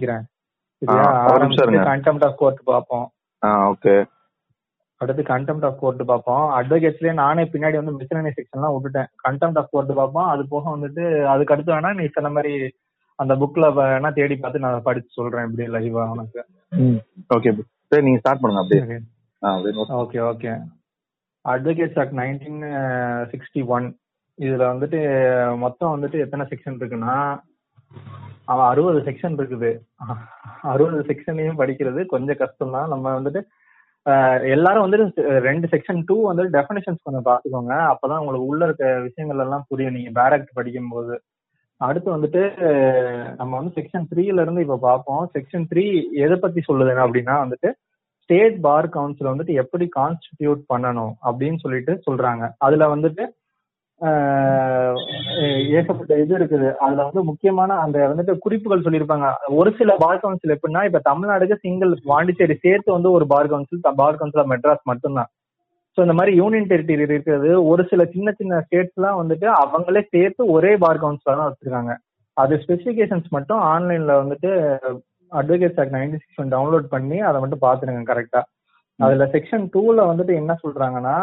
ஆரம்பிக்கிறேன் ஆ, ஒரு நிமிஷம் இருங்க. கண்டெம்ட் ஆஃப் கோர்ட் பார்ப்போம். ஓகே. அடுத்து கண்டெம்ட் ஆஃப் கோர்ட் பார்ப்போம். அட்வொகேட்ஸ்லயே நானே பின்னாடி வந்து மிஸ்லனி செக்ஷன்லாம் விட்டுட்டேன். கண்டெம்ட் ஆஃப் கோர்ட் பார்ப்போம். அது போக வந்துட்டு அதுக்கு அடுத்து வேணா நீ சொன்ன மாதிரி அந்த புக்ல வேணா தேடி பார்த்து நான் படிச்சு சொல்றேன் இப்படி லைவா உனக்கு. ஓகே. சரி நீங்க ஸ்டார்ட் பண்ணுங்க அப்படியே. Okay okay advocates act nineteen sixty one இதுல வந்துட்டு மொத்தம் வந்துட்டு எத்தனை செக்ஷன் இருக்குன்னா அவன் அறுபது செக்ஷன் இருக்குது. அறுபது செக்ஷனையும் படிக்கிறது கொஞ்சம் கஷ்டம் தான் நம்ம வந்துட்டு எல்லாரும் வந்துட்டு ரெண்டு செக்ஷன் டூ வந்து டெஃபினேஷன்ஸ் கொஞ்சம் பார்த்துக்கோங்க. அப்பதான் உங்களுக்கு உள்ள இருக்க விஷயங்கள் எல்லாம் புரியும். நீங்க பேரக்ட் படிக்கும் போது அடுத்து வந்துட்டு நம்ம வந்து செக்ஷன் த்ரீல இருந்து இப்ப பார்ப்போம். செக்ஷன் த்ரீ எதை பத்தி சொல்லுதுன்னா அப்படின்னா வந்துட்டு ஸ்டேட் பார் கவுன்சில் வந்துட்டு எப்படி கான்ஸ்டிடியூட் பண்ணணும் அப்படின்னு சொல்லிட்டு சொல்றாங்க. அதுல வந்துட்டு ஏகப்பட்ட இது இருக்குது. அதுல வந்து முக்கியமான அந்த வந்துட்டு குறிப்புகள் சொல்லியிருப்பாங்க. ஒரு சில பார் கவுன்சில் எப்படின்னா இப்ப தமிழ்நாடுக்கு சிங்கிள் பாண்டிச்சேரி சேர்த்து வந்து ஒரு bar council bar council of Madras மட்டும்தான். ஸோ இந்த மாதிரி யூனியன் டெரிட்டரி இருக்கிறது ஒரு சில சின்ன சின்ன ஸ்டேட்ஸ்லாம் வந்துட்டு அவங்களே சேர்த்து ஒரே பார் கவுன்சிலா தான் வச்சிருக்காங்க. அது ஸ்பெசிஃபிகேஷன்ஸ் மட்டும் ஆன்லைன்ல வந்துட்டு advocates act ninety six download பண்ணி அதை மட்டும் பாத்துருங்க கரெக்டா அதுல செக்ஷன் டூல வந்துட்டு என்ன சொல்றாங்கன்னா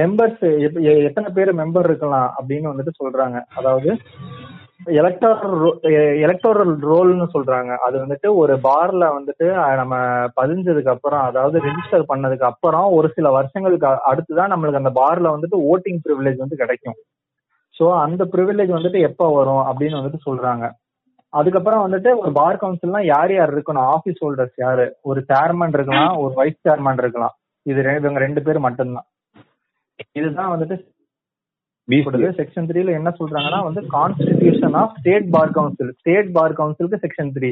மெம்பர்ஸ் எத்தனை பேர் மெம்பர் இருக்கலாம் அப்படின்னு வந்துட்டு சொல்றாங்க. அதாவது எலக்டோரல் எலக்டோரல் ரோல்னு சொல்றாங்க. அது வந்துட்டு ஒரு பார்ல வந்துட்டு நம்ம பதிஞ்சதுக்கு அப்புறம் அதாவது ரெஜிஸ்டர் பண்ணதுக்கு அப்புறம் ஒரு சில வருஷங்களுக்கு அடுத்துதான் நம்மளுக்கு அந்த பார்ல வந்துட்டு ஓட்டிங் ப்ரிவிலேஜ் வந்து கிடைக்கும். ஸோ அந்த ப்ரிவிலேஜ் வந்துட்டு எப்போ வரும் அப்படின்னு வந்துட்டு சொல்றாங்க. அதுக்கப்புறம் வந்துட்டு ஒரு பார் கவுன்சில்னா யார் யார் இருக்கணும்? ஆபீஸ் ஹோல்டர்ஸ் யாரு? ஒரு சேர்மன் இருக்கலாம் ஒரு வைஸ் சேர்மன் இருக்கலாம். இது இவங்க ரெண்டு பேர் மட்டும்தான் இதுதான் வந்துட்டு. செக்ஷன் த்ரீல என்ன சொல்றாங்கன்னா வந்து constitution of state bar council state bar கவுன்சிலுக்கு section three.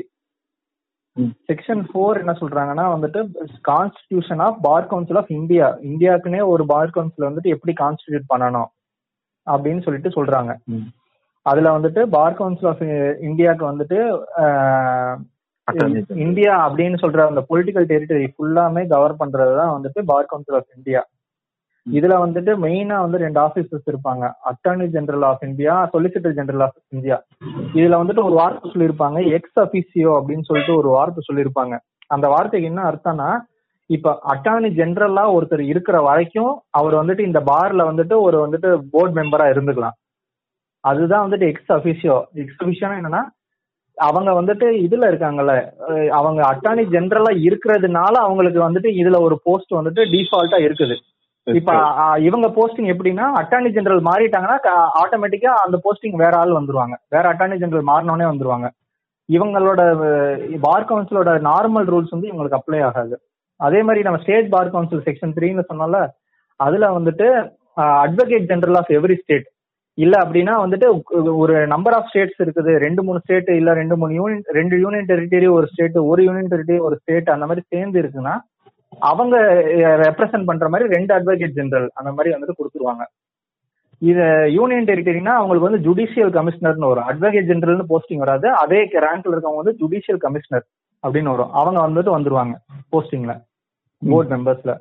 Section four என்ன சொல்றாங்கன்னா வந்துட்டு constitution of bar council of India இந்தியாக்குனே ஒரு பார் கவுன்சில் வந்துட்டு எப்படி கான்ஸ்டிடியூட் பண்ணணும் அப்படின்னு சொல்லிட்டு சொல்றாங்க. அதுல வந்துட்டு பார் கவுன்சில் ஆஃப் இந்தியாவுக்கு வந்துட்டு. இந்தியா அப்படின்னு சொல்ற அந்த பொலிட்டிக்கல் டெரிட்டரி ஃபுல்லாமே கவர் பண்றதுதான் வந்துட்டு பார் கவுன்சில் ஆஃப் இந்தியா இதுல வந்துட்டு மெயினா வந்து ரெண்டு ஆபீசர்ஸ் இருப்பாங்க. Attorney general of India solicitor general of India இதுல வந்துட்டு ஒரு வார்த்தை சொல்லியிருப்பாங்க. எக்ஸ் அபிசியோ அப்படின்னு சொல்லிட்டு ஒரு வார்த்தை சொல்லியிருப்பாங்க. அந்த வார்த்தைக்கு என்ன அர்த்தம்னா இப்ப அட்டார்னி ஜெனரலா ஒருத்தர் இருக்கிற வரைக்கும் அவர் வந்துட்டு இந்த பார்ல வந்துட்டு ஒரு வந்துட்டு போர்டு மெம்பரா இருந்துக்கலாம். அதுதான் வந்துட்டு எக்ஸ் அபிஷியோ எக்ஸ் அபிஷியோனா என்னன்னா அவங்க வந்துட்டு இதுல இருக்காங்கல்ல அவங்க அட்டார்னி ஜெனரலா இருக்கிறதுனால அவங்களுக்கு வந்துட்டு இதுல ஒரு போஸ்ட் வந்துட்டு டிஃபால்ட்டா இருக்குது. இப்ப இவங்க போஸ்டிங் எப்படின்னா அட்டார்னி ஜெனரல் மாறிட்டாங்கன்னா ஆட்டோமேட்டிக்கா அந்த போஸ்டிங் வேற ஆள் வந்துருவாங்க. வேற அட்டார்னி ஜெனரல் மாறினோடனே வந்துருவாங்க. இவங்களோட பார் கவுன்சிலோட நார்மல் ரூல்ஸ் வந்து இவங்களுக்கு அப்ளை ஆகாது. அதே மாதிரி நம்ம ஸ்டேட் பார் கவுன்சில் செக்ஷன் த்ரீன்னு சொன்னோம்ல அதுல வந்துட்டு advocate general of every state இல்ல அப்படின்னா வந்துட்டு ஒரு நம்பர் ஆஃப் ஸ்டேட்ஸ் இருக்குது. ரெண்டு மூணு ஸ்டேட் இல்ல ரெண்டு மூணு யூனியன் ரெண்டு யூனியன் டெரிட்டரி ஒரு ஸ்டேட் ஒரு யூனியன் டெரிட்டரி ஒரு ஸ்டேட் அந்த மாதிரி சேர்ந்து இருக்குன்னா அவங்க ரெப்ரசென்ட் பண்ற மாதிரி ரெண்டு அட்வொகேட் ஜெனரல் அந்த மாதிரி வந்துட்டு கொடுத்துருவாங்க. இது யூனியன் டெரிட்டரினா அவங்களுக்கு வந்து ஜுடிஷியல் கமிஷனர்னு வரும். அட்வொகேட் ஜெனரல்னு போஸ்டிங் வராது. அதே ரேங்க்ல இருக்கவங்க வந்து ஜுடிஷியல் கமிஷனர் அப்படின்னு வரும். அவங்க வந்துட்டு வந்துருவாங்க போஸ்டிங்ல போர்ட் மெம்பர்ஸ்ல.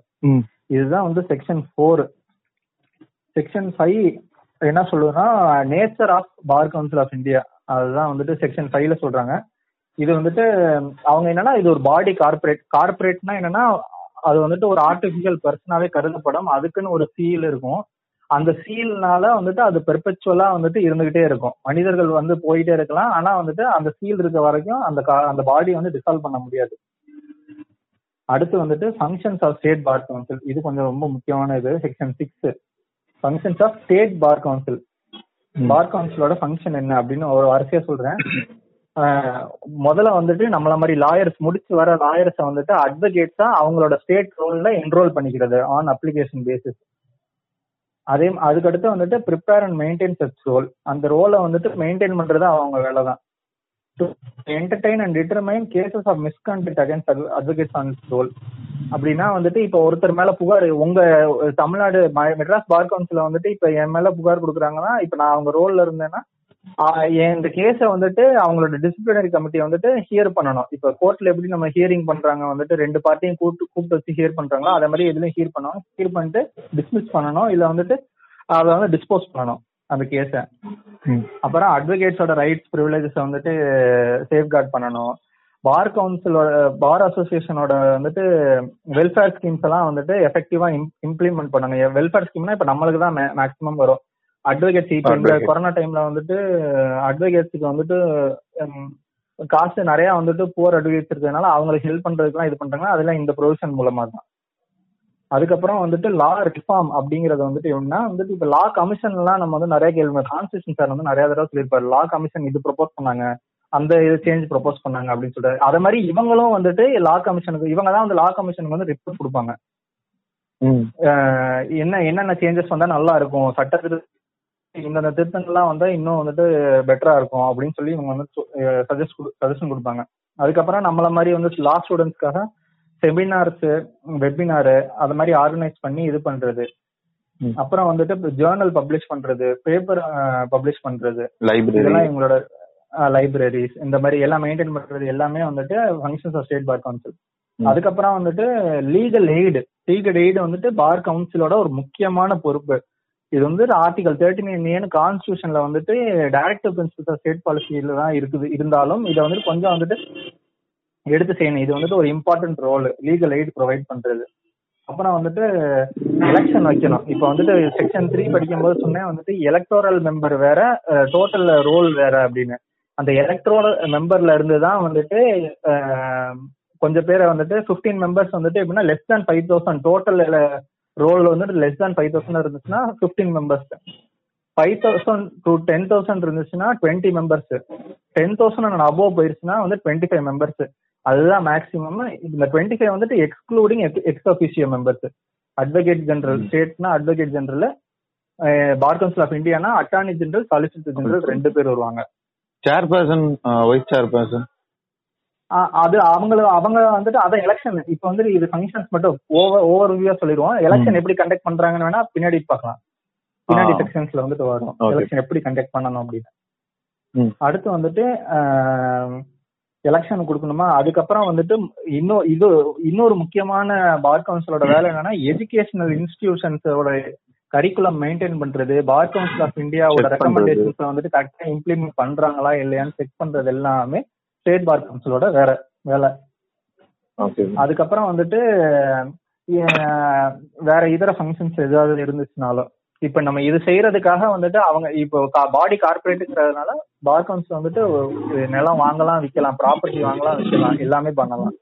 இதுதான் வந்து செக்ஷன் ஃபோர் செக்ஷன் ஃபைவ் என்ன சொல்லுதுன்னா nature of bar council of India அதுதான் வந்துட்டு செக்ஷன் ஃபைவ்ல சொல்றாங்க. இது வந்துட்டு அவங்க என்னன்னா இது ஒரு பாடி கார்பரேட் கார்பரேட்னா என்னன்னா அது வந்துட்டு ஒரு ஆர்டிபிஷியல் பர்சனாவே கருதப்படும். அதுக்குன்னு ஒரு சீல் இருக்கும். அந்த சீல்னால வந்துட்டு அது பெர்பெச்சுவலா வந்துட்டு இருந்துகிட்டே இருக்கும். மனிதர்கள் வந்து போயிட்டே இருக்கலாம். ஆனா வந்துட்டு அந்த சீல் இருக்க வரைக்கும் அந்த கா- அந்த பாடி வந்து டிசால்வ் பண்ண முடியாது. அடுத்து வந்துட்டு functions of state bar council இது கொஞ்சம் ரொம்ப முக்கியமான இது section six functions of state bar council bar கவுன்சிலோட function என்ன அப்படின்னு ஒரு வரிசையா சொல்றேன். முதல்ல வந்துட்டு நம்மள மாதிரி லாயர்ஸ் முடிச்சு வர லாயர்ஸை வந்துட்டு அட்வொகேட்ஸா அவங்களோட ஸ்டேட் ரோல்ல என்ரோல் பண்ணிக்கிறது ஆன் அப்ளிகேஷன் பேசிஸ் அதே அதுக்கடுத்து வந்துட்டு prepare and maintain such roll அந்த ரோலை வந்துட்டு மெயின்டைன் பண்றது அவங்க வேலை தான். Entertain and determine cases of misconduct against advocates on roll அப்படின்னா வந்துட்டு இப்போ ஒருத்தர் மேல புகார் உங்க தமிழ்நாடு மெட்ராஸ் பார் கவுன்சில வந்துட்டு இப்ப என் மேல புகார் கொடுக்குறாங்கன்னா இப்ப நான் அவங்க ரோல்ல இருந்தேன்னா இந்த கேஸை வந்துட்டு அவங்களோட டிசிப்ளினரி கமிட்டி வந்துட்டு ஹியர் பண்ணணும். இப்ப கோர்ட்ல எப்படி நம்ம ஹியரிங் பண்றாங்க வந்துட்டு ரெண்டு பார்ட்டியும் கூப்பிட்டு கூப்பிட்டு வச்சு ஹியர் பண்றாங்களோ அதே மாதிரி எதுலயும் ஹியர் பண்ணணும். ஹியர் பண்ணிட்டு டிஸ்மிஸ் பண்ணணும் இல்ல வந்துட்டு அதை வந்து டிஸ்போஸ் பண்ணணும் அந்த கேஸ. அப்புறம் அட்வொகேட்ஸோட ரைட்ஸ் ப்ரிவிலேஜஸ் வந்துட்டு சேஃப்கார்ட் பண்ணணும். பார் கவுன்சிலோட பார் அசோசியேஷனோட வந்துட்டு வெல்ஃபேர் ஸ்கீம்ஸ் எல்லாம் வந்துட்டு எஃபெக்டிவா இம்ப்ளிமெண்ட் பண்ணுங்க. வெல்ஃபேர் ஸ்கீம்னா இப்ப நம்மளுக்கு தான் மேக்ஸிமம் வரும். அட்வொகேட்ஸ் இப்ப இந்த. கொரோனா டைம்ல வந்துட்டு அட்வொகேட்ஸுக்கு வந்துட்டு காசு நிறைய வந்துட்டு புவர் அட்வொகேட்ஸ் இருக்கிறதுனால அவங்களுக்கு ஹெல்ப் பண்றதுக்குலாம் இது பண்றாங்கன்னா அதெல்லாம் இந்த ப்ரொவிஷன் மூலமா தான். அதுக்கப்புறம் வந்துட்டு லா ரிஃபார்ம் அப்படிங்கறது வந்துட்டு எப்படின்னா வந்துட்டு இப்ப லா கமிஷன் எல்லாம் நம்ம வந்து நிறைய கேள்வி கான்ஸ்டியூஷன் சார் வந்து நிறைய தடவை சொல்லியிருப்பாரு. லா கமிஷன் இது ப்ரொபோஸ் பண்ணாங்க. அந்த இது சேஞ்ச் ப்ரொபோஸ் பண்ணாங்க அப்படின்னு சொல்லிட்டு அதே மாதிரி இவங்களும் வந்துட்டு லா கமிஷனுக்கு இவங்க தான் வந்து லா கமிஷனுக்கு வந்து ரிப்போர்ட் கொடுப்பாங்க. என்ன என்னென்ன சேஞ்சஸ் வந்தா நல்லா இருக்கும் சட்டத்திரு இந்தந்த திருத்தங்கள்லாம் வந்தா இன்னும் வந்துட்டு பெட்டரா இருக்கும் அப்படின்னு சொல்லி இவங்க வந்து சஜஸ்ட் சஜஷன் கொடுப்பாங்க. அதுக்கப்புறம் நம்மள மாதிரி வந்து லா ஸ்டூடெண்ட்ஸ்க்காக செமினார்ஸ் வெபினார் அது மாதிரி ஆர்கனைஸ் பண்ணி இது பண்றது. அப்புறம் வந்துட்டு ஜேர்னல் பப்ளிஷ் பண்றது பேப்பர் பப்ளிஷ் பண்றது. லைப்ரரி இதெல்லாம் இவங்களோட லைப்ரரிஸ் இந்த மாதிரி எல்லாம் மெயின்டைன் பண்றது எல்லாமே வந்துட்டு functions of state bar council. அதுக்கப்புறம் வந்துட்டு லீகல் எய்டு லீகல் எய்டு வந்துட்டு பார் கவுன்சிலோட ஒரு முக்கியமான பொறுப்பு. இது வந்து ஆர்டிகல் தேர்ட்டி நைன் ஏன்னு கான்ஸ்டியூஷன்ல வந்துட்டு டைரக்டிவ் பிரின்சிபல்ஸ் ஆஃப் ஸ்டேட் பாலிசியில தான் இருக்குது. இருந்தாலும் இதை வந்துட்டு கொஞ்சம் வந்துட்டு எடுத்து செய்யணும். இது வந்துட்டு ஒரு important role legal aid provide பண்றது. அப்புறம் வந்துட்டு எலெக்ஷன் வைக்கணும். இப்போ வந்துட்டு செக்ஷன் த்ரீ படிக்கும்போது சொன்னேன் வந்துட்டு எலக்டோரல் மெம்பர் வேற டோட்டல் ரோல் வேற அப்படின்னு. அந்த எலக்ட்ரோரல் மெம்பர்ல இருந்து தான் வந்துட்டு கொஞ்சம் பேரை வந்துட்டு 15 மெம்பர்ஸ் வந்துட்டு எப்படின்னா less than five thousand total roll வந்துட்டு லெஸ் தேன் ஃபைவ் தௌசண்ட் இருந்துச்சுன்னா 15 members five thousand to ten thousand இருந்துச்சுன்னா twenty members ten thousand above போயிருச்சுன்னா வந்து டுவெண்ட்டி ஃபைவ் மெம்பர்ஸ் அதுதான் மேக்ஸிமம் இந்த டுவெண்ட்டி ஃபைவ் வந்துட்டு excluding ex officio members advocate general ஸ்டேட்னா advocate general bar council of Indiana attorney general solicitor general ரெண்டு பேர் வருவாங்க. Chairperson wise chairperson அது அவங்கள அவங்க வந்துட்டு அதான் எலெக்ஷன் இப்போ வந்துட்டு இது ஃபங்க்ஷன்ஸ் மட்டும் ஓவர் ஓவர் வியூவா சொல்லிடுவோம். எலெக்ஷன் எப்படி கண்டக்ட் பண்றாங்கன்னு வேணா பின்னாடி பார்க்கலாம். பின்னாடி. செக்ஷன்ஸ்ல வந்துட்டு வரும். எலெக்ஷன் எப்படி கண்டக்ட் பண்ணணும் அப்படின்னு. அடுத்து வந்துட்டு எலெக்ஷன் கொடுக்கணுமா? அதுக்கப்புறம் வந்துட்டு இன்னும் இது இன்னொரு முக்கியமான பார் கவுன்சிலோட வேலை என்னன்னா எஜுகேஷனல் இன்ஸ்டிடியூஷன்ஸோட கரிக்குலம் மெயின்டைன் பண்றது பார் கவுன்சில் ஆஃப் இந்தியாவோட. ரெக்கமெண்டேஷன்ஸ் வந்துட்டு கரெக்டா இம்ப்ளிமெண்ட் பண்றாங்களா இல்லையான்னு செக் பண்றது எல்லாமே ஸ்டேட் பார் கவுன்சிலோட வேற வேலை அதுக்கப்புறம் வந்துட்டு வேற இதர ஃபங்க்ஷன்ஸ் ஏதாவது இருந்துச்சுனாலும் இப்ப நம்ம இது செய்யறதுக்காக வந்துட்டு அவங்க இப்போ பாடி கார்பரேட்டுங்கிறதுனால பார் கவுன்சில் வந்துட்டு நிலம் வாங்கலாம் விற்கலாம் ப்ராப்பர்ட்டி வாங்கலாம் விற்கலாம் எல்லாமே பண்ணலாம்.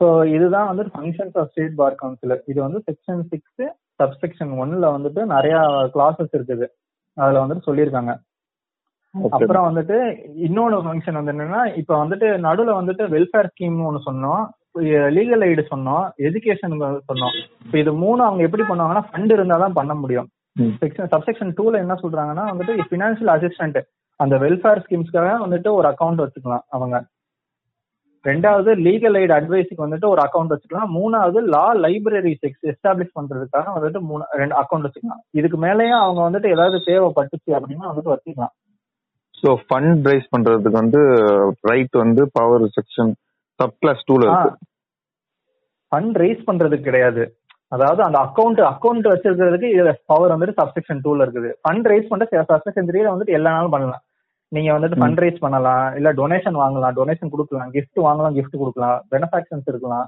ஸோ இதுதான் வந்து functions of state bar council இது வந்து செக்ஷன் சிக்ஸ் சப்செக்ஷன் ஒன்ல வந்துட்டு நிறைய கிளாஸஸ் இருக்குது. அதுல வந்துட்டு சொல்லியிருக்காங்க. அப்புறம் வந்துட்டு இன்னொன்னு ஃபங்க்ஷன் வந்து என்னன்னா இப்ப வந்துட்டு நடுவுல வந்துட்டு வெல்ஃபேர் ஸ்கீம் ஒன்னு சொன்னோம். லீகல் எய்டு சொன்னோம். எஜுகேஷன் சொன்னோம். இப்ப இது மூணு அவங்க எப்படி பண்ணுவாங்கன்னா ஃபண்ட் இருந்தா தான் பண்ண முடியும். செக்ஷன் சப்செக்ஷன் டூல என்ன சொல்றாங்கன்னா வந்துட்டு ஃபினான்ஷியல் அசிஸ்டன்ட் அந்த வெல்ஃபேர் ஸ்கீம்ஸ்க்காக வந்துட்டு ஒரு அக்கவுண்ட் வச்சுக்கலாம் அவங்க. ரெண்டாவது லீகல் எய்ட் அட்வைஸுக்கு வந்துட்டு ஒரு அக்கவுண்ட் வச்சுக்கலாம். மூணாவது லா லைப்ரரி எஸ்டாப்ளிஷ் பண்றதுக்காக வந்துட்டு மூணு ரெண்டு அக்கவுண்ட் வச்சுக்கலாம். இதுக்கு மேலேயும் அவங்க வந்துட்டு ஏதாவது தேவைப்பட்டுச்சு அப்படின்னா வந்துட்டு வச்சுக்கலாம். ஸோ ஃபண்ட் ரைஸ் பண்றதுக்கு வந்து ரைட் வந்து பவர் செக்ஷன் சப் கிளாஸ் டூல இருக்கு. ஃபண்ட் ரைஸ் பண்றதுக்கு கிடையாது. அதாவது அந்த அக்கவுண்ட் அக்கவுண்ட் வச்சிருக்கிறதுக்கு பவர் வந்துட்டு சப்செக்ஷன் டூல இருக்குது. ஃபண்ட் ரைஸ் பண்ற சப்செக்ஷன் த்ரீல வந்துட்டு எல்லா நாளும் பண்ணலாம். நீங்க வந்துட்டு. ஃபண்ட் ரைஸ் பண்ணலாம் இல்ல டொனேஷன் வாங்கலாம் டொனேஷன் கொடுக்கலாம் கிஃப்ட் வாங்கலாம் கிஃப்ட் கொடுக்கலாம் பெனிஃபாக்ஷன்ஸ் இருக்கலாம்.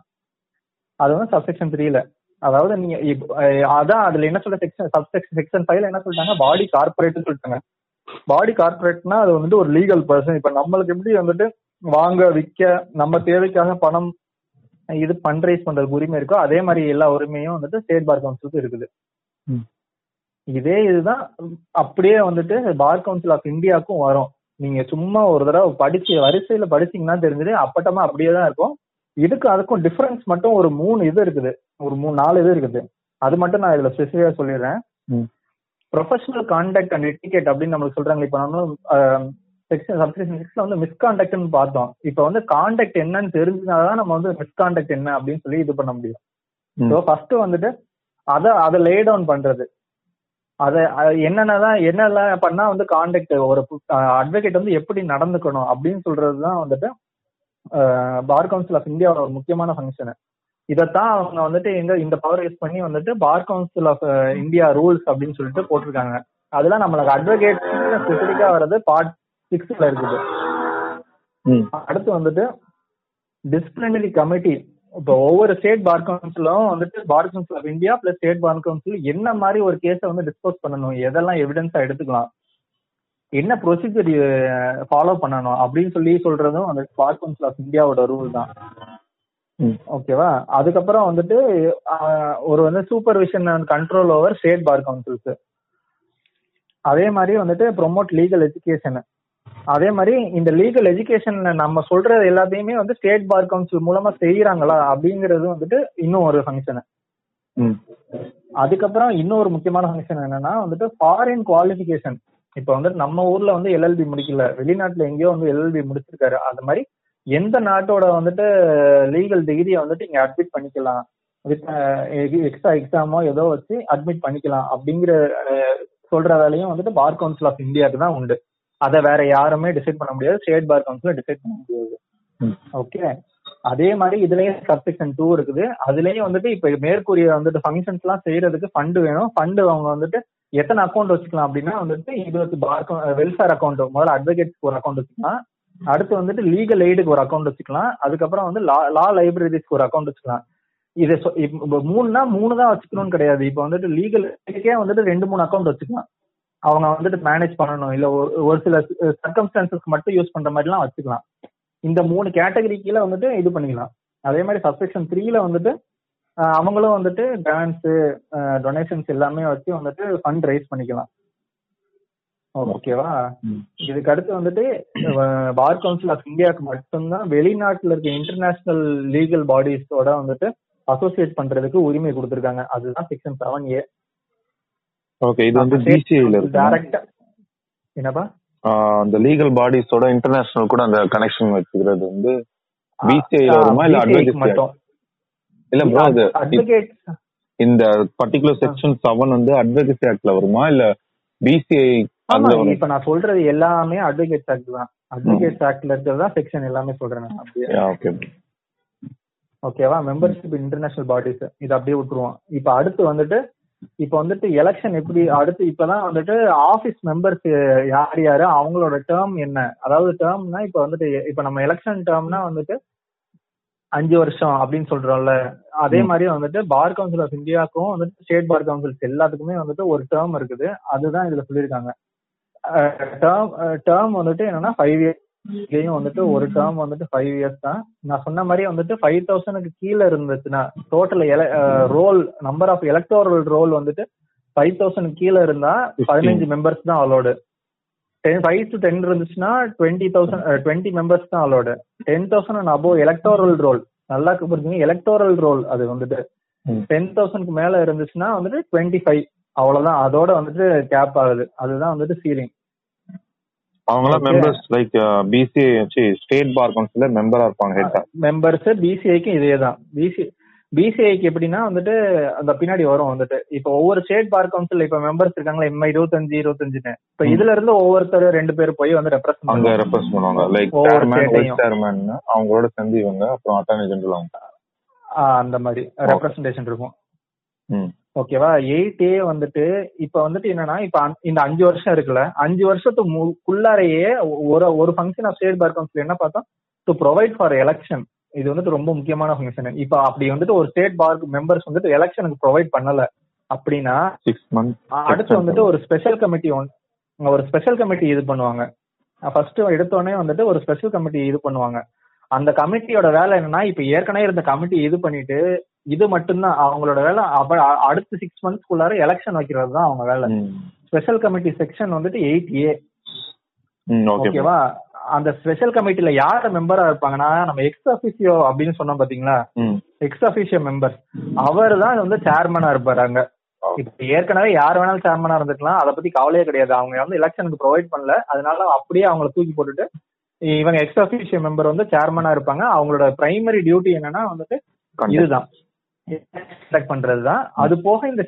அது வந்து சப்செக்ஷன் த்ரீல அதாவது நீங்க அதான் அதுல என்ன சொல்ற செக்ஷன் சப்செக்ஷன் செக்ஷன் ஃபைவ்ல என்ன சொல்லிட்டாங்க? பாடி கார்பரேட்னு சொல்லிட்டாங்க. பாடி கார்பரேட்னா அது வந்துட்டு ஒரு லீகல் பர்சன் இப்ப நம்மளுக்கு எப்படி வந்துட்டு வாங்க விற்க நம்ம தேவைக்காக பணம் இது ஃபண்ட்ரைஸ் பண்றதுக்கு உரிமை இருக்கோ அதே மாதிரி எல்லா உரிமையும் வந்துட்டு ஸ்டேட் பார் கவுன்சிலுக்கு இருக்குது. இதே இதுதான் அப்படியே வந்துட்டு பார் கவுன்சில் ஆஃப் இந்தியாவுக்கும் வரும். நீங்க சும்மா ஒரு தடவை படிச்சு வரிசையில படிச்சீங்கன்னா தெரிஞ்சது அப்பட்டமா அப்படியே தான் இருக்கும். இதுக்கு அதுக்கும் டிஃபரன்ஸ் மட்டும் ஒரு மூணு இது இருக்குது. ஒரு மூணு நாலு இது இருக்குது. அது மட்டும் நான் இதுல ஸ்பெசிஃபிக்கா சொல்லிடுறேன். ப்ரொஃபஷனல் கான்டாக்ட் அண்ட் எட்டிகேட் அப்படின்னு நம்மளுக்கு சொல்றாங்க. இப்ப நம்ம செக்ஷன் சப்செக்ஷன் சிக்ஸ்ல வந்து மிஸ்கான்டாக்ட்னு பார்த்தோம். இப்போ வந்து கான்டாக்ட் என்னன்னு தெரிஞ்சுனாதான் நம்ம வந்து மிஸ்கான்டாக்ட் என்ன அப்படின்னு சொல்லி இது பண்ண முடியும். ஸோ ஃபர்ஸ்ட் வந்துட்டு அத அதை லே டவுன் பண்றது. அதை அஹ் என்னென்னதான் என்னெல்லாம் பண்ணா வந்து கான்டாக்ட் ஒரு அட்வொகேட் வந்து எப்படி நடந்துக்கணும் அப்படின்னு சொல்றதுதான் வந்துட்டு பார் கவுன்சில் ஆஃப் இந்தியாவோட ஒரு முக்கியமான ஃபங்க்ஷன் இதைத்தான் அவங்க வந்துட்டு எங்க இந்த பவர் யூஸ் பண்ணி வந்துட்டு bar council of India rules அப்படின்னு சொல்லிட்டு போட்டிருக்காங்க. அதெல்லாம் நம்மளுக்கு அட்வொகேட் ஸ்பெசிபிக்கா வர்றது பார்ட் சிக்ஸ்ல இருக்குது. ம். அடுத்து வந்துட்டு டிசிப்ளினரி கமிட்டி இப்போ ஒவ்வொரு ஸ்டேட் பார் கவுன்சிலும் வந்துட்டு bar council of India plus state bar council என்ன மாதிரி ஒரு கேஸை வந்து டிஸ்போஸ் பண்ணணும்? எதெல்லாம் எவிடன்ஸா எடுத்துக்கலாம்? என்ன ப்ரொசீஜர் ஃபாலோ பண்ணணும்? அப்படின்னு சொல்லி சொல்றதும் அந்த பார் கவுன்சில் ஆஃப் இந்தியாவோட ரூல் தான். ஓகேவா அதுக்கப்புறம் வந்துட்டு ஒரு வந்து supervision and control over state bar councils அதே மாதிரி வந்துட்டு ப்ரொமோட் லீகல் எஜுகேஷன் அதே மாதிரி இந்த லீகல் எஜுகேஷன்ல நம்ம சொல்றது எல்லாத்தையுமே வந்து ஸ்டேட் பார் கவுன்சில் மூலமா செய்யறாங்களா அப்படிங்கிறது வந்துட்டு இன்னும் ஒரு ஃபங்க்ஷன் அதுக்கப்புறம் இன்னொரு முக்கியமான ஃபங்க்ஷன் என்னன்னா வந்துட்டு ஃபாரின் குவாலிஃபிகேஷன் இப்போ வந்துட்டு நம்ம ஊர்ல வந்து எல்எல்பி முடிக்கல. வெளிநாட்டுல எங்கேயோ வந்து எல்எல்பி முடிச்சிருக்காரு. அது மாதிரி எந்த நாட்டோட வந்துட்டு லீகல் டிகிரியை வந்துட்டு இங்க அட்மிட் பண்ணிக்கலாம். வித் எக்ஸ்ட்ரா எக்ஸாமோ ஏதோ வச்சு அட்மிட் பண்ணிக்கலாம் அப்படிங்கிற அஹ், சொல்ற வேலையும் வந்துட்டு பார் கவுன்சில் ஆஃப் இந்தியாவுக்கு தான் உண்டு. அதை வேற யாருமே டிசைட் பண்ண முடியாது. ஸ்டேட் பார் கவுன்சில் டிசைட் பண்ண முடியாது. ஓகே அதே மாதிரி இதுலயும் சப்செக்ஷன் டூ இருக்குது. அதுலயும் வந்துட்டு இப்ப மேற்கூறிய வந்துட்டு ஃபங்க்ஷன்ஸ் எல்லாம் செய்யறதுக்கு ஃபண்டு வேணும். ஃபண்டு அவங்க வந்துட்டு எத்தனை அக்கௌண்ட் வச்சுக்கலாம் அப்படின்னா வந்துட்டு இருபத்தி பார் வெல்ஃபேர் அக்கௌண்ட் முதல்ல அட்வொகேட்ஸ்க்கு ஒரு அக்கௌண்ட் வச்சுக்கலாம். அடுத்து வந்துட்டு லீகல் எய்டுக்கு ஒரு அக்கௌண்ட் வச்சுக்கலாம். அதுக்கப்புறம் வந்து லா லா லைப்ரரிஸ்க்கு ஒரு அக்கௌண்ட் வச்சுக்கலாம். இது மூணுனா மூணு தான் வச்சுக்கணும்னு கிடையாது. இப்போ வந்துட்டு லீகல் எய்டுக்கே வந்துட்டு ரெண்டு மூணு அக்கௌண்ட் வச்சுக்கலாம். அவங்க வந்துட்டு மேனேஜ் பண்ணணும். இல்ல ஒரு ஒரு சில சர்க்கம்ஸ்டான்சஸ்க்கு மட்டும் யூஸ் பண்ற மாதிரிலாம் வச்சுக்கலாம். இந்த மூணு கேட்டகரி கீழே வந்துட்டு இது பண்ணிக்கலாம். அதே மாதிரி சப்செக்ஷன் த்ரீல வந்துட்டு அவங்களும் வந்துட்டு கிராண்ட்ஸ் டொனேஷன்ஸ் எல்லாமே வச்சு வந்துட்டு ஃபண்ட் ரைஸ் பண்ணிக்கலாம். ஓகேவா. இதுக்கு அடுத்து வந்துட்டு பார் கவுன்சில் ஆஃப் இந்தியாவுக்கு மட்டும்தான் வெளிநாட்டுல இருக்க இன்டர்நேஷனல் லீகல் பாடிஸோட வந்துட்டு அசோசியேட் பண்றதுக்கு உரிமை கொடுத்திருக்காங்க. அதுதான் செக்ஷன் செவன் ஏ ஓகே இது வந்து பிசிஐல இருக்கு? டைரக்டா என்னப்பா? அந்த லீகல் பாடிஸோட இன்டர்நேஷனல் கூட அந்த கனெக்ஷன் வச்சுக்கிறது வந்து பிசிஐல வருமா இல்ல அட்வொகேட் மட்டும். இல்ல ப்ரோ அது இந்த பர்டிகுலர் செக்ஷன் செவன் வந்து அட்வொகேசி ஆக்ட்ல வருமா இல்ல பிசிஐ இப்ப நான் சொல்றது எல்லாமே அட்வொகேட் ஆக்ட் தான். அட்வொகேட் ஆக்ட்ல இருக்கிறதா செக்ஷன் எல்லாமே சொல்றேன் ஓகே ஓகேவா மெம்பர்ஷிப் இன்டர்நேஷனல் பாடிஸ் இது அப்படியே விட்டுருவோம். இப்ப அடுத்து வந்துட்டு இப்ப வந்துட்டு எலெக்ஷன் எப்படி அடுத்து இப்பதான் வந்துட்டு ஆபீஸ் மெம்பர்ஸ் யார் யாரு அவங்களோட டேர்ம் என்ன? அதாவது டேர்ம்னா இப்ப வந்துட்டு இப்ப நம்ம எலெக்ஷன் டேர்ம்னா வந்துட்டு அஞ்சு வருஷம் அப்படின்னு சொல்றோம்ல. அதே. மாதிரி வந்துட்டு பார் கவுன்சில் ஆஃப் இந்தியாவுக்கும் வந்துட்டு ஸ்டேட் பார் கவுன்சில்ஸ் எல்லாத்துக்குமே வந்துட்டு ஒரு டேர்ம் இருக்குது. அதுதான் இதுல சொல்லியிருக்காங்க. டேர்ம் டேர்ம் வந்துட்டு என்னன்னா ஃபைவ் இயர்ஸ் இங்கேயும் வந்துட்டு ஒரு டேர்ம் வந்துட்டு ஃபைவ் இயர்ஸ் தான். நான் சொன்ன மாதிரி வந்துட்டு ஃபைவ் தௌசண்ட்க்கு கீழே இருந்துச்சுன்னா total roll number of electoral roll வந்துட்டு ஃபைவ் தௌசண்ட் கீழே இருந்தா பதினஞ்சு மெம்பர்ஸ் தான் allowed ten five to ten இருந்துச்சுன்னா டுவெண்ட்டி தௌசண்ட் டுவெண்ட்டி மெம்பர்ஸ் தான் allowed ten thousand and above electoral roll நல்லா புரிஞ்சுங்க எலக்டோரல் ரோல் அது வந்துட்டு. டென் தௌசண்ட்க்கு மேல இருந்துச்சுன்னா வந்துட்டு டுவெண்ட்டி ஃபைவ் அவ்வளவுதான். அதோட வந்துட்டு கேப் ஆகுது. அதுதான் வந்துட்டு சீலிங் அவங்களாம் Okay. Members like BCI state bar கவுன்சில்ல மெம்பரா இருப்பாங்க ஹெட்டா மெம்பர்ஸ் பிசிஐக்கு இதே தான் பிசி பிசிஐக்கு எப்படின்னா வந்துட்டு அந்த பின்னாடி வரும் வந்துட்டு. இப்போ ஒவ்வொரு ஸ்டேட் பார் கவுன்சில் இப்ப மெம்பர்ஸ் இருக்காங்களா எம்ஐ இருபத்தஞ்சு இருபத்தஞ்சுன்னு. இப்ப. இதுல இருந்து ஒவ்வொருத்தர் ரெண்டு பேர் போய் வந்து ரெப்ரசன்ட் அங்க ரெப்ரஸ் பண்ணுவாங்க. லைக் சேர்மேன் அவங்களோட சேர்ந்து இவங்க அப்புறம் அட்டார்னி ஜெனரல் அவங்க அந்த மாதிரி. ரெப்ரசன்டேஷன் இருக்கும். ஓகேவா? எயிட் ஏ வந்துட்டு இப்ப வந்துட்டு என்னன்னா இப்ப இந்த அஞ்சு வருஷம் இருக்குல்ல அஞ்சு வருஷத்துக்குள்ளாரையே ஒரு ஒரு function of state bar council என்ன பார்த்தோம்? டு ப்ரொவைட் ஃபார் எலெக்ஷன் இது வந்துட்டு ரொம்ப முக்கியமான ஃபங்க்ஷன் இப்ப அப்படி வந்துட்டு ஒரு ஸ்டேட் பார் மெம்பர்ஸ் வந்துட்டு எலெக்ஷனுக்கு ப்ரொவைட் பண்ணல அப்படின்னா அடுத்து வந்துட்டு ஒரு ஸ்பெஷல் கமிட்டி ஒன் ஒரு ஸ்பெஷல் கமிட்டி இது பண்ணுவாங்க. ஃபர்ஸ்ட் எடுத்தோடனே வந்துட்டு ஒரு ஸ்பெஷல் கமிட்டி இது பண்ணுவாங்க. அந்த கமிட்டியோட வேலை என்னன்னா இப்ப ஏற்கனவே இருந்த கமிட்டி இது பண்ணிட்டு இது மட்டும்தான். அவங்களோட வேலை அடுத்த சிக்ஸ் மந்த்ஸ்க்குள்ளார எலெக்ஷன் வைக்கிறது தான் அவங்க வேலை. ஸ்பெஷல் கமிட்டி செக்ஷன் வந்துட்டு எயிட் ஏ ஓகேவா? அந்த ஸ்பெஷல் கமிட்டில யார் மெம்பரா இருப்பாங்கன்னா நம்ம எக்ஸ் அபிஷியோ அப்படின்னு சொன்னோம் பாத்தீங்களா? எக்ஸ் அபிஷியோ மெம்பர் அவர் தான் வந்து சேர்மனா இருப்பாரு அங்க. இப்ப ஏற்கனவே யார் வேணாலும் சேர்மனா இருந்துக்கலாம். அதை பத்தி கவலையே கிடையாது. அவங்க வந்து எலெக்ஷனுக்கு ப்ரொவைட் பண்ணல. அதனால அப்படியே அவங்கள தூக்கி போட்டுட்டு இவங்க எக்ஸ் அபிஷியோ மெம்பர் வந்து சேர்மனா இருப்பாங்க. அவங்களோட பிரைமரி டியூட்டி என்னன்னா வந்துட்டு இதுதான். செலக்ட் பண்றதுதான். அது போக இந்த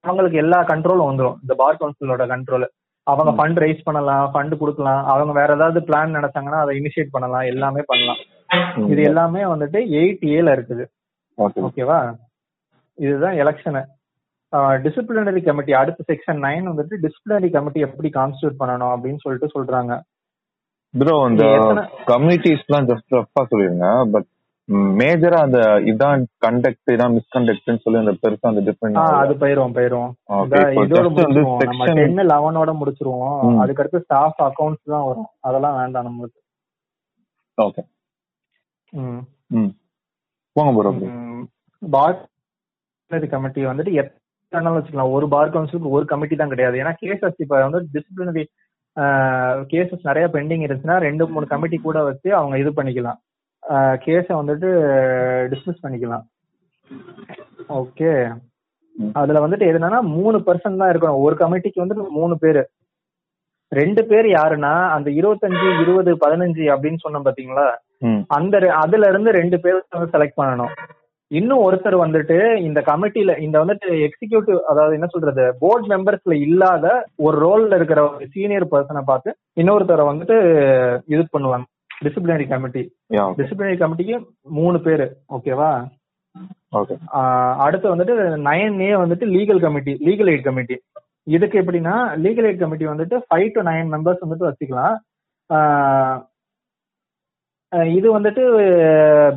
அவங்களுக்கு எல்லா கண்ட்ரோலும் வந்துரும். இந்த பார் கவுன்சிலோட கண்ட்ரோல் அவங்க. ஃபண்ட் ரைஸ் பண்ணலாம் ஃபண்ட் கொடுக்கலாம். அவங்க வேற ஏதாவது பிளான் நினைச்சாங்கன்னா அதை இனிஷியேட் பண்ணலாம். எல்லாமே பண்ணலாம். இது எல்லாமே வந்துட்டு எயிட் ஏல இருக்குது. ஓகே ஓகேவா இதுதான் எலெக்ஷனு டிசிப்ளினரி கமிட்டி அடுத்த செக்ஷன் நைன் வந்துட்டு டிசிப்ளினரி கமிட்டி எப்படி கான்ஸ்டியூட் பண்ணணும் அப்படின்னு சொல்லிட்டு சொல்றாங்க. ப்ரோ இந்த எத்தனை- கம்யூனிட்டிஸ்லாம் ஜஸ்ட் ரஃபா சொல்லிருங்க பட் மேஜரா அந்த இதான் கண்டக்ட் இதான் மிஸ்கண்டக்ட்னு சொல்லி அந்த பெருசா அந்த டிஃபரெண்ட் அது போயிரும் போயிரும். இதோட முடிச்சிருவோம். டென் லெவனோட முடிச்சிருவோம். அதுக்கடுத்து ஸ்டாஃப் அக்கௌண்ட்ஸ் தான் வரும். அதெல்லாம் வேண்டாம் நம்மளுக்கு. ஓகே ம். ம். போங்க ப்ரோ பார் கமிட்டி வந்துட்டு எத்தனை வச்சுக்கலாம். ஒரு பார் கவுன்சிலுக்கு ஒரு கமிட்டி தான் கிடையாது. ஏன்னா கேசஸ் இப்ப வந்து டிசிப்ளினரி கேசஸ் நிறைய பெண்டிங் இருந்துச்சுன்னா ரெண்டு மூணு கமிட்டி கூட வச்சு அவங்க இது பண்ணிக்கலாம். கேஸை வந்துட்டு டிஸ்மிஸ் பண்ணிக்கலாம். ஓகே. அதுல வந்துட்டு எதுனா மூணு பர்சன் தான் இருக்கணும். ஒரு கமிட்டிக்கு வந்துட்டு மூணு பேரு. ரெண்டு பேர் யாருன்னா அந்த இருபத்தஞ்சு இருபது பதினஞ்சு அப்படின்னு சொன்னோம் பாத்தீங்களா? அந்த அதுல இருந்து ரெண்டு பேர் வந்து செலக்ட் பண்ணணும். இன்னும் ஒருத்தர் வந்துட்டு இந்த கமிட்டில இந்த வந்துட்டு எக்ஸிகியூட்டிவ் அதாவது என்ன சொல்றது போர்ட் மெம்பர்ஸ்ல இல்லாத ஒரு ரோல்ல இருக்கிற ஒரு சீனியர் பர்சனை பார்த்து இன்னொருத்தரை வந்துட்டு இது பண்ணுவாங்க. டிசிப்ளினரி கமிட்டி டிசிப்ளினரி கமிட்டிக்கு மூணு பேரு ஓகேவா ஓகே அடுத்து வந்துட்டு நைன் ஏ வந்துட்டு legal committee legal aid committee இதுக்கு எப்படின்னா லீகல் எய்ட் கமிட்டி வந்துட்டு ஃபைவ் டு நைன் மெம்பர்ஸ் வந்துட்டு வச்சுக்கலாம். இது வந்துட்டு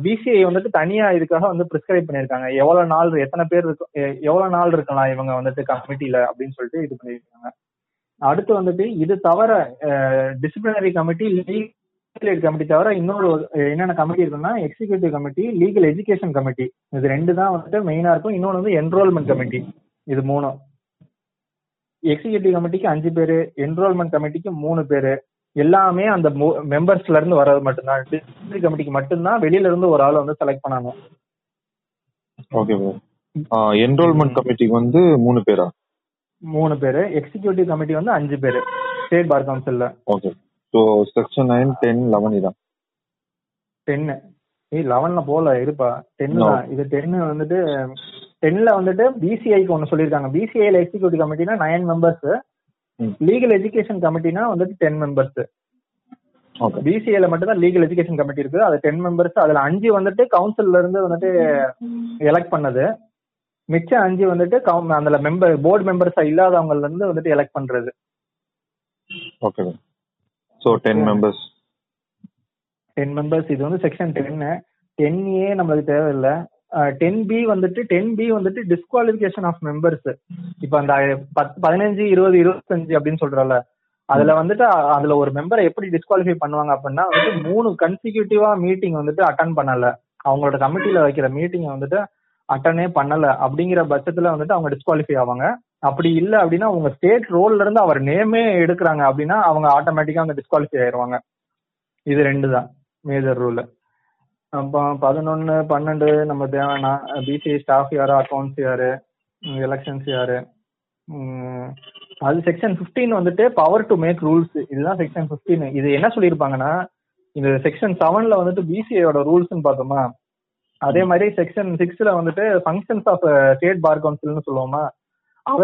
பிசிஐ வந்துட்டு தனியா இதுக்காக வந்து பிரிஸ்கிரைப் பண்ணியிருக்காங்க. எவ்வளவு நாள் எத்தனை பேர் இருக்கும் எவ்வளவு நாள் இருக்கலாம் இவங்க வந்துட்டு கமிட்டில அப்படின்னு சொல்லிட்டு இது பண்ணியிருக்காங்க. அடுத்து வந்துட்டு இது தவிர டிசிப்ளினரி கமிட்டி லீகல் கமிட்டி தவிர இன்னொரு என்னென்ன கமிட்டி இருக்குன்னா executive committee legal education committee இது ரெண்டு தான் வந்துட்டு மெயினா இருக்கும். இன்னொன்று வந்து என்ரோல்மெண்ட் கமிட்டி இது மூணும். எக்ஸிகியூட்டிவ் கமிட்டிக்கு அஞ்சு பேரு என்ரோல்மெண்ட் கமிட்டிக்கு மூணு பேரு. எல்லாமே அந்த மெம்பர்ஸ்ல இருந்து வர்றது மட்டும்தான். டிஸ்ட்ரிக்ட் கமிட்டிக்கு மட்டும்தான் வெளியில இருந்து ஒரு ஆளை வந்து செலக்ட் பண்ணணும். ஓகே என்ரோல்மெண்ட் கமிட்டிக்கு வந்து மூணு பேரா? மூணு பேரு. எக்ஸிகியூட்டிவ் கமிட்டி வந்து அஞ்சு பேரு. State bar கவுன்சில்ல okay so section nine ten eleven இதான். டென்னு ஏய் லெவன்ல போல இருப்பா. டென்னு. தான். இது டென்னு வந்துட்டு டென்ல வந்துட்டு பிசிஐக்கு ஒன்னு சொல்லியிருக்காங்க. பிசிஐல எக்ஸிகியூட்டிவ் கமிட்டினா நைன் மெம்பர்ஸ். லீகல் எஜுகேஷன் கமிட்டினா வந்துட்டு டென் மெம்பர்ஸ் பிசிஐல மட்டும் தான் லீகல் எஜுகேஷன் கமிட்டி இருக்கு அது டென் மெம்பர்ஸ் அதுல அஞ்சு வந்துட்டு கவுன்சில்ல இருந்து வந்துட்டு எலெக்ட் பண்ணது. மிச்சம் அஞ்சு வந்துட்டு அதுல மெம்பர் போர்டு மெம்பர்ஸா இல்லாதவங்கல இருந்து வந்துட்டு எலெக்ட் பண்றது. Okay so ten members ten members இது வந்து செக்ஷன் டென்னு டென் ஏ நம்மளுக்கு தேவையில்லை. டென் பி வந்துட்டு டென் பி வந்துட்டு டிஸ்குவாலிஃபிகேஷன் ஆஃப் மெம்பர்ஸ் இப்ப அந்த பத்து பதினஞ்சு இருபது இருபத்தஞ்சு அப்படின்னு சொல்றல அதுல வந்துட்டு அதுல ஒரு மெம்பரை எப்படி டிஸ்குவாலிஃபை பண்ணுவாங்க அப்படின்னா வந்துட்டு மூணு கன்சிக்யூட்டிவா மீட்டிங் வந்துட்டு அட்டன் பண்ணல. அவங்களோட கமிட்டில வைக்கிற மீட்டிங் வந்துட்டு அட்டனே பண்ணல. அப்படிங்கிற பட்சத்துல வந்துட்டு அவங்க டிஸ்குவாலிஃபை ஆவாங்க. அப்படி இல்ல அப்படின்னா அவங்க ஸ்டேட் ரோல்ல இருந்து அவர் நேமே எடுக்கிறாங்க அப்படின்னா அவங்க ஆட்டோமேட்டிக்கா வந்து டிஸ்குவாலிஃபை ஆயிருவாங்க. இது ரெண்டு தான் மேஜர் ரூல் அப்போ பதினொன்னு பன்னெண்டு நம்ம தேவைன்னா பிசிஐ ஸ்டாஃப் யாரு அக்கௌண்ட்ஸ் யாரு எலெக்ஷன்ஸ் யாரு அது செக்ஷன் 15 வந்துட்டு பவர் டு மேக் ரூல்ஸ் இதுதான் செக்ஷன் 15 இது என்ன சொல்லியிருப்பாங்கன்னா இந்த செக்ஷன் செவன்ல வந்துட்டு பிசிஐயோட ரூல்ஸ்னு பார்த்தோமா? அதே மாதிரி செக்ஷன் சிக்ஸ்ல வந்துட்டு ஃபங்க்ஷன்ஸ் ஆஃப் ஸ்டேட் பார் கவுன்சில்னு சொல்லுவோமா?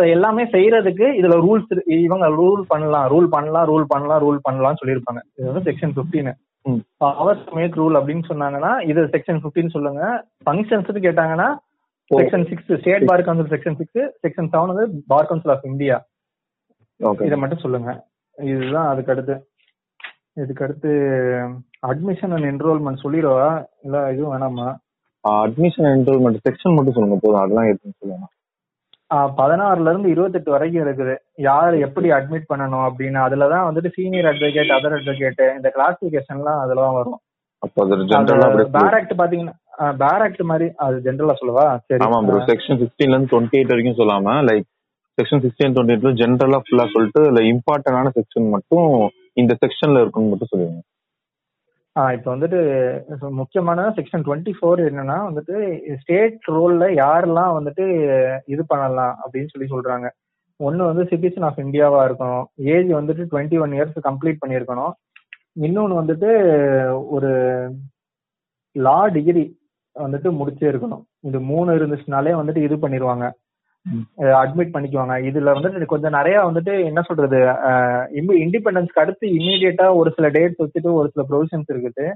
எல்லாமே செய்யறதுக்கு இதுல ரூல்ஸ் இவங்க ரூல் பண்ணலாம் ரூல் பண்ணலாம் ரூல் பண்ணலாம் ரூல் பண்ணலாம்னு சொல்லியிருப்பாங்க. இது வந்து செக்ஷன் 15 ம். பவர் மேக் ரூல் அப்படின்னு சொன்னாங்கன்னா இது செக்ஷன் 15 சொல்லுங்க. ஃபங்க்ஷன்ஸ் கேட்டாங்கன்னா section six state bar council section six section seven வந்து பார் கவுன்சில் ஆஃப் இந்தியா இதை மட்டும் சொல்லுங்க. இதுதான் அதுக்கு அடுத்து இதுக்கு அடுத்து அட்மிஷன் அண்ட் என்ரோல்மெண்ட் சொல்லிடுவா? இல்ல இதுவும் வேணாமா? அட்மிஷன் என்ரோல்மெண்ட் செக்ஷன் மட்டும் சொல்லுங்க போதும். அதெல்லாம் சொல்லுங்க ஆஹ் பதினாறுல இருந்து இருபத்தெட்டு வரைக்கும் இருக்குது. யார் எப்படி அட்மிட் பண்ணணும் அப்படின்னு அதுலதான் வந்துட்டு சீனியர் அட்வொகேட் அதர் அட்வொகேட் இந்த கிளாசிபிகேஷன்லாம் அதுலதான் வரும். அப்போ அது ஜென்ரலா அப்படியே பேர் ஆக்ட் பாத்தீங்கன்னா பேர் ஆக்ட் மாதிரி அது ஜென்ரலா சொல்லவா? சரி. ஆமா ப்ரோ செக்ஷன் சிக்ஸ்டீன்ல இருந்து டுவெண்ட்டி எயிட் வரைக்கும் சொல்லாம லைக் செக்ஷன் சிக்ஸ்டீன் டுவெண்ட்டி எயிட்ல ஜென்ரலா ஃபுல்லா சொல்லிட்டு இல்ல இம்பார்ட்டன்டான செக்ஷன் மட்டும் இந்த செக்ஷன்ல இருக்குன்னு மட்டும் சொல்லுங்க இப்போ வந்துட்டு முக்கியமான செக்ஷன் டுவெண்ட்டி ஃபோர் என்னன்னா வந்துட்டு ஸ்டேட் ரோல்ல யாரெல்லாம் வந்துட்டு இது பண்ணலாம் அப்படின்னு சொல்லி சொல்றாங்க. ஒன்னு வந்து சிட்டிசன் ஆஃப் இந்தியாவா இருக்கணும். ஏஜ் வந்துட்டு டுவெண்ட்டி ஒன் இயர்ஸ் கம்ப்ளீட் பண்ணியிருக்கணும். இன்னொன்னு வந்துட்டு ஒரு லா டிகிரி வந்துட்டு முடிச்சே இருக்கணும் இது மூணு இருந்துச்சுனாலே வந்துட்டு இது பண்ணிடுவாங்க அட்மிட் பண்ணிக்குவாங்க. இதுல வந்துட்டு கொஞ்சம் நிறைய வந்துட்டு என்ன சொல்றது இண்டிபெண்டன்ஸ்க்கு அடுத்து இமீடியட்டா ஒரு சில டேட்ஸ் வச்சுட்டு ஒரு சில ப்ரொவிஷன்ஸ் இருக்குது.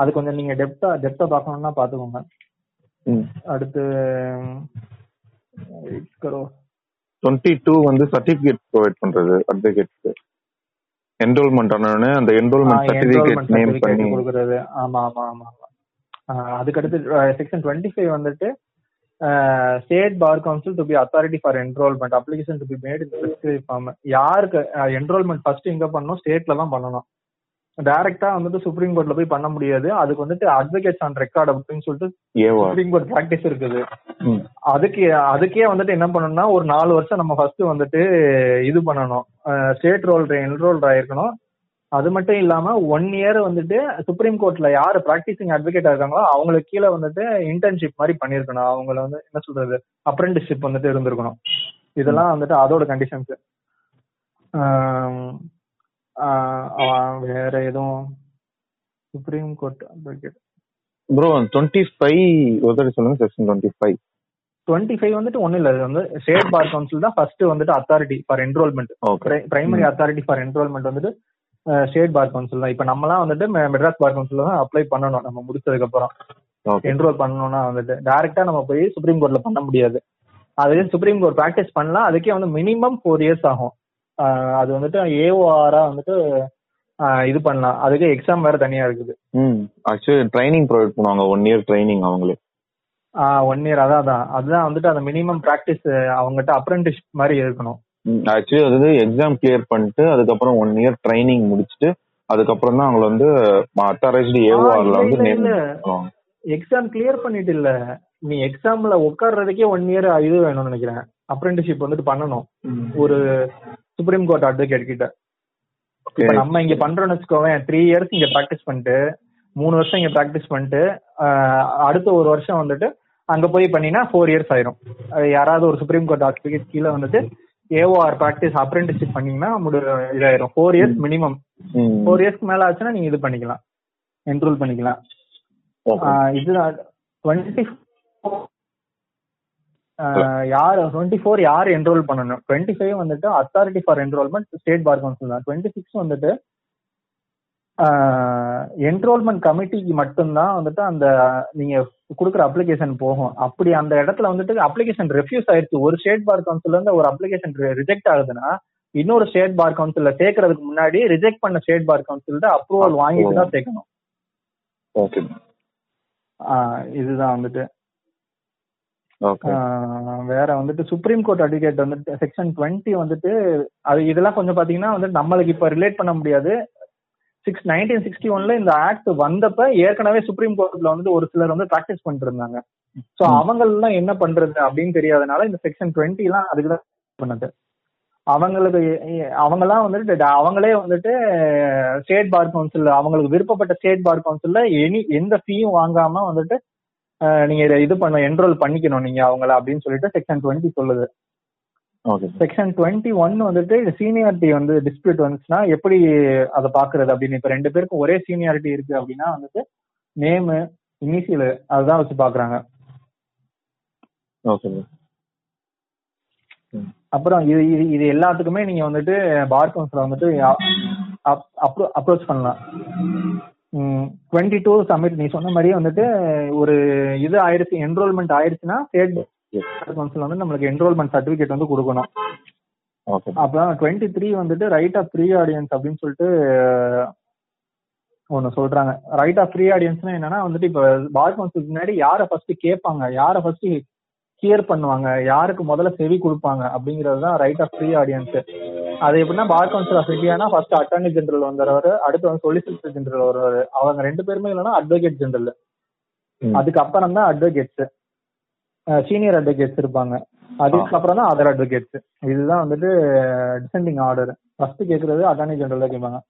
அது கொஞ்சம் நீங்க டெப்தா டெப்தா பார்க்கணும்னா பாத்துக்கோங்க அடுத்து டுவெண்ட்டி டூ வந்து சர்டிபிகேட் ப்ரொவைட் பண்றது அட்வொகேட்ஸ்க்கு என்ரோல்மெண்ட் ஆனோடனே அந்த என்ரோல்மெண்ட் சர்டிபிகேட் நேம் பண்ணி கொடுக்கறது. ஆமா ஆமா ஆமா ஆஹ் அதுக்கடுத்து செக்ஷன் டுவெண்ட்டி ஃபைவ் வந்துட்டு state bar council to be authority for enrolment application to be made in form யாருக்கு என்ரோல்மெண்ட் ஃபர்ஸ்ட் எங்க பண்ணணும் ஸ்டேட்ல தான் பண்ணணும். டைரக்டா வந்துட்டு சுப்ரீம் கோர்ட்ல போய் பண்ண முடியாது. அதுக்கு வந்துட்டு அட்வொகேட்ஸ் ஆன் ரெக்கார்ட் அப்படின்னு சொல்லிட்டு சுப்ரீம் கோர்ட் பிராக்டிஸ் இருக்குது. அதுக்கு அதுக்கே வந்துட்டு என்ன பண்ணணும்னா ஒரு நாலு வருஷம் நம்ம ஃபர்ஸ்ட் வந்துட்டு இது பண்ணணும். ஸ்டேட் ரோல் என்ரோல் ஆயிருக்கணும். அது மட்டும் இல்லாம ஒன் இயர் வந்துட்டு சுப்ரீம் கோர்ட்ல யாரு பிராக்டிசிங் அட்வொகேட்டா இருக்காங்களோ அவங்களுக்கு கீழே வந்துட்டு இன்டர்ன்ஷிப் மாதிரி பண்ணிருக்கணும் அவங்கள வந்து என்ன சொல்றது? அப்ரெண்டிஸ்ஷிப் வந்துட்டு இருந்திருக்கணும். இதெல்லாம் வந்துட்டு அதோட கண்டிஷன்ஸ் வேற எதுவும்? Supreme court advocate bro twenty five ஒரு சொல்லுங்க section twenty five twenty five வந்துட்டு ஒன்றும் இல்லை. இது வந்து ஸ்டேட் பார் கவுன்சில் தான் ஃபர்ஸ்ட் வந்துட்டு authority for enrolment primary authority for enrolment வந்துட்டு ஸ்டேட் பார் கவுன்சில் தான். இப்போ நம்மலாம் வந்துட்டு மெட்ராஸ் பார் கவுன்சில் தான் அப்ளை பண்ணணும். நம்ம முடிச்சதுக்கு அப்புறம் என்ரோல் பண்ணணும்னா வந்துட்டு. டைரக்டா நம்ம போய் சுப்ரீம் கோர்ட்ல பண்ண முடியாது. அதுவே சுப்ரீம் கோர்ட் ப்ராக்டிஸ் பண்ணலாம். அதுக்கே வந்து மினிமம் ஃபோர் இயர்ஸ் ஆகும். அது வந்துட்டு ஏஓஆரா வந்துட்டு இது பண்ணலாம். அதுக்கு எக்ஸாம் வேற தனியா இருக்குது. ம். ஆக்சுவலி ட்ரைனிங் ப்ரொவைட் பண்ணுவாங்க. ஒன் இயர் ட்ரைனிங் அவங்களே. ஒன் இயர் அதான் அதான். அதுதான் வந்துட்டு அந்த மினிமம் ப்ராக்டிஸ் அவங்ககிட்ட அப்ரெண்டிஸ் மாதிரி இருக்கணும். ஆக்சுவலி அது வந்து எக்ஸாம் கிளியர் பண்ணிட்டு அதுக்கப்புறம் ஒன் இயர் ட்ரைனிங் முடிச்சுட்டு அதுக்கப்புறம் தான் அவங்கள வந்து அத்தாரைஸ்டு ஏஓஆர்ல வந்து எக்ஸாம் கிளியர் பண்ணிட்டு இல்ல. நீ எக்ஸாம்ல உட்கார்றதுக்கே ஒன் இயர் இது வேணும்னு நினைக்கிறேன். அப்ரெண்டிஷிப் வந்துட்டு பண்ணணும். ஒரு சுப்ரீம் கோர்ட் அட்வொகேட் கிட்ட. இப்ப நம்ம இங்க பண்றோம்னு வச்சுக்கோவேன் த்ரீ இயர்ஸ் இங்க ப்ராக்டிஸ் பண்ணிட்டு மூணு வருஷம் இங்க ப்ராக்டிஸ் பண்ணிட்டு அடுத்த ஒரு வருஷம் வந்துட்டு அங்க போய் பண்ணினா ஃபோர் இயர்ஸ் ஆயிரும். யாராவது ஒரு சுப்ரீம் கோர்ட் அட்வொகேட் கீழே வந்துட்டு ஏஓஆர் ப்ராக்டிஸ் அப்ரெண்டிஷிப் பண்ணீங்கன்னா இதாயிரும். ஃபோர் இயர்ஸ் மினிமம் ஃபோர் இயர்ஸ்க்கு மேல ஆச்சுன்னா நீங்க இது பண்ணிக்கலாம். என்ரோல் பண்ணிக்கலாம். ஓகே. ஆஹ் இது டுவெண்ட்டி யார் டுவெண்ட்டி ஃபோர் யார் என்ரோல் பண்ணணும்? டுவெண்ட்டி ஃபைவ் வந்துட்டு authority for enrolment state bar council தான். டுவெண்ட்டி சிக்ஸ் வந்துட்டு என்ரோல்மெண்ட் கமிட்டிக்கு மட்டும்தான் வந்துட்டு அந்த நீங்க கொடுக்குற அப்ளிகேஷன் போகும். அப்படி அந்த இடத்துல வந்துட்டு அப்ளிகேஷன் ரெஃப்யூஸ் ஆயிருச்சு. ஒரு ஸ்டேட் பார் கவுன்சில்ல இருந்து ஒரு அப்ளிகேஷன் ரிஜெக்ட் ஆகுதுன்னா இன்னொரு ஸ்டேட் பார் கவுன்சில்ல சேர்க்கறதுக்கு முன்னாடி ரிஜெக்ட் பண்ண ஸ்டேட் பார் கவுன்சில் அப்ரூவல் வாங்கிட்டு தான் சேர்க்கணும். ஓகே இதுதான் வந்துட்டு. வேற வந்துட்டு சுப்ரீம் கோர்ட் அட்வொகேட் வந்துட்டு செக்ஷன் டுவெண்ட்டி வந்துட்டு அது இதெல்லாம் கொஞ்சம் பாத்தீங்கன்னா வந்து நம்மளுக்கு இப்ப ரிலேட் பண்ண முடியாது. சிக்ஸ் நைன்டீன் சிக்ஸ்டி ஒன்ல இந்த ஆக்ட் வந்தப்ப ஏற்கனவே சுப்ரீம் கோர்ட்ல வந்துட்டு ஒரு சிலர் வந்து பிராக்டிஸ் பண்ணிட்டு இருந்தாங்க சோ. அவங்க எல்லாம் என்ன பண்றது அப்படின்னு தெரியாதனால இந்த செக்ஷன் டுவெண்ட்டி எல்லாம் அதுக்கு தான் பண்ணது. அவங்களுக்கு அவங்க எல்லாம் வந்துட்டு அவங்களே வந்துட்டு ஸ்டேட் பார் கவுன்சில் அவங்களுக்கு விருப்பப்பட்ட ஸ்டேட் பார் கவுன்சில்ல எனி எந்த ஃபீயும் வாங்காம வந்துட்டு நீங்க இதை பண்ண என்ரோல் பண்ணிக்கணும் நீங்க அவங்கள அப்படின்னு சொல்லிட்டு செக்ஷன் டுவெண்ட்டி சொல்லுது. செக்ஷன் டுவெண்ட்டி ஒன் வந்துட்டு சீனியாரிட்டி வந்து டிஸ்பியூட் வந்துச்சுன்னா எப்படி அதை பாக்குறது அப்படின்னு இப்ப ரெண்டு பேருக்கும் ஒரே சீனியாரிட்டி இருக்கு அப்படின்னா வந்துட்டு நேமு இனிஷியல் அதுதான் வச்சு பாக்குறாங்க ஓகே அப்புறம் இது இது இது எல்லாத்துக்குமே நீங்க வந்துட்டு பார் கவுன்சில வந்துட்டு அப்ரோச் பண்ணலாம். டுவெண்ட்டி டூ சப்மிட் நீ சொன்ன மாதிரியே வந்துட்டு ஒரு இது ஆயிடுச்சு என்ரோல்மெண்ட் ஆயிடுச்சுன்னா ஸ்டேட் கவுன்சில் வந்து நம்மளுக்கு என்ரோல்மெண்ட் சர்டிபிகேட் வந்து கொடுக்கணும். ஓகே அப்புறம் டுவெண்ட்டி த்ரீ வந்துட்டு ரைட் ஆஃப் ஃப்ரீ ஆடியன்ஸ் அப்படின்னு சொல்லிட்டு ஒன்று சொல்றாங்க. ரைட் ஆஃப் ஃப்ரீ ஆடியன்ஸ்னா என்னன்னா வந்துட்டு இப்போ பார் கவுன்சிலுக்கு முன்னாடி யாரை ஃபர்ஸ்ட் கேட்பாங்க? யாரை ஃபர்ஸ்ட் கிளியர் பண்ணுவாங்க? யாருக்கு முதல்ல செவி கொடுப்பாங்க? அப்படிங்கிறது தான் ரைட் ஆஃப் ஃப்ரீ ஆடியன்ஸ் அது எப்படின்னா பார் கவுன்சில் ஆஃப் இந்தியானா ஃபர்ஸ்ட் அட்டார்னி ஜெனரல் வந்துடுவாரு அடுத்து வந்து சொலிசிட்டர் ஜெனரல் வருவாரு. அவங்க ரெண்டு பேருமே இல்லைன்னா அட்வொகேட் ஜெனரல் ம். அதுக்கு அப்புறம் தான் அட்வொகேட்ஸ் சீனியர் அட்வொகேட்ஸ் இருப்பாங்க. அதுக்கப்புறம் தான் அதர் அட்வொகேட்ஸ் இதுதான் வந்துட்டு டிசெண்டிங் ஆர்டர் ஃபர்ஸ்ட் கேட்கறது அட்டார்னி ஜெனரல் தான் கேட்பாங்க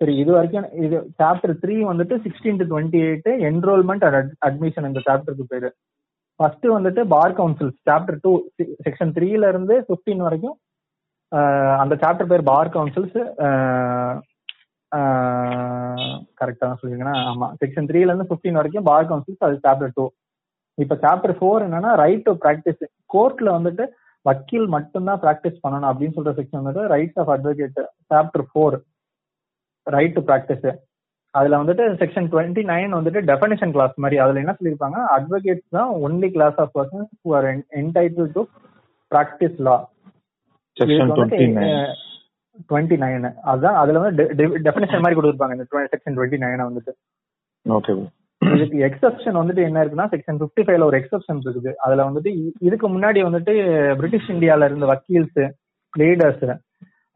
சரி இது வரைக்கும் இது சாப்டர் த்ரீ வந்துட்டு sixteen to twenty eight enrolment at admission இந்த சாப்டருக்கு பேரு ஃபர்ஸ்ட் வந்துட்டு bar council chapter two section த்ரீல இருந்து ஃபிஃப்டீன் வரைக்கும் அந்த சாப்டர் பேர் பார் கவுன்சில்ஸ் கரெக்டாக தான் சொல்லியிருக்கேன்னா ஆமா செக்ஷன் த்ரீல இருந்து ஃபிஃப்டீன் வரைக்கும் பார் கவுன்சில்ஸ் அது சாப்டர் டூ இப்ப சாப்டர் ஃபோர் என்னன்னா ரைட் டு ப்ராக்டிஸ் கோர்ட்ல வந்துட்டு வக்கீல் மட்டும்தான் ப்ராக்டிஸ் பண்ணணும் அப்படின்னு சொல்ற செக்ஷன் வந்துட்டு rights of advocate chapter four right to practise அதுல வந்துட்டு செக்ஷன் டுவெண்ட்டி நைன் வந்துட்டு டெஃபனிஷன் கிளாஸ் மாதிரி அதுல என்ன சொல்லியிருப்பாங்க? அட்வொகேட்ஸ் தான் only class of persons who are entitled to practise law twenty nine அதுதான் அதுல வந்து டெபினேஷன் மாதிரி கொடுத்துருப்பாங்க. இந்த செக்ஷன் டுவெண்ட்டி நைனை வந்துட்டு. ஓகே இதுக்கு எக்ஸப்ஷன் வந்துட்டு என்ன இருக்குன்னா செக்ஷன் பிப்டி ஃபைவ்ல ஒரு எக்ஸப்ஷன் இருக்குது. அதுல வந்துட்டு இதுக்கு முன்னாடி வந்துட்டு பிரிட்டிஷ் இந்தியால இருந்த வக்கீல்ஸ் லீடர்ஸ்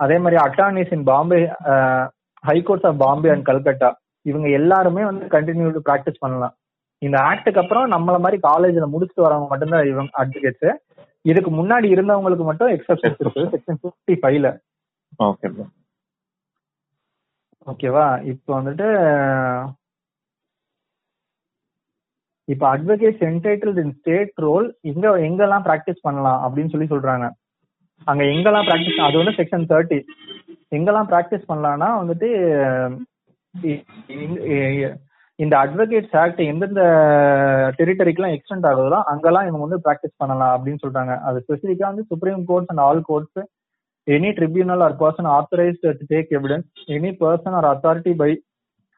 அதே மாதிரி attorneys in Bombay high courts of Bombay and Calcutta இவங்க எல்லாருமே வந்து கண்டினியூ ப்ராக்டிஸ் பண்ணலாம். இந்த ஆக்டுக்கு அப்புறம் நம்மள மாதிரி காலேஜ்ல முடிச்சுட்டு வரவங்க மட்டும்தான் இவங்க அட்வொகேட்ஸ் இதுக்கு முன்னாடி இருந்தவங்களுக்கு மட்டும் எக்ஸப்ஷன்ஸ் இருக்குது செக்ஷன் பிப்டி ஃபைவ்ல ஓகேவா இப்போ வந்துட்டு இப்போ advocates entitled in state roll எங்க எங்கெல்லாம் ப்ராக்டிஸ் பண்ணலாம் அப்படின்னு சொல்லி சொல்றாங்க. அங்க எங்கெல்லாம் ப்ராக்டிஸ் அது வந்து செக்ஷன் தேர்ட்டி எங்கெல்லாம் ப்ராக்டிஸ் பண்ணலாம்னா வந்துட்டு இந்த அட்வொகேட்ஸ் ஆக்ட் எந்தெந்த டெரிட்டரிக்கெல்லாம் எக்ஸ்டெண்ட் ஆகுதோ அங்கெல்லாம் இவங்க வந்து ப்ராக்டிஸ் பண்ணலாம் அப்படின்னு சொல்றாங்க. அது ஸ்பெசிஃபிக்கா வந்து supreme courts and all courts any tribunal or person authorised to take evidence any person or authority by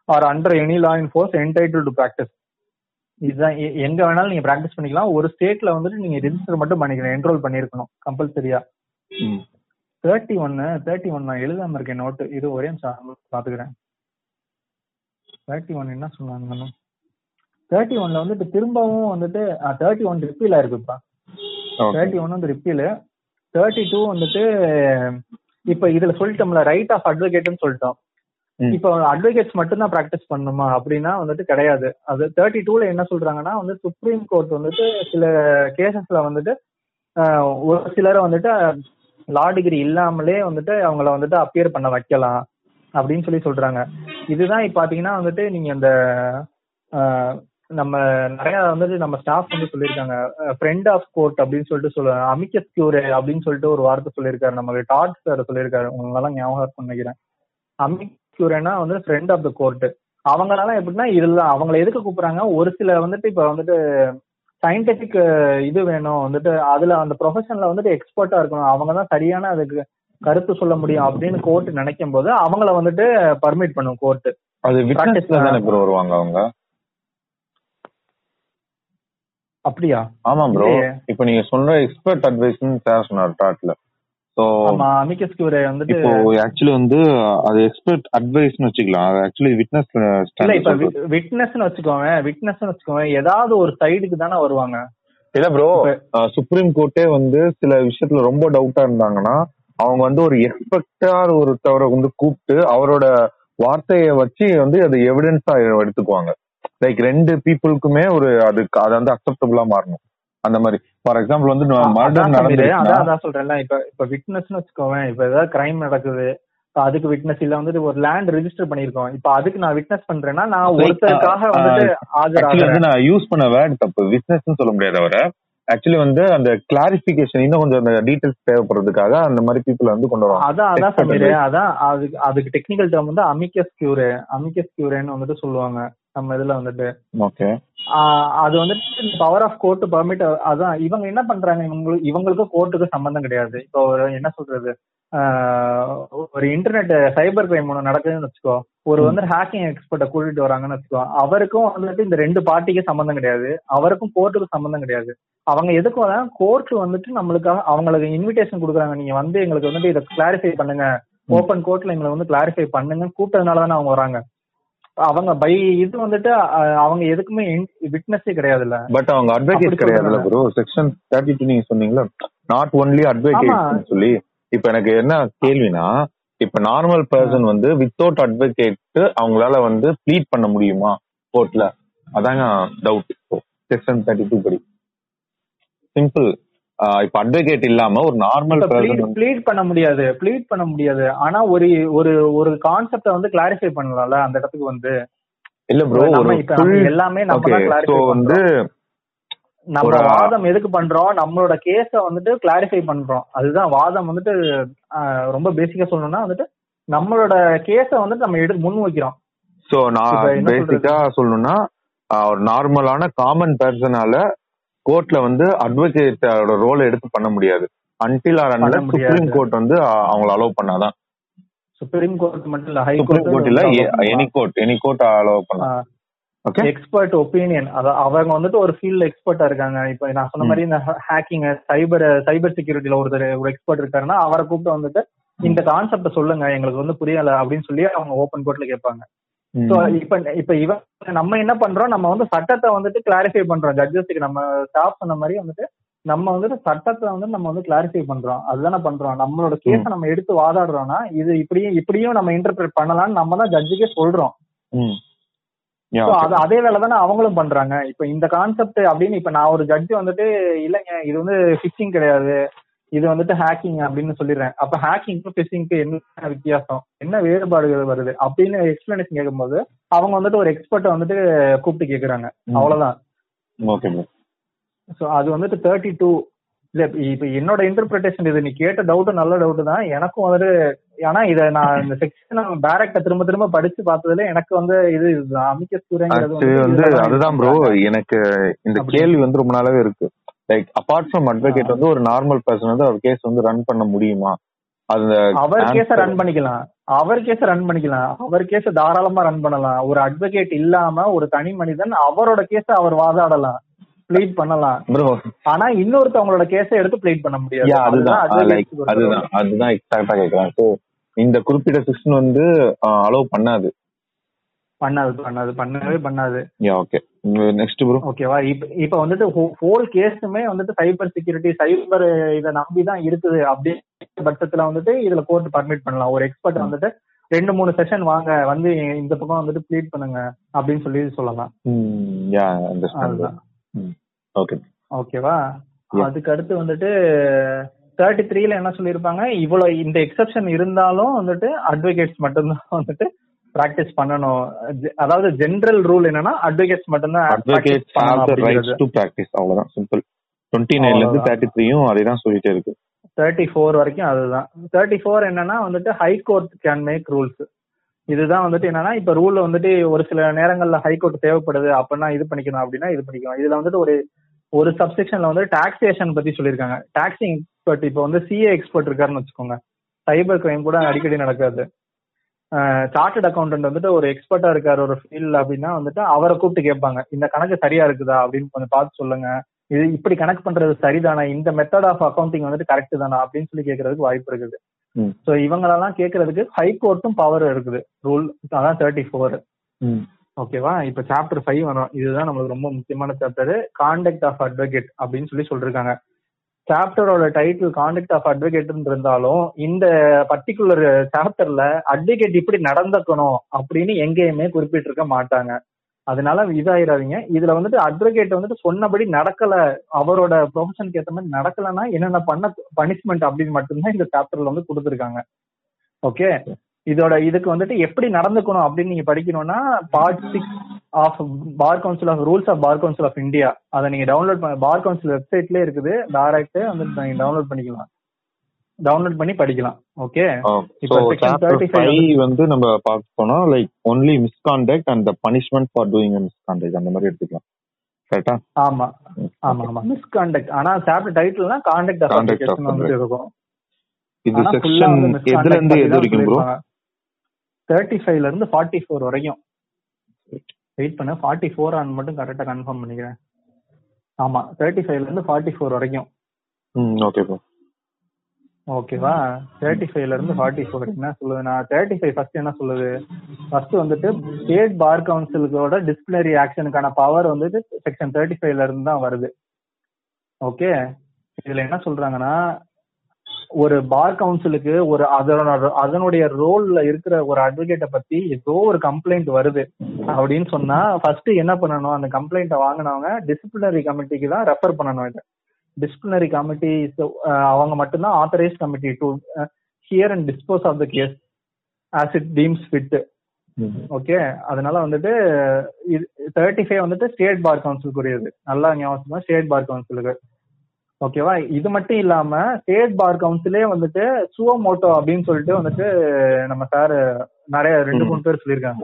or under any law in force entitled to practise இதுதான் எங்க வேணாலும் நீங்க ப்ராக்டிஸ் பண்ணிக்கலாம். ஒரு ஸ்டேட்ல வந்துட்டு நீங்க ரெஜிஸ்டர் மட்டும் பண்ணிக்கணும் என்ரோல் பண்ணிருக்கணும் கம்பல்சரியா தேர்ட்டி ஒன்னு தேர்ட்டி ஒன் நான் எழுதாம இருக்கேன் நோட்டு இது ஒரே நிமிஷம் பாத்துக்கிறேன் தேர்ட்டி ஒன் என்ன சொன்னாங்க தேர்ட்டி ஒன்ல வந்துட்டு திரும்பவும் வந்துட்டு தேர்ட்டி ஒன் ரிப்பீல் ஆயிருக்குப்பா. தேர்ட்டி ஒன் வந்து ரிப்பீல் தேர்ட்டி டூ வந்துட்டு இப்ப இதுல சொல்லிட்டோம்ல ரைட் ஆஃப் அட்வொகேட்னு சொல்லிட்டோம். இப்போ அட்வொகேட்ஸ் மட்டும் தான் ப்ராக்டிஸ் பண்ணணுமா அப்படின்னா வந்துட்டு கிடையாது. அது தேர்ட்டி டூல என்ன சொல்றாங்கன்னா வந்து சுப்ரீம் கோர்ட் வந்துட்டு சில கேசஸ்ல வந்துட்டு ஒரு சிலரை வந்துட்டு லா டிகிரி இல்லாமலே வந்துட்டு அவங்கள வந்துட்டு அப்பியர் பண்ண வைக்கலாம் அப்படின்னு சொல்லி சொல்றாங்க. இதுதான் இப்ப பாத்தீங்கன்னா வந்துட்டு நீங்க இந்த நம்ம நிறைய வந்துட்டு நம்ம ஸ்டாஃப் வந்து சொல்லியிருக்காங்க. ஃப்ரெண்ட் ஆஃப் கோர்ட் அப்படின்னு சொல்லிட்டு சொல்லுவாங்க அமிக்கஸ் கியூரே அப்படின்னு சொல்லிட்டு ஒரு வார்த்தை சொல்லியிருக்காரு. நம்ம டாட் சார் சொல்லியிருக்காரு. உங்களெல்லாம் ஞாபகம் இருக்கும்னு நினைக்கிறேன். அமிக் கியூரேனா வந்து ஃப்ரெண்ட் ஆஃப் த கோர்ட் அவங்களால எப்படின்னா இதுல அவங்கள எதுக்கு கூப்பிடுறாங்க? ஒரு சில வந்துட்டு இப்ப வந்துட்டு சயின்டிபிக் இது வேணும். வந்துட்டு அதுல அந்த ப்ரொஃபஷன்ல வந்துட்டு எக்ஸ்பர்ட்டா இருக்கணும். அவங்க தான் சரியான அதுக்கு கருத்து சொல்ல முடியும் அப்படின்னு கோர்ட் நினைக்கும் போது அவங்கள வந்துட்டு பர்மிட் பண்ணும் கோர்ட் அது வருவாங்க அவங்க? அப்படியா? ஆமா ப்ரோ. இப்போ நீங்க சொன்ன எக்ஸ்பர்ட் அட்வைஸ்னு சார் சொன்னார் டாட்ல ஆக்சுவலி வந்து அது எக்ஸ்பர்ட் அட்வைஸ்னு வச்சுக்கலாம். அது ஆக்சுவலி விட்னஸ் இல்ல இப்ப விட்னஸ்னு வச்சுக்கோங்க விட்னஸ்னு வச்சுக்கோங்க ஏதாவது ஒரு சைடுக்கு தானே வருவாங்க. இல்ல ப்ரோ சுப்ரீம் கோர்ட்டே வந்து சில விஷயத்துல ரொம்ப டவுட்டா இருந்தாங்கன்னா அவங்க வந்து ஒரு எக்ஸ்பெக்டா ஒருத்தவரை வந்து கூப்பிட்டு அவரோட வார்த்தையை வச்சு வந்து அது எவிடன்ஸா எடுத்துக்குவாங்க. லைக் ரெண்டு பீப்புளுக்குமே ஒரு அதுக்கு அது வந்து அக்செப்டபிளா மாறணும். அந்த மாதிரி. ஃபார் எக்ஸாம்பிள் வந்து மர்டர் நடந்துருச்சுன்னா அதான் சொல்றேன்ல இப்ப இப்ப விட்னஸ்னு வச்சுக்கோவேன் இப்ப ஏதாவது கிரைம் நடக்குது அதுக்கு விட்னஸ் இல்ல வந்துட்டு ஒரு லேண்ட் ரெஜிஸ்டர் பண்ணிருக்கோம் இப்ப அதுக்கு நான் விட்னஸ் பண்றேன்னா நான் ஒருத்தருக்காக வந்துட்டு ஆஜராகிறேன். வந்து நான் யூஸ் பண்ண வேர்ட் தப்பு. பிசினஸ் சொல்ல முடியாது அவரை. ஆக்சுவலி வந்து அந்த கிளாரிபிகேஷன் இன்னும் கொஞ்சம் அந்த டீடைல்ஸ் தேவைப்படுறதுக்காக அந்த மாதிரி பீப்புள் வந்து கொண்டு வருவாங்க அதான் அதான் சமீர். அதான் அதுக்கு அதுக்கு டெக்னிக்கல் டேர்ம் வந்து அமிக்கஸ் கியூரே அமிக்கஸ் கியூரேன்னு வந்துட்டு சொல்லுவாங்க. நம்ம இதுல வந்துட்டு. ஓகே அது வந்துட்டு பவர் ஆஃப் கோர்ட் பர்மிட் அதான் இவங்க என்ன பண்றாங்க? இவங்களுக்கு இவங்களுக்கும் கோர்ட்டுக்கு சம்பந்தம் கிடையாது. இப்போ என்ன சொல்றது? ஒரு இன்டர்நெட் சைபர் கிரைம் ஒன்று நடக்குதுன்னு வச்சுக்கோ ஒரு வந்து ஹேக்கிங் எக்ஸ்பர்ட்டை கூட்டிட்டு வராங்கன்னு வச்சுக்கோ அவருக்கும் வந்துட்டு இந்த ரெண்டு பார்ட்டிக்கு சம்பந்தம் கிடையாது. அவருக்கும் கோர்ட்டுக்கு சம்பந்தம் கிடையாது. அவங்க எதுக்கு வராங்க? கோர்ட் வந்துட்டு நம்மளுக்காக அவங்களுக்கு இன்விடேஷன் கொடுக்குறாங்க. நீங்க வந்து எங்களுக்கு வந்துட்டு இதை கிளாரிஃபை பண்ணுங்க. ஓப்பன் கோர்ட்ல எங்களை வந்து கிளாரிஃபை பண்ணுங்க கூப்பிட்டதுனால தானே அவங்க வராங்க. அவங்க பை இது வந்துட்டு அவங்க எதுக்குமே விட்னஸே கிடையாதுல்ல. பட் அவங்க அட்வொகேட் கிடையாதுல்ல. ப்ரோ செக்ஷன் தேர்ட்டி டூ நீங்க சொன்னீங்களா நாட் ஒன்லி. அட்வொகேட் சொல்லி இப்ப எனக்கு என்ன கேள்வினா இப்ப நார்மல் பர்சன் வந்து வித்தவுட் அட்வொகேட் அவங்களால வந்து ப்ளீட் பண்ண முடியுமா கோர்ட்ல அதாங்க டவுட் செக்ஷன் தேர்ட்டி டூ படி. சிம்பிள் இப்ப அட்வொகேட் இல்லாம ஒரு நார்மல் ப்ளீட் பண்ண முடியாது ப்ளீட் பண்ண முடியாது. ஆனா ஒரு ஒரு ஒரு கான்செப்ட வந்து கிளாரிஃபை பண்ணலாம்ல அந்த இடத்துக்கு வந்து. இல்ல ப்ரோ எல்லாமே நம்ம தான் கிளாரிஃபை வந்து நம்ம வாதம் எதுக்கு பண்றோம்? நம்மளோட கேஸ வந்துட்டு கிளாரிஃபை பண்றோம். அதுதான் வாதம் வந்துட்டு ரொம்ப பேசிக்கா சொல்லணும்னா வந்துட்டு நம்மளோட கேஸ வந்துட்டு நம்ம எடுத்து முன் வைக்கிறோம் சோ நான் பேசிக்கா சொல்லணும்னா ஒரு நார்மலான காமன் பர்சனால கோர்ட்ல வந்து அட்வொகேட்டோட ரோல் எடுத்து பண்ண முடியாது. அன்டில் ஆர் பண்ண முடியாது. சுப்ரீம் கோர்ட் வந்து அவங்கள அலோவ் பண்ணாதான். சுப்ரீம் கோர்ட் மட்டும் இல்ல ஹை கோர்ட் இல்ல any court any court allow பண்ணலாம். ஓகே எக்ஸ்பர்ட் ஒப்பீனியன் அவங்க வந்துட்டு ஒரு ஃபீல்ட் எக்ஸ்பர்ட்டா இருக்காங்க. இப்ப நான் சொன்ன மாதிரி இந்த ஹேக்கிங் சைபர் சைபர் செக்யூரிட்டில ஒருத்தர் ஒரு எக்ஸ்பர்ட் இருக்காருன்னா அவரை கூப்பிட்டு வந்துட்டு இந்த கான்செப்ட சொல்லுங்க எங்களுக்கு வந்து புரியல அப்படின்னு சொல்லி அவங்க ஓப்பன் கோர்ட்ல கேட்பாங்க. சோ இப்ப இப்ப இவன் நம்ம என்ன பண்றோம்? நம்ம வந்து சட்டத்தை வந்துட்டு கிளாரிஃபை பண்றோம். ஜட்ஜஸ்க்கு நம்ம ஸ்டாஃப் சொன்ன மாதிரி வந்துட்டு நம்ம வந்துட்டு சட்டத்தை வந்து நம்ம வந்து கிளாரிஃபை பண்றோம். அதுதானே பண்றோம். நம்மளோட கேஸ நம்ம எடுத்து வாதாடுறோம்னா இது இப்படியும் இப்படியும் நம்ம இன்டர்பிரேட் பண்ணலாம்னு நம்ம தான் ஜட்ஜுக்கே சொல்றோம். அது அதே வேலை தானே அவங்களும் பண்றாங்க. இப்ப இந்த கான்செப்ட் அப்படின்னு இப்ப நான் ஒரு ஜட்ஜ் வந்துட்டு இல்லைங்க. இது வந்து ஃபிஷிங் கிடையாது. இது வந்துட்டு ஹேக்கிங் அப்படின்னு சொல்லிடுறேன். அப்ப ஹேக்கிங்க்கும் ஃபிஷிங்க்கு என்ன வித்தியாசம்? என்ன வேறுபாடுகள் வருது? அப்படின்னு எக்ஸ்பிளனேஷன் கேட்கும்போது அவங்க வந்துட்டு ஒரு எக்ஸ்பர்ட்டை வந்துட்டு கூப்பிட்டு கேக்குறாங்க. அவ்வளவுதான். சோ அது வந்துட்டு தேர்ட்டி டூ இல்ல இப்ப- என்னோட இன்டர்பிரிட்டேஷன் இது. நீ கேட்ட டவுட் நல்ல டவுட் தான். எனக்கும் வந்துட்டு ஆனா இத நான் இந்த செக்ஷன் பேரக்ட திரும்ப திரும்ப படிச்சு பார்த்ததுல எனக்கு வந்து இது ஆக்சுவலி வந்து அதுதான் ப்ரோ. எனக்கு இந்த. கேள்வி வந்து ரொம்ப நாளாவே இருக்கு. லைக் அபார்ட் ஃப்ரம் அட்வொகேட் வந்து ஒரு நார்மல் பர்சன் வந்து அவர் கேஸ் வந்து ரன் பண்ண முடியுமா? அந்த அவர் கேஸ ரன் பண்ணிக்கலாம். அவர் கேஸ ரன் பண்ணிக்கலாம். அவர் கேஸ தாராளமா ரன் பண்ணலாம். ஒரு அட்வொகேட் இல்லாம ஒரு தனி மனிதன் அவரோட கேஸ அவர் வாதாடலாம். ப்ளீட் பண்ணலாம். ஆனா இன்னொருத்தவங்களோட கேஸ எடுத்து ப்ளீட் பண்ண முடியாது. அதுதான். அதுதான் அதுதான். எக்ஸாக்டா கேக்குறேன். சோ இந்த குறிப்பிட்ட செக்ஷன் வந்து அலோவ் பண்ணாது. பண்ணாது பண்ணாது. பண்ணவே பண்ணாது. ஓகே நெக்ஸ்ட் ப்ரோ ஓகேவா? இப்ப இப்ப வந்துட்டு ஹோல் கேஸுமே வந்துட்டு சைபர் செக்யூரிட்டி சைபர் இதை நம்பி தான் இருக்குது அப்படின்ற பட்சத்துல வந்துட்டு இதுல கோர்ட் பர்மிட் பண்ணலாம். ஒரு எக்ஸ்பர்ட் வந்துட்டு ரெண்டு மூணு செஷன் வாங்க வந்து இந்த பக்கம் வந்துட்டு ப்ளீட் பண்ணுங்க அப்படின்னு சொல்லி சொல்லலாம். ஓகே ஓகேவா. அதுக்கு அடுத்து வந்துட்டு தேர்ட்டி த்ரீல என்ன சொல்லியிருப்பாங்க? இவ்வளவு இந்த எக்ஸெப்ஷன் இருந்தாலும் வந்துட்டு அட்வொகேட்ஸ் மட்டும்தான் வந்துட்டு பிராக்டிஸ் பண்ணணும். அதாவது ஜெனரல் ரூல் என்னன்னா அட்வொகேட்ஸ் மட்டும்தான் அட்வொகேட் practice பண்ணணும் ஹேவ் த அப்படிங்கிறது. ரைட்ஸ் டு பிராக்டிஸ் அவ்வளவுதான். சிம்பிள் டுவெண்ட்டி நைன்ல இருந்து. தேர்ட்டி த்ரீயும் அதே தான் சொல்லிட்டே இருக்கு. தேர்ட்டி ஃபோர் வரைக்கும் அதுதான். தேர்ட்டி ஃபோர் என்னன்னா வந்துட்டு high court can make rules இதுதான் வந்துட்டு என்னன்னா இப்ப ரூல்ல வந்துட்டு ஒரு சில நேரங்கள்ல ஹை கோர்ட் தேவைப்படுது அப்படின்னா இது பண்ணிக்கணும் அப்படின்னா இது பண்ணிக்கணும். இதுல வந்துட்டு ஒரு ஒரு சப்செக்ஷன்ல வந்து டாக்ஸேஷன் பத்தி சொல்லியிருக்காங்க. டாக்ஸிங் எக்ஸ்பர்ட் இப்போ வந்து சிஏ எக்ஸ்பர்ட் இருக்காருன்னு வச்சுக்கோங்க. சைபர் கிரைம் கூட அடிக்கடி நடக்காது. சார்ட்டட் அக்கௌண்டன்ட் வந்துட்டு ஒரு எக்ஸ்பர்ட்டா இருக்காரு ஒரு ஃபீல்ட் அப்படின்னா வந்துட்டு அவரை கூப்பிட்டு கேட்பாங்க. இந்த கணக்கு சரியா இருக்குதா அப்படின்னு கொஞ்சம் பார்த்து சொல்லுங்க. இது இப்படி கணக்கு பண்றது சரிதானா? இந்த மெத்தட் ஆஃப் அக்கௌண்டிங் வந்துட்டு கரெக்ட் தானா? அப்படின்னு சொல்லி கேட்கறதுக்கு வாய்ப்பு இருக்குது. சோ இவங்களெல்லாம் கேட்கறதுக்கு ஹை கோர்ட்டும் பவர் இருக்குது. ரூல் அதான் தேர்ட்டி ஃபோர் ஓகேவா இப்ப சாப்டர் ஃபைவ் வரும். இதுதான் நம்மளுக்கு ரொம்ப முக்கியமான சாப்டர் கான்டக்ட் ஆஃப் அட்வொகேட் அப்படின்னு சொல்லி சொல்லிருக்காங்க. சாப்டரோட டைட்டில் கான்டக்ட் ஆஃப் அட்வொகேட் இருந்தாலும் இந்த பர்டிகுலர் சாப்டர்ல அட்வொகேட் இப்படி நடந்துக்கணும் அப்படின்னு எங்கேயுமே குறிப்பிட்டிருக்க மாட்டாங்க. அதனால இதாயிராதீங்க. இதுல வந்துட்டு அட்வொகேட் வந்துட்டு சொன்னபடி நடக்கல. அவரோட ப்ரொஃபஷனுக்கு ஏற்ற மாதிரி நடக்கலன்னா என்னென்ன பண்ண பனிஷ்மெண்ட் அப்படின்னு மட்டும்தான் இந்த சாப்டர்ல வந்து கொடுத்துருக்காங்க. ஓகே இதோட இதுக்கு வந்துட்டு எப்படி நடந்துக்கணும் அப்படின்னு நீங்க படிக்கணும்னா part six of bar council of rules of bar council of India அதை நீங்க டவுன்லோட் பண்ண பார் கவுன்சில் வெப்சைட்லயே இருக்குது. டைரக்ட் வந்து நீங்க டவுன்லோட் பண்ணிக்கலாம். டவுன்லோட் பண்ணி படிக்கலாம். ஓகே இப்ப section சாப்டர் 35 ஃபைவ் வந்து நம்ம பார்க்க போனா like only misconduct and the punishment for doing misconduct அந்த மாதிரி எடுத்துக்கலாம். கரெக்டா ஆமா. ஆமா ஆமா. மிஸ்கான்டக்ட் ஆனா சாப்டர் டைட்டில்னா கான்டக்ட் ஆஃப் இருக்கும். இது செக்ஷன் எதுல இருந்து எது வரைக்கும் ப்ரோ சொல்லியிருப்பாங்க. 35 ல இருந்து 44 வரைக்கும். வெயிட் பண்ண 44 ஃபோர் ஆன் மட்டும் கரெக்டா கன்ஃபார்ம் பண்ணிக்கிறேன். ஆமா 35 ல இருந்து 44 வரைக்கும். ம் ஓகே ஓகேவா 35 ல இருந்து 44 என்ன சொல்லுது? நான் 35 ஃபர்ஸ்ட் என்ன சொல்லுது? ஃபர்ஸ்ட் வந்துட்டு ஸ்டேட் பார் கவுன்சிலுக்கோட டிசிப்ளினரி ஆக்ஷனுக்கான பவர் வந்துட்டு செக்ஷன் 35 ல இருந்து தான் வருது. ஓகே இதுல என்ன சொல்றாங்கன்னா ஒரு பார் கவுன்சிலுக்கு ஒரு அதனோட அதனுடைய ரோல்ல இருக்கிற ஒரு அட்வொகேட்டை பத்தி ஏதோ ஒரு கம்ப்ளைண்ட் வருது அப்படின்னு சொன்னா ஃபர்ஸ்ட் என்ன பண்ணணும்? அந்த கம்ப்ளைண்ட்டை வாங்கினவங்க டிசிப்ளினரி கமிட்டிக்கு தான் ரெஃபர் பண்ணணும் இதை. டிசிப்ளினரி கமிட்டி அவங்க மட்டும்தான் authorise committee to hear and dispose of the case as it deems fit okay அதனால வந்துட்டு தேர்ட்டி ஃபைவ் வந்துட்டு ஸ்டேட் பார் கவுன்சிலுக்குரியது நல்லா ஞாபகம் ஸ்டேட் பார் கவுன்சிலுக்கு ஓகேவா? இது மட்டும் இல்லாம ஸ்டேட் பார் கவுன்சிலே வந்துட்டு சுவமோட்டோ அப்படின்னு சொல்லிட்டு வந்துட்டு நம்ம சார் நிறைய ரெண்டு மூணு பேர் சொல்லியிருக்காங்க.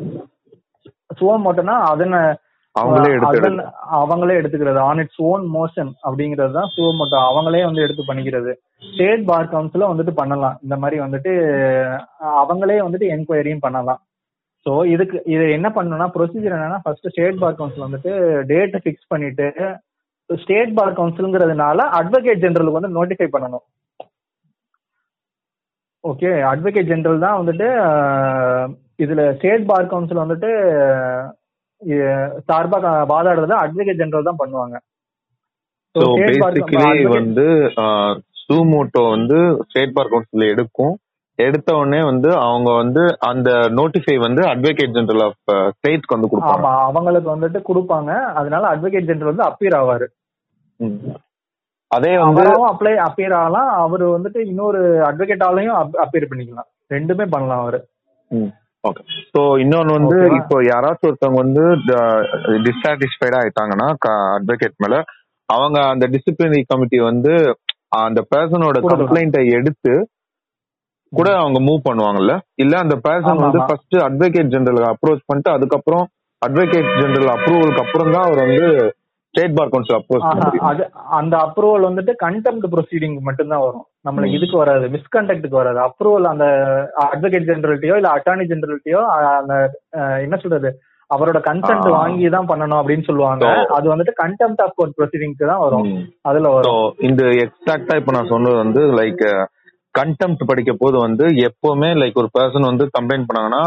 அவங்களே எடுத்து அதன் அவங்களே எடுத்துக்கிறது. ஆன் இட்ஸ் ஓன் மோஷன் அப்படிங்கிறது தான் சுவமோட்டோ அவங்களே வந்து எடுத்து பண்ணிக்கிறது. ஸ்டேட் பார் கவுன்சிலும் வந்துட்டு பண்ணலாம். இந்த மாதிரி வந்துட்டு அவங்களே வந்துட்டு என்கொயரியும் பண்ணலாம். ஸோ இதுக்கு இது என்ன பண்ணணும்னா ப்ரொசீஜர் என்னன்னா ஃபர்ஸ்ட் ஸ்டேட் பார் கவுன்சில் வந்துட்டு டேட்டை ஃபிக்ஸ் பண்ணிட்டு ஸ்டேட் பார் கவுன்சிலுங்கிறதுனால அட்வொகேட் ஜெனரலுக்கு வந்து நோட்டிஃபை பண்ணணும். ஓகே அட்வொகேட் ஜெனரல் தான் வந்துட்டு இதுல ஸ்டேட் பார் கவுன்சில் வந்துட்டு அஹ், சார்பா க- வாதாடுறத அட்வொகேட் ஜெனரல் தான் பண்ணுவாங்க. வந்து சூமோட்டோ வந்து ஸ்டேட் பார் கவுன்சில் எடுக்கும். எடுத்த உடனே வந்து அவங்க வந்து அந்த நோட்டிஃபை வந்து அட்வொகேட் ஜெனரல் ஆஃப் ஸ்டேட்க்கு வந்து கொடுப்பாங்க. அவங்களுக்கு வந்துட்டு கொடுப்பாங்க. அதனால அட்வொகேட் ஜெனரல் வந்து அப்பியர் ஆவாரு. அதே வந்து அப்ளை அப்பியர் ஆகலாம். அவர் வந்துட்டு இன்னொரு அட்வொகேட்டாலையும் அப்பியர் பண்ணிக்கலாம். ரெண்டுமே பண்ணலாம் அவரு. ஓகே ஸோ இன்னொன்னு வந்து? இப்போ யாராச்சும் ஒருத்தவங்க வந்து டிஸ்சாட்டிஸ்ஃபைடா ஆயிட்டாங்கன்னா அட்வொகேட் மேல அவங்க அந்த டிசிப்ளினரி கமிட்டி வந்து அந்த பர்சனோட. கம்ப்ளைண்ட்டை எடுத்து கூட அவங்க மூவ் பண்ணுவாங்கல்ல இல்ல அந்த பர்சன் வந்து. ஃபர்ஸ்ட் அட்வொகேட் ஜெனரல் அப்ரோச் பண்ணிட்டு அதுக்கப்புறம் அட்வொகேட் ஜெனரல் அப்ரூவலுக்கு அப்புறம் தான் அவர் வந்து ஸ்டேட் பார் கவுன்சில் அப்ரோச் அது அந்த அப்ரூவல் வந்துட்டு கண்டெம்ட் ப்ரொசீடிங் மட்டும்தான் வரும் நம்மளுக்கு. இதுக்கு வராது மிஸ்கண்டக்டுக்கு வராது அப்ரூவல் அந்த அட்வொகேட் ஜெனரல்ட்டியோ இல்ல அட்டார்னி ஜெனரல்ட்டியோ அந்த என்ன சொல்றது அவரோட கன்சென்ட். வாங்கி தான் பண்ணணும் அப்படின்னு சொல்லுவாங்க அது வந்துட்டு கண்டெம்ட் ஆஃப் கோர்ட் ப்ரொசீடிங்க்கு தான் வரும். அதுல வரும் இந்த எக்ஸாக்டா இப்ப நான் சொன்னது வந்து லைக் கண்டெம்ட் படிக்க போது வந்து எப்பவுமே லைக் ஒரு பர்சன் வந்து கம்ப்ளைண்ட் பண்ணாங்கன்னா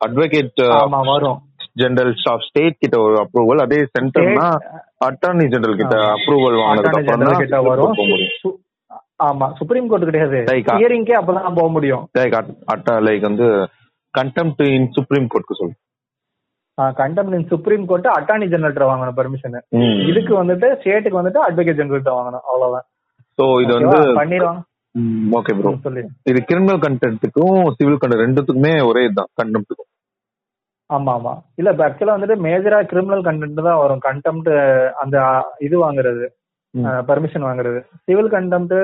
அட்வொகேட் ஆமா வரும். ஜெனரல் ஆஃப் ஸ்டேட் கிட்ட ஒரு அப்ரூவல் அதே சென்டர்னா அட்டார்னி ஜெனரல் கிட்ட. அப்ரூவல் அப்புறம் தான் கிட்ட வரும். சு- ஆமா சுப்ரீம் கோர்ட் கிடையாது. Uh, ஹியரிங்கே அப்பதான் போக முடியும். லைக் அட்டா லைக் வந்து கண்டெம்ட் இன் சுப்ரீம் கோர்ட்க்கு சொல்லு. Contempt supreme court attorney general வாங்கணும் பெர்மிஷன் இதுக்கு வந்துட்டு ஸ்டேட்டுக்கு வந்துட்டு அட்வொகேட் ஜெனரல் வாங்கணும் அவ்வளவுதான். ஸோ இது வந்து? பண்ணிடுவாங்க. ஓகே ப்ரோ இது கிரிமினல் கண்டென்ட்டுக்கும் சிவில் கண்டென்ட் ரெண்டுத்துக்குமே ஒரே இதுதான் கண்டெம்ட்டுக்கும் ஆமா ஆமா. இல்ல இப்ப ஆக்சுவலா வந்துட்டு மேஜரா கிரிமினல் கண்டென்ட் தான் வரும். கண்டெம்ட் அந்த இது வாங்குறது. பெர்மிஷன் வாங்குறது. சிவில் கண்டெம்ட்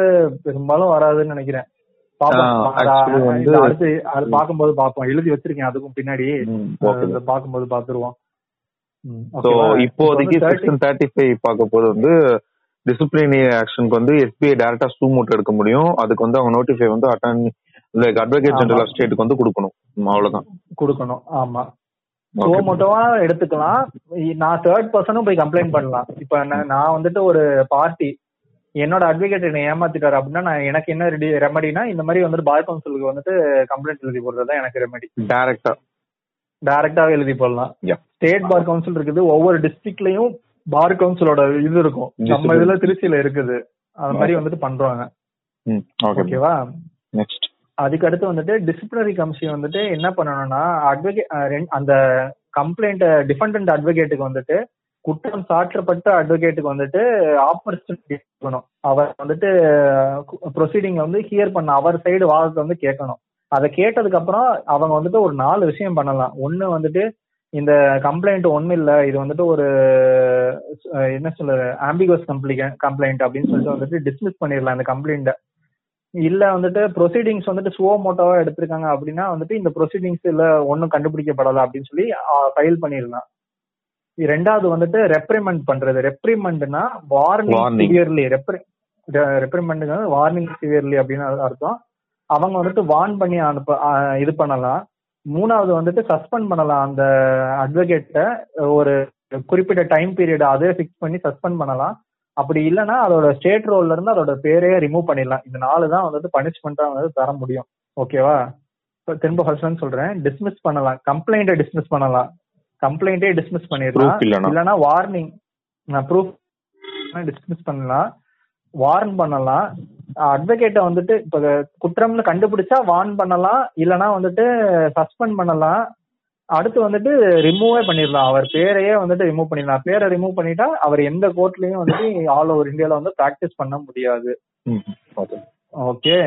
பெரும்பாலும் வராதுன்னு நினைக்கிறேன். அடுத்து அது பார்க்கும்போது பார்ப்போம். எழுதி வச்சிருக்கேன் அதுக்கும் பின்னாடி. பார்க்கும்போது பார்த்துருவோம். ம், ஸோ ஓகேவா? இப்போதைக்கு இப்போ வந்து 30 செக்ஷன் தேர்ட்டி ஃபைவ் பார்க்க போது வந்து டிசிப்ளினரி ஆக்ஷனுக்கு வந்து எஸ்பிஐ டேரக்டா சூமோட் எடுக்க முடியும். அதுக்கு வந்து அவங்க நோட்டிஃபை வந்து அட்டன் லைக் அட்வொகேட் ஜெனரல். ஆஃப் ஸ்டேட்டுக்கு வந்து கொடுக்கணும். அவ்வளவுதான். கொடுக்கணும். ஆமா. சோ மட்டும் எடுத்துக்கலாம். நான் தேர்ட் பர்சனும் போய் கம்ப்ளைண்ட் பண்ணலாம். இப்ப நான் வந்துட்டு ஒரு பார்ட்டி என்னோட அட்வொகேட் என்னை ஏமாத்திட்டாரு அப்படின்னா நான் எனக்கு என்ன ரெடி ரெமடினா இந்த மாதிரி வந்துட்டு பார் கவுன்சிலுக்கு வந்துட்டு கம்ப்ளைண்ட் எழுதி போடுறது தான் எனக்கு ரெமடி டைரக்டா டைரக்டாவே எழுதி போடலாம். ஸ்டேட் பார் கவுன்சில் இருக்குது. ஒவ்வொரு டிஸ்ட்ரிக்ட்லயும் பார் கவுன்சிலோட இது இருக்கும். நம்ம. இதுல திருச்சியில இருக்குது. அது மாதிரி வந்துட்டு பண்றாங்க. ஓகேவா நெக்ஸ்ட் அதுக்கு அடுத்து வந்துட்டு டிசிப்ளினரி கமிஷன் வந்துட்டு என்ன பண்ணணும்னா அட்வொகேட் அந்த கம்ப்ளைண்ட் டிஃபெண்டன்ட் அட்வொகேட்டுக்கு வந்துட்டு குற்றம் சாற்றப்பட்ட அட்வொகேட்டுக்கு வந்துட்டு ஆப்பர்ச்சுனிட்டி இருக்கணும் அவர் வந்துட்டு ப்ரொசீடிங்ல வந்து ஹியர் பண்ண அவர் சைடு வாதத்தை வந்து கேட்கணும். அதை கேட்டதுக்கு அப்புறம் அவங்க வந்துட்டு ஒரு நாலு விஷயம் பண்ணலாம். ஒண்ணு வந்துட்டு இந்த கம்ப்ளைண்ட் ஒண்ணு இல்ல. இது வந்துட்டு ஒரு என்ன சொல்றது ஆம்பிகஸ் கம்ப்ளைண்ட் கம்ப்ளைண்ட் அப்படின்னு சொல்லிட்டு வந்துட்டு டிஸ்மிஸ் பண்ணிடலாம் இந்த கம்ப்ளைண்ட்டை இல்ல வந்துட்டு ப்ரொசீடிங்ஸ் வந்துட்டு சுவோ மோட்டோவா எடுத்திருக்காங்க அப்படின்னா வந்துட்டு இந்த ப்ரொசீடிங்ஸ் இல்ல ஒன்னும் கண்டுபிடிக்கப்படல அப்படின்னு சொல்லி ஃபைல் பண்ணிடலாம். ரெண்டாவது வந்துட்டு ரெப்ரிமெண்ட் பண்றது. ரெப்ரிமெண்ட்னா warning Warning. Severely ரெப்ரிமெண்ட் warning severely அப்படின்னு அர்த்தம். அவங்க வந்துட்டு வார்ன் பண்ணி அனுப்ப இது பண்ணலாம். மூணாவது வந்துட்டு சஸ்பெண்ட் பண்ணலாம். அந்த அட்வொகேட்டை ஒரு குறிப்பிட்ட டைம் பீரியட் அதே ஃபிக்ஸ் பண்ணி சஸ்பெண்ட் பண்ணலாம். அப்படி இல்லைன்னா அதோட ஸ்டேட் ரோல்ல இருந்து அதோட பேரையே ரிமூவ் பண்ணிடலாம். இந்த நாலு தான் வந்துட்டு பனிஷ்மெண்டா வந்து தர முடியும். ஓகேவா இப்ப திரும்ப ஃபர்ஸ்ட் சொல்றேன். டிஸ்மிஸ் பண்ணலாம். கம்ப்ளைண்ட்டை டிஸ்மிஸ் பண்ணலாம். கம்ப்ளைண்டே டிஸ்மிஸ் பண்ணிடலாம். இல்லைன்னா. இல்லைன்னா வார்னிங் ப்ரூஃப் டிஸ்மிஸ் பண்ணலாம். வார்ன் பண்ணலாம். அட்வொகேட்டை வந்துட்டு இப்ப குற்றம்னு கண்டுபிடிச்சா வார்ன் பண்ணலாம் இல்லைன்னா வந்துட்டு சஸ்பெண்ட் பண்ணலாம். அடுத்து வந்துட்டு ரிமூவே பண்ணிடலாம். அவர் பேரையே வந்துட்டு ரிமூவ் பண்ணிடலாம். பேரை ரிமூவ் பண்ணிட்டா அவர் எந்த கோர்ட்லயும் வந்துட்டு ஆல் ஓவர் இந்தியால வந்து பிராக்டிஸ் பண்ண முடியாது. ஓகே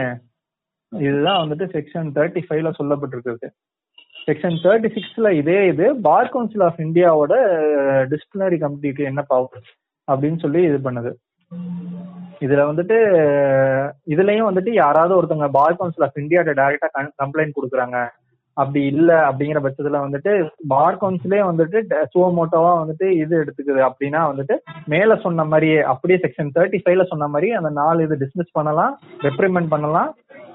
இதுதான் வந்துட்டு செக்ஷன் தேர்ட்டி ஃபைவ்ல சொல்லப்பட்டிருக்கிறது. செக்ஷன் தேர்ட்டி சிக்ஸ்ல இதே இது பார் கவுன்சில் ஆஃப் இந்தியாவோட டிசிப்ளினரி கமிட்டிக்கு என்ன பவர் அப்படின்னு சொல்லி இது பண்ணுது. இதுல வந்துட்டு இதுலயும் வந்துட்டு யாராவது ஒருத்தவங்க பார் கவுன்சில் ஆஃப் இந்தியா டைரக்டா கம்ப்ளைண்ட் கொடுக்குறாங்க. அப்படி இல்ல அப்படிங்கிற பட்சத்துல வந்துட்டு பார் கவுன்சிலே வந்துட்டு சுவமோட்டோவா வந்துட்டு இது எடுத்துக்குது அப்படின்னா வந்துட்டு மேல சொன்ன மாதிரியே அப்படியே செக்ஷன் தேர்ட்டி ஃபைவ்ல சொன்ன மாதிரி அந்த நாலு இது டிஸ்மிஸ் பண்ணலாம் ரெப்ரிமெண்ட் பண்ணலாம்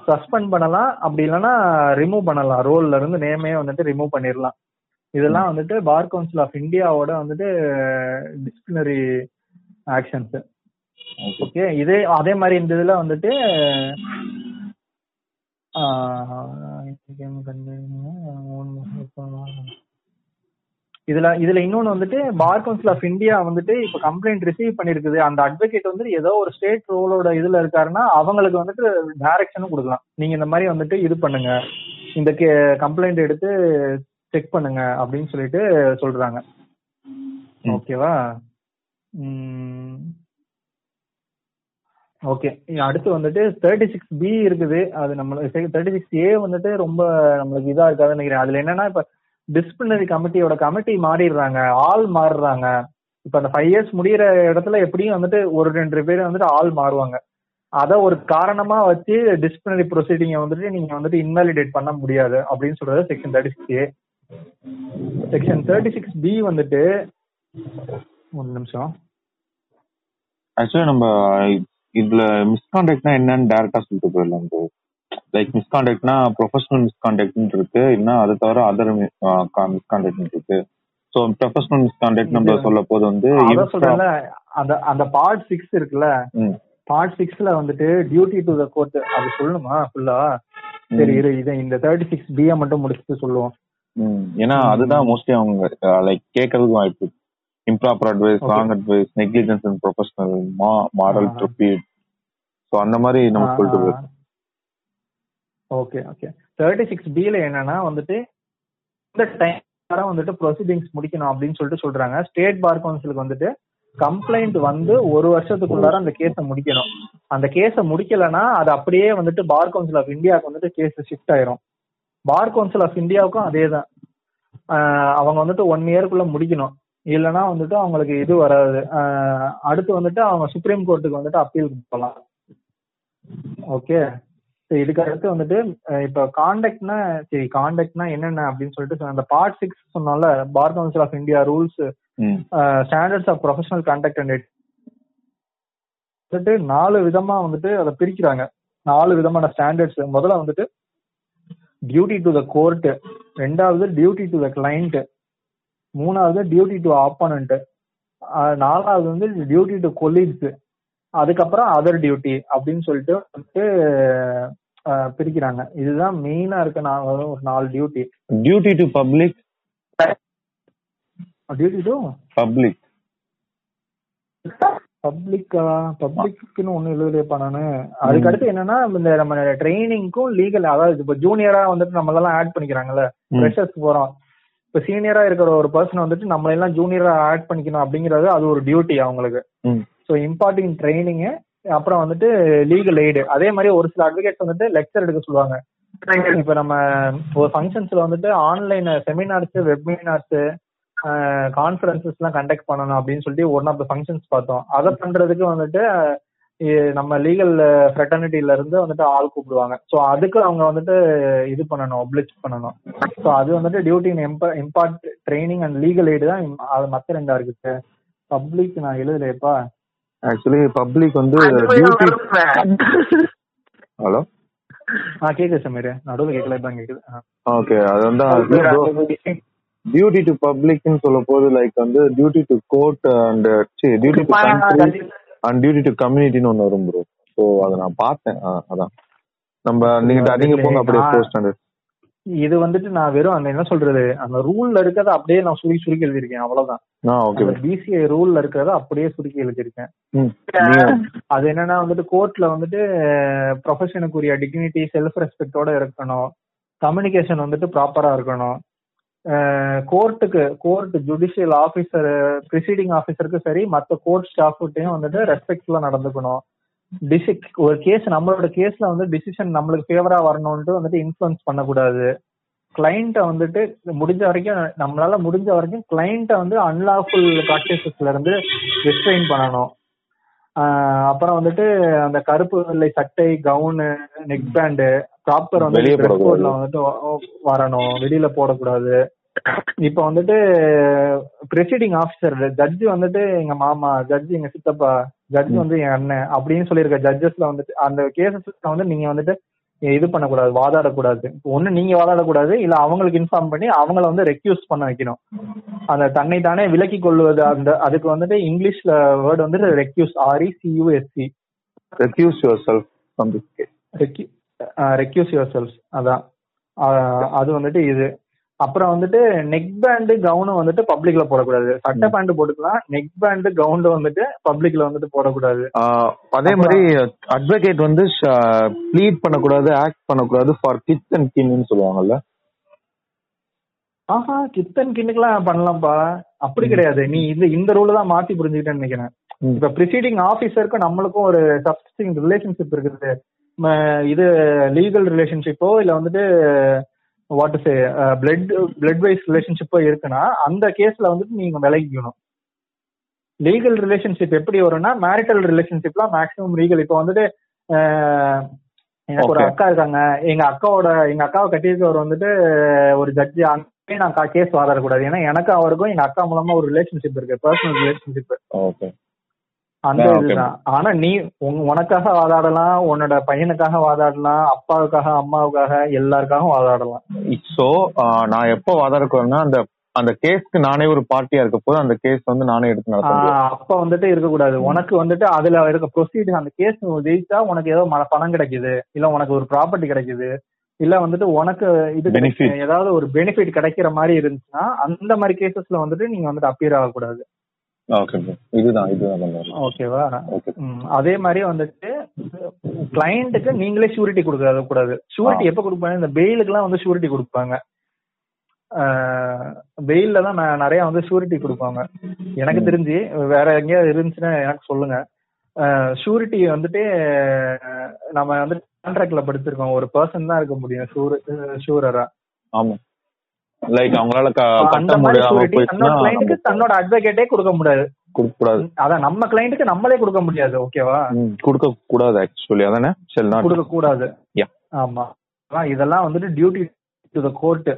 சஸ்பெண்ட் பண்ணலாம் அப்படி இல்லைன்னா ரிமூவ் பண்ணலாம். ரோல்ல இருந்து நேமே வந்துட்டு ரிமூவ் பண்ணிடலாம் இதெல்லாம் வந்துட்டு பார் கவுன்சில் ஆஃப் இந்தியாவோட வந்துட்டு டிஸ்பிளினரி ஆக்ஷன்ஸ் ஓகே இதே அதே மாதிரி இந்த இதுல வந்துட்டு இதுல இதுல இன்னொன்னு வந்துட்டு பார் கவுன்சில் ஆஃப் இந்தியா வந்துட்டு இப்ப கம்ப்ளைண்ட் ரிசீவ் பண்ணிருக்குது. அந்த அட்வொகேட் வந்துட்டு ஏதோ ஒரு ஸ்டேட் ரோலோட இதுல இருக்காருன்னா அவங்களுக்கு வந்துட்டு டைரக்ஷனும் கொடுக்கலாம். நீங்க இந்த மாதிரி வந்துட்டு இது பண்ணுங்க. இந்த கம்ப்ளைண்ட் எடுத்து செக் பண்ணுங்க அப்படின்னு சொல்லிட்டு சொல்றாங்க. ஓகேவா ஓகே அடுத்து வந்துட்டு தேர்ட்டி சிக்ஸ் பி இருக்குது. அது நம்மளுக்கு தேர்ட்டி சிக்ஸ் ஏ வந்துட்டு ரொம்ப நம்மளுக்கு இதா இருக்காதுன்னு நினைக்கிறேன். அதுல என்னன்னா இப்ப டிசிப்ளினரி கமிட்டியோட கமிட்டி மாறிடுறாங்க. ஆள் மாறுறாங்க. இப்ப அந்த ஃபைவ் இயர்ஸ் முடியிற இடத்துல எப்படியும் வந்துட்டு ஒரு ரெண்டு பேர் வந்துட்டு ஆள் மாறுவாங்க. அத ஒரு காரணமா வச்சு டிசிப்ளினரி ப்ரொசீடிங்கை வந்துட்டு நீங்க வந்துட்டு இன்வாலிடேட் பண்ண முடியாது அப்படின்னு சொல்றது section thirty six A section thirty six B வந்துட்டு ஒரு நிமிஷம். ஆக்சுவலி நம்ம இதுல மிஸ்கான்டக்ட்னா என்னன்னு டேரக்டா சொல்லிட்டு போயிடலாம் ப்ரோ லைக் மிஸ்கான்டக்ட்னா ப்ரொஃபஷனல் மிஸ்கான்டக்ட்னு இருக்கு. இல்லைன்னா அதை தவிர அதர் மிஸ்கான்டக்ட் இருக்கு. ஸோ ப்ரொஃபஷனல் மிஸ்கான்டக்ட் நம்ம சொல்ல போது வந்து அந்த அந்த பார்ட் சிக்ஸ் இருக்குல்ல பார்ட் சிக்ஸ்ல வந்துட்டு டியூட்டி டு த கோர்ட் அது சொல்லணுமா ஃபுல்லா சரி இரு இதை இந்த தேர்ட்டி சிக்ஸ் பிஏ மட்டும் முடிச்சுட்டு சொல்லுவோம். ஏன்னா அதுதான் மோஸ்ட்லி அவங்க லைக் கேட்கறதுக்கு வாய்ப்பு improper advice wrong advice negligence and professional மா மாரல் ட்ரிப்பீட் ஸோ அந்த மாதிரி நம்ம சொல்லிட்டு ஓகே ஓகே தேர்ட்டி சிக்ஸ் பில என்னன்னா வந்துட்டு இந்த டைம் வந்துட்டு ப்ரொசீடிங்ஸ் முடிக்கணும் அப்படின்னு சொல்லிட்டு சொல்றாங்க. ஸ்டேட் பார் கவுன்சிலுக்கு வந்துட்டு கம்ப்ளைண்ட் வந்து ஒரு வருஷத்துக்குள்ளார அந்த கேஸை முடிக்கணும். அந்த கேஸை முடிக்கலன்னா அது அப்படியே வந்துட்டு பார் கவுன்சில் ஆஃப் இந்தியாவுக்கு வந்துட்டு கேஸ் ஷிஃப்ட் ஆயிரும். பார் கவுன்சில் ஆஃப் இந்தியாவுக்கும் அதே தான் அவங்க வந்துட்டு ஒன் இயர்க்குள்ள முடிக்கணும். இல்லைன்னா வந்துட்டு அவங்களுக்கு இது வராது. அடுத்து வந்துட்டு அவங்க சுப்ரீம் கோர்ட்டுக்கு வந்துட்டு அப்பீல் போகலாம் ஓகே இதுக்கு அடுத்து வந்துட்டு இப்ப காண்டக்ட்னா சரி காண்டக்ட்னா என்னென்ன அப்படின்னு சொல்லிட்டு அந்த பார்ட் சிக்ஸ் சொன்னோம்ல bar council of India rules standards of professional conduct and வந்துட்டு நாலு விதமா வந்துட்டு அதை பிரிக்கிறாங்க. நாலு விதமான ஸ்டாண்டர்ட்ஸ் முதல்ல வந்துட்டு டியூட்டி டு த கோர்ட் ரெண்டாவது டியூட்டி டு த கிளைண்ட் மூணாவது டியூட்டி டு ஆப்போனண்ட் நாலாவது வந்து டியூட்டி டு கொலீக்ஸ் அதுக்கப்புறம் அதர் டியூட்டி அப்படின்னு சொல்லிட்டு வந்துட்டு பிரிக்கிறாங்க. இதுதான் மெயினா இருக்க நான் ஒரு நாலு duty duty to public duty to public பப்ளிக்கா பப்ளிக்னு ஒண்ணு எழுதலையப்பா நானு. அதுக்கு அடுத்து என்னன்னா இந்த நம்ம ட்ரைனிங்க்கும் லீகல் அதாவது இப்ப ஜூனியரா வந்துட்டு நம்ம எல்லாம் ஆட் பண்ணிக்கிறாங்கல்ல ஃப்ரெஷர்ஸ் போறோம். இப்ப சீனியரா இருக்கிற ஒரு பர்சன் வந்துட்டு நம்மள எல்லாம் ஜூனியரா ஆட் பண்ணிக்கணும் அப்படிங்கறது அது ஒரு டியூட்டி அவங்களுக்கு. ஸோ இம்பார்ட்டிங் ட்ரைனிங் அப்புறம் வந்துட்டு லீகல் எய்டு அதே மாதிரி ஒரு சில அட்வொகேட்ஸ் வந்துட்டு லெக்சர் எடுக்க சொல்லுவாங்க. இப்ப நம்ம ஒரு ஃபங்க்ஷன்ஸ்ல வந்துட்டு ஆன்லைன் செமினார்ஸ் வெபினார்ஸ் கான்ஃபரன்சஸ் எல்லாம் கண்டக்ட் பண்ணணும் அப்படின்னு சொல்லிட்டு ஒன் ஆஃப் த ஃபங்க்ஷன்ஸ் பார்த்தோம். அதை பண்றதுக்கு வந்துட்டு நம்ம லீகல் ஃப்ரெட்டர்னிட்டில இருந்து வந்துட்டு ஆள் கூப்பிடுவாங்க. ஸோ அதுக்கு அவங்க வந்துட்டு இது பண்ணணும் ஒப்ளிச் பண்ணணும். ஸோ அது வந்துட்டு duty impart training and legal aid தான் அது மத்த ரெண்டா இருக்கு பப்ளிக் நான் எழுதலையப்பா. ஆக்சுவலி பப்ளிக் வந்து ஹலோ ஆ கேக்குது சமீர் நடுவில் கேட்கல இப்ப கேக்குது. ஓகே அது வந்து டியூட்டி டு பப்ளிக்னு சொல்ல போது லைக் வந்து duty to court and duty to country and duty to கம்யூனிட்டின்னு ஒன்று வரும் ப்ரோ ஸோ அதை நான் பார்த்தேன். அதான். நம்ம நீங்க நீங்க போங்க அப்படியே ஃபோர் ஸ்டாண்டர்ட் இது வந்துட்டு நான் வெறும் அந்த என்ன சொல்றது அந்த ரூல்ல இருக்கிறத அப்படியே நான் சுருக்கி சுருக்கி எழுதிருக்கேன் அவ்வளவுதான். ஓகே பிசிஐ ரூல்ல இருக்கிறத அப்படியே சுருக்கி எழுதிருக்கேன் அது என்னன்னா வந்துட்டு கோர்ட்ல வந்துட்டு ப்ரொஃபஷனுக்குரிய டிக்னிட்டி செல்ஃப் ரெஸ்பெக்டோட இருக்கணும். கம்யூனிகேஷன் வந்துட்டு ப்ராப்பரா இருக்கணும். கோர்ட்டுக்கு கோர்ட் ஜுடிஷியல் ஆபீசர் ப்ரிசீடிங் ஆபீசருக்கு சரி மற்ற கோர்ட் ஸ்டாஃப்கிட்டையும் வந்துட்டு ரெஸ்பெக்ட்ஃபுல்லாக நடந்துக்கணும். டிசி ஒரு கேஸ் நம்மளோட கேஸ்ல வந்து டிசிஷன் நம்மளுக்கு ஃபேவரா வரணும்ட்டு வந்துட்டு இன்ஃபுளுன்ஸ் பண்ணக்கூடாது. கிளைண்ட்டை வந்துட்டு முடிஞ்ச வரைக்கும் நம்மளால முடிஞ்ச வரைக்கும் கிளைண்ட்டை வந்து அன்லாஃபுல் ப்ராக்டிசஸ்ல இருந்து ரிஸ்ட்ரெயின் பண்ணணும். அப்புறம் வந்துட்டு அந்த கருப்பு வெள்ளை சட்டை கவுனு நெக் பேண்டு ப்ராப்பர் வந்து ட்ரெஸ் கோட்ல வந்துட்டு வரணும். வெளியில போடக்கூடாது. இப்ப வந்துட்டு ப்ரெசிடிங் ஆபீசர் ஜட்ஜி வந்துட்டு எங்க மாமா ஜட்ஜி எங்க சித்தப்பா ஜட்ஜி வந்து என் அண்ணன் அப்படின்னு சொல்லியிருக்க ஜட்ஜஸ்ல வந்துட்டு அந்த கேசஸ்ல வந்து நீங்க வந்துட்டு இது பண்ணக்கூடாது வாதாடக்கூடாது. ஒண்ணு நீங்க வாதாடக்கூடாது இல்ல அவங்களுக்கு இன்ஃபார்ம் பண்ணி அவங்கள வந்து ரெக்யூஸ் பண்ண வைக்கணும். அந்த தன்னை தானே விலக்கி கொள்வது அந்த அதுக்கு வந்துட்டு இங்கிலீஷ்ல வேர்டு வந்துட்டு recuse R E C U S C recuse yourself from this case recuse yourself அதான். அது வந்துட்டு இது. அப்புறம் வந்துட்டு நெக் பேண்டு கவுனும் வந்துட்டு பப்ளிக்ல போடக்கூடாது. சட்டை பேண்ட் போட்டுக்கலாம். நெக் பேண்டு கவுன் வந்துட்டு பப்ளிக்ல வந்துட்டு போடக்கூடாது. அதே மாதிரி அட்வொகேட் வந்து ப்ளீட் பண்ணக்கூடாது ஆக்ட் பண்ணக்கூடாது ஃபார் கிட்ஸ் அண்ட் கின்னு சொல்லுவாங்கல்ல. ஆஹா கித்தன் கிண்ணுக்கெல்லாம் பண்ணலாம்ப்பா. அப்படி கிடையாது. நீ இந்த இந்த ரூல் தான் மாத்தி புரிஞ்சுக்கிட்டேன்னு நினைக்கிறேன். இப்ப ப்ரிசீடிங் ஆபீசருக்கும் நம்மளுக்கும் ஒரு சப்ஸ்டிங் ரிலேஷன்ஷிப் இருக்குது. இது லீகல் ரிலேஷன்ஷிப்போ இல்ல வந்துட்டு what say blood blood wise ரிலேஷன்ஷிப்போ இருக்குன்னா அந்த கேஸ்ல வந்துட்டு நீங்க விலகிக்கணும். லீகல் ரிலேஷன்ஷிப் எப்படி வரும்னா மேரிட்டல் ரிலேஷன்ஷிப்லாம் மேக்ஸிமம் லீகல் இப்போ வந்துட்டு எனக்கு ஒரு. அக்கா இருக்காங்க. எங்க அக்காவோட எங்க அக்காவை கட்டியிருக்கவர் வந்துட்டு ஒரு ஜட்ஜி அங்கே நான் கேஸ் வாதாடக்கூடாது. ஏன்னா எனக்கு அவருக்கும் எங்க அக்கா மூலமா ஒரு ரிலேஷன்ஷிப் இருக்கு பர்சனல் ரிலேஷன்ஷிப் ஓகே அந்த. இதுதான். ஆனா நீ உன்- உனக்காக வாதாடலாம் உன்னோட பையனுக்காக வாதாடலாம் அப்பாவுக்காக அம்மாவுக்காக எல்லாருக்காகவும் வாதாடலாம். ஸோ நான் எப்போ வாதாடுறேன்னா அந்த அந்த கேஸ்க்கு நானே ஒரு பார்ட்டியா இருக்க போது அந்த கேஸ் வந்து நானே எடுத்து நடத்த முடியும். ஆஹ் அப்ப வந்துட்டு இருக்கக்கூடாது. உனக்கு வந்துட்டு அதுல இருக்க ப்ரொசீஜர் அந்த கேஸ் ஜெயிச்சா உனக்கு ஏதோ பணம் கிடைக்குது இல்ல உனக்கு ஒரு ப்ராப்பர்ட்டி கிடைக்குது இல்ல வந்துட்டு உனக்கு இது ஏதாவது ஒரு பெனிஃபிட் கிடைக்கிற மாதிரி இருந்துச்சுன்னா அந்த மாதிரி கேசஸ்ல வந்துட்டு நீங்க வந்துட்டு அப்பியர் ஆகக்கூடாது. ஓகேவா அதே மாதிரி வந்துட்டு கிளையண்ட்டுக்கு நீங்களே ஷூரிட்டி கொடுக்கறது கூடாது. ஷூரிட்டி எப்ப கொடுப்பாங்க? இந்த பெயிலுக்குலாம் வந்து ஷூரிட்டி கொடுப்பாங்க. பெயில்ல தான் நான் நிறைய வந்து ஷூரிட்டி கொடுப்பாங்க. எனக்கு தெரிஞ்சு வேற எங்கேயாவது இருந்துச்சுன்னா எனக்கு சொல்லுங்க. ஷூரிட்டி வந்துட்டு நம்ம வந்து கான்ட்ராக்ட்ல படிச்சிருக்கோம். ஒரு பர்சன் தான் இருக்க முடியும் ஷூர் ஷூரரா ஆமா. லைக் அவங்களால கட்ட முடியாம போயிடுச்சுன்னா தன்னோட அட்வொகேட்டே கொடுக்க முடியாது. கொடுக்க கூடாது. அதான் நம்ம கிளைண்ட்டுக்கு நம்மளே கொடுக்க முடியாது ஓகேவா கொடுக்க கூடாது ஆக்சுவலி அதானே? ஷெல் நாட் கொடுக்க கூடாது. ஆமா. இதெல்லாம் வந்துட்டு duty to the court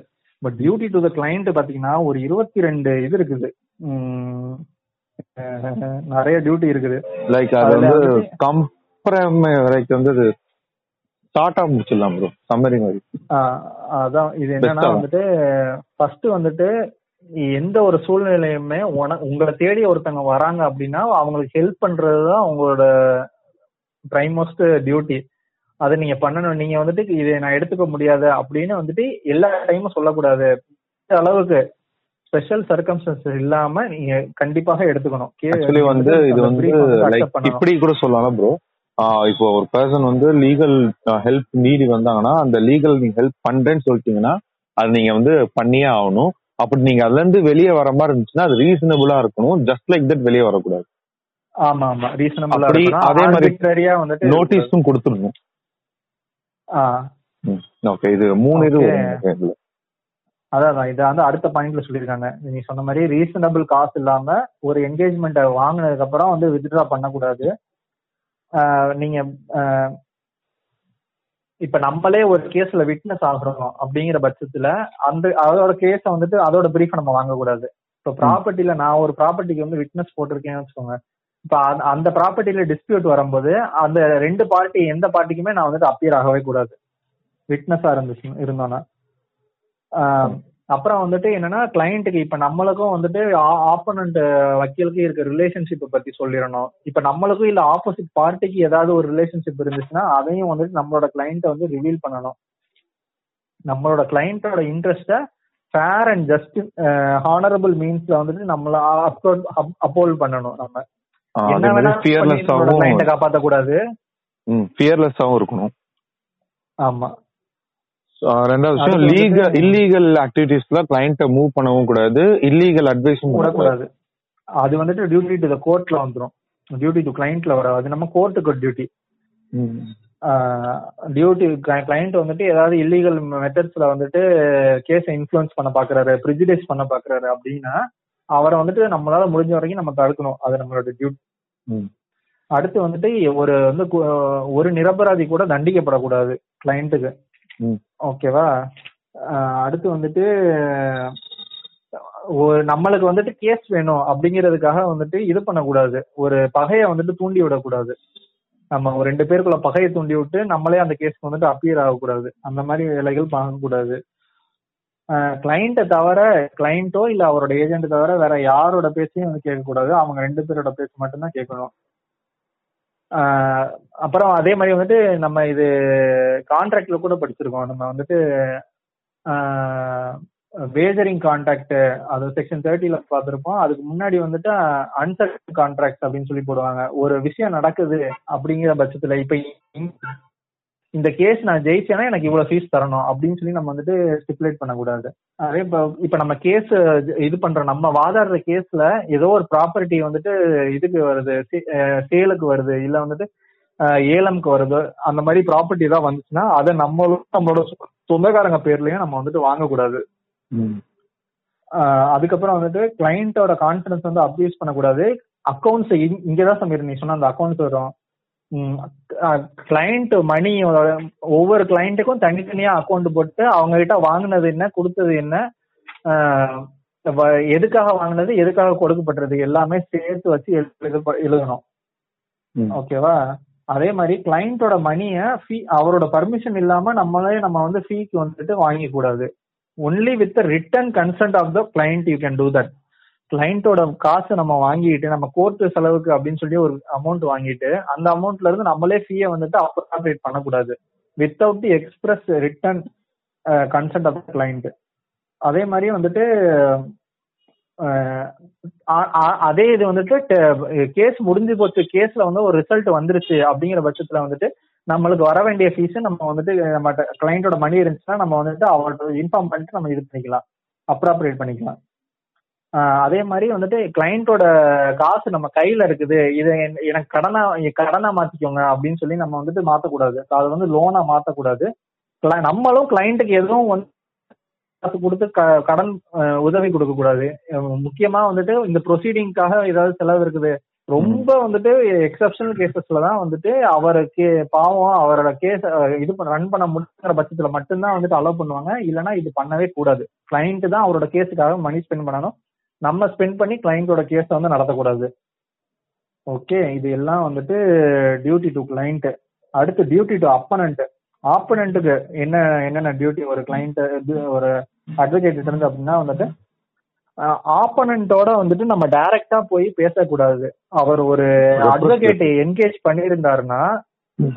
but duty to the client பாத்தீங்கன்னா ஒரு இருபத்தி ரெண்டு இது இருக்குது. நிறைய டியூட்டி இருக்குது. லைக் அது வந்து கம்பரம் வரைக்கும் வந்து ஷார்ட்டா முடிச்சிடலாம் ப்ரோ சம்மரி மாதிரி. அதான். இது என்னன்னா. வந்துட்டு ஃபர்ஸ்ட் வந்துட்டு எந்த ஒரு சூழ்நிலையுமே உன உங்களை தேடி ஒருத்தவங்க வராங்க அப்படின்னா அவங்களுக்கு ஹெல்ப் பண்றதுதான் உங்களோட பிரைமோஸ்ட் டியூட்டி அதை நீங்க பண்ணணும். நீங்க வந்துட்டு இதை நான் எடுத்துக்க முடியாது அப்படின்னு வந்துட்டு எல்லா டைமும் சொல்லக்கூடாது. அளவுக்கு ஸ்பெஷல் சர்க்கம்ஸ்டன்சஸ் இல்லாம நீங்க கண்டிப்பாக எடுத்துக்கணும். வந்து இது வந்து. இப்படி கூட சொல்லலாம் ப்ரோ இப்போ ஒரு பர்சன் வந்து லீகல் ஹெல்ப் நீடி வந்தாங்கன்னா அந்த லீகல் நீங்க ஹெல்ப் பண்றேன்னு சொல்லிட்டீங்கன்னா அது நீங்க வந்து பண்ணியே ஆகணும். அப்படி நீங்க அதுல இருந்து வெளியே வர மாதிரி இருந்துச்சுன்னா அது ரீசனபிளா இருக்கணும். ஜஸ்ட் லைக் தட் வெளியே வரக்கூடாது. ஆமா ஆமா. ரீசனபிளா அப்படி அதே மாதிரி வந்துட்டு நோட்டீஸும் கொடுத்துடணும். ஆ. ஓகே இது மூணு இது. அதான். இதை வந்து அடுத்த பாயிண்ட்ல சொல்லியிருக்காங்க. நீ சொன்ன மாதிரி ரீசனபிள் காசு இல்லாம ஒரு என்கேஜ்மெண்ட் வாங்கினதுக்கு அப்புறம் வந்து வித்ட்ரா பண்ணக்கூடாது. நீங்க இப்ப நம்மளே ஒரு கேஸ்ல விட்னஸ் ஆகுறோம் அப்படிங்கிற பட்சத்துல அந்த அதோட கேஸ வந்துட்டு அதோட பிரீஃப் நம்ம வாங்கக்கூடாது. இப்ப ப்ராப்பர்ட்டில நான் ஒரு ப்ராப்பர்ட்டிக்கு வந்து விட்னஸ் போட்டிருக்கேன்னு வச்சுக்கோங்க. இப்ப அந்த- அந்த ப்ராப்பர்ட்டில டிஸ்பியூட் வரும்போது அந்த ரெண்டு பார்ட்டி எந்த பார்ட்டிக்குமே நான் வந்துட்டு அப்பியர் ஆகவே கூடாது. விட்னஸா இருந்துச்சு இருந்தோம்னா. ஆஹ் அப்புறம் வந்துட்டு என்னன்னா கிளையண்ட்டுக்கு இப்ப நம்மளுக்கும் வந்துட்டு ஆப்போனண்ட் வக்கீலுக்கு இருக்க ரிலேஷன்ஷிப்பை பத்தி சொல்லிடணும். இப்ப நம்மளுக்கும் இல்ல ஆப்போசிட் பார்ட்டிக்கு ஏதாவது ஒரு ரிலேஷன்ஷிப் இருந்துச்சுன்னா அதையும் வந்துட்டு நம்மளோட கிளைண்ட்டை வந்து ரிவீல் பண்ணணும். நம்மளோட கிளைண்ட்டோட இன்ட்ரெஸ்ட ஃபேர் அண்ட் ஜஸ்ட் ஹானரபிள் மீன்ஸ்ல வந்துட்டு நம்மள அப்போல் பண்ணணும் நம்ம. என்ன வேணா கிளைண்ட்டை காப்பாத்த கூடாது ஃபியர்லெஸ்ஸாவும் இருக்கணும். ஆமா. ரெண்டாவது விஷயம் லீகல் இல்லீகல் ஆக்டிவிட்டீஸ்ல கிளைண்ட்டை மூவ் பண்ணவும் கூடாது. இல்லீகல் அட்வைஸும் விடக்கூடாது அது வந்துட்டு டியூட்டி டு த கோர்ட்ல வந்துரும். டியூட்டி டு கிளைண்ட்ல வராது. நம்ம கோர்ட்டுக்கு டியூட்டி டியூட்டி கிளைண்ட் வந்துட்டு ஏதாவது இல்லீகல் மெத்தட்ஸ்ல வந்துட்டு கேஸை இன்ஃப்ளூயன்ஸ் பண்ண பாக்குறாரு ப்ரிஜிடைஸ் பண்ண பாக்குறாரு அப்படின்னா அவரை வந்துட்டு நம்மளால முடிஞ்ச வரைக்கும் நம்ம தடுக்கணும். அது நம்மளோட டியூட்டி. அடுத்து வந்துட்டு ஒரு வந்து ஒரு நிரபராதி கூட தண்டிக்கப்படக்கூடாது கிளைண்ட்டுக்கு. ஓகேவா? அடுத்து வந்துட்டு ஒரு நம்மளுக்கு வந்துட்டு கேஸ் வேணும் அப்படிங்கிறதுக்காக வந்துட்டு இது பண்ணக்கூடாது. ஒரு பகையை வந்துட்டு தூண்டி விடக்கூடாது. நம்ம ஒரு ரெண்டு பேருக்குள்ள பகையை தூண்டி விட்டு நம்மளே அந்த கேஸ்க்கு வந்துட்டு அப்பியர் ஆகக்கூடாது. அந்த மாதிரி வேலைகள் பார்க்கக்கூடாது கிளைண்ட்டை தவிர கிளைண்ட்டோ இல்லை அவரோட ஏஜென்ட் தவிர வேற யாரோட பேச்சையும் வந்து கேட்கக்கூடாது. அவங்க ரெண்டு பேரோட பேச்சு மட்டும்தான் கேட்கணும். அப்புறம் அதே மாதிரி வந்துட்டு நம்ம இது கான்ட்ராக்ட்ல கூட படிச்சிருக்கோம். நம்ம வந்துட்டு வேஜரிங் கான்ட்ராக்ட் அது செக்ஷன் தேர்ட்டில பார்த்துருப்போம். அதுக்கு முன்னாடி வந்துட்டு அன்சர்ட் கான்ட்ராக்ட் அப்படின்னு சொல்லி போடுவாங்க. ஒரு விஷயம் நடக்குது அப்படிங்கிற பட்சத்துல இப்ப இந்த- கேஸ் நான் ஜெயிச்சேன்னா எனக்கு இவ்வளவு ஃபீஸ் தரணும் அப்படின்னு சொல்லி நம்ம வந்துட்டு ஸ்டிப்புலேட் பண்ணக்கூடாது. அதே இப்ப இப்ப நம்ம கேஸ் இது பண்றோம். நம்ம வாதாடுற கேஸ்ல ஏதோ ஒரு ப்ராப்பர்ட்டி வந்துட்டு இதுக்கு வருது சேலுக்கு வருது இல்ல வந்துட்டு ஏலம்க்கு வருது அந்த மாதிரி ப்ராப்பர்ட்டி தான் வந்துச்சுன்னா அதை நம்மளும் நம்மளோட சொந்தக்காரங்க பேர்லயும் நம்ம வந்துட்டு வாங்கக்கூடாது. அதுக்கப்புறம் வந்துட்டு கிளையண்டோட கான்ஃபிடன்ஸ் வந்து அப்யூஸ் பண்ணக்கூடாது. அக்கௌண்ட்ஸ் இங்கதான் சமீர் நீ சொன்ன அந்த அக்கௌண்ட்ஸ் வரும். கிளைண்ட் மணி ஒவ்வொரு கிளைண்ட்டுக்கும் தனித்தனியா அக்கௌண்ட் போட்டு அவங்க கிட்ட வாங்கினது என்ன கொடுத்தது என்ன எதுக்காக வாங்கினது எதுக்காக கொடுக்கப்பட்டது எல்லாமே சேர்த்து வச்சு எழுத எழுதணும். ஓகேவா அதே மாதிரி கிளைண்டோட மணியை ஃபீ அவரோட பர்மிஷன் இல்லாம நம்மளே நம்ம வந்து ஃபீக்கு வந்துட்டு வாங்கிக்க கூடாது. Only with written consent of the client you can do that கிளைண்டோட காசு நம்ம வாங்கிட்டு நம்ம கோர்ட்டு செலவுக்கு அப்படின்னு சொல்லி ஒரு அமௌண்ட் வாங்கிட்டு அந்த அமௌண்ட்ல இருந்து நம்மளே ஃபீயை வந்துட்டு அப்ராப்ரேட் பண்ணக்கூடாது. Without the express written consent of client அதே மாதிரி வந்துட்டு அதே இது வந்துட்டு கேஸ் முடிஞ்சு போச்சு கேஸ்ல வந்து ஒரு ரிசல்ட் வந்துருச்சு அப்படிங்கிற பட்சத்துல வந்துட்டு நம்மளுக்கு வர வேண்டிய ஃபீஸ் நம்ம வந்துட்டு நம்ம கிளைண்டோட மணி இருந்துச்சுன்னா நம்ம வந்துட்டு அவர்கிட்ட இன்ஃபார்ம் பண்ணிட்டு நம்ம இது பண்ணிக்கலாம். அப்ராப்ரேட் பண்ணிக்கலாம். அதே மாதிரி வந்துட்டு கிளைண்டோட காசு நம்ம கையில இருக்குது. இதை என்- எனக்கு கடனா கடனா மாத்திக்கோங்க அப்படின்னு சொல்லி நம்ம வந்துட்டு மாத்தக்கூடாது. அது வந்து லோனா மாத்தக்கூடாது. நம்மளும் கிளைண்ட்டுக்கு எதுவும் வந்து காசு கொடுத்து க- கடன் உதவி கொடுக்க கூடாது அஹ் முக்கியமா வந்துட்டு இந்த ப்ரொசீடிங்காக ஏதாவது செலவு இருக்குது. ரொம்ப வந்துட்டு எக்ஸப்ஷனல் கேசஸ்ல தான் வந்துட்டு அவருக்கு பாவம் அவரோட கேஸ் இது ரன் பண்ண முடியுங்கிற பட்சத்துல மட்டும்தான் வந்துட்டு அலோவ் பண்ணுவாங்க. இல்லைன்னா இது பண்ணவே கூடாது. கிளைண்ட் தான் அவரோட கேஸுக்காக மணி ஸ்பெண்ட் பண்ணணும். நம்ம ஸ்பெண்ட் பண்ணி கிளைண்டோட கேஸை வந்து நடத்தக்கூடாது. ஓகே இது எல்லாம் வந்துட்டு டியூட்டி டு கிளைண்ட் அடுத்து டியூட்டி டு அப்பனண்ட் ஆப்பனண்ட்டுக்கு என்ன என்னென்ன டியூட்டி ஒரு கிளைண்ட் ஒரு அட்வொகேட் இருந்து அப்படின்னா வந்துட்டு ஆப்பனண்டோட வந்துட்டு நம்ம டைரக்டா போய் பேசக்கூடாது. அவர் ஒரு அட்வொகேட் என்கேஜ் பண்ணியிருந்தாருன்னா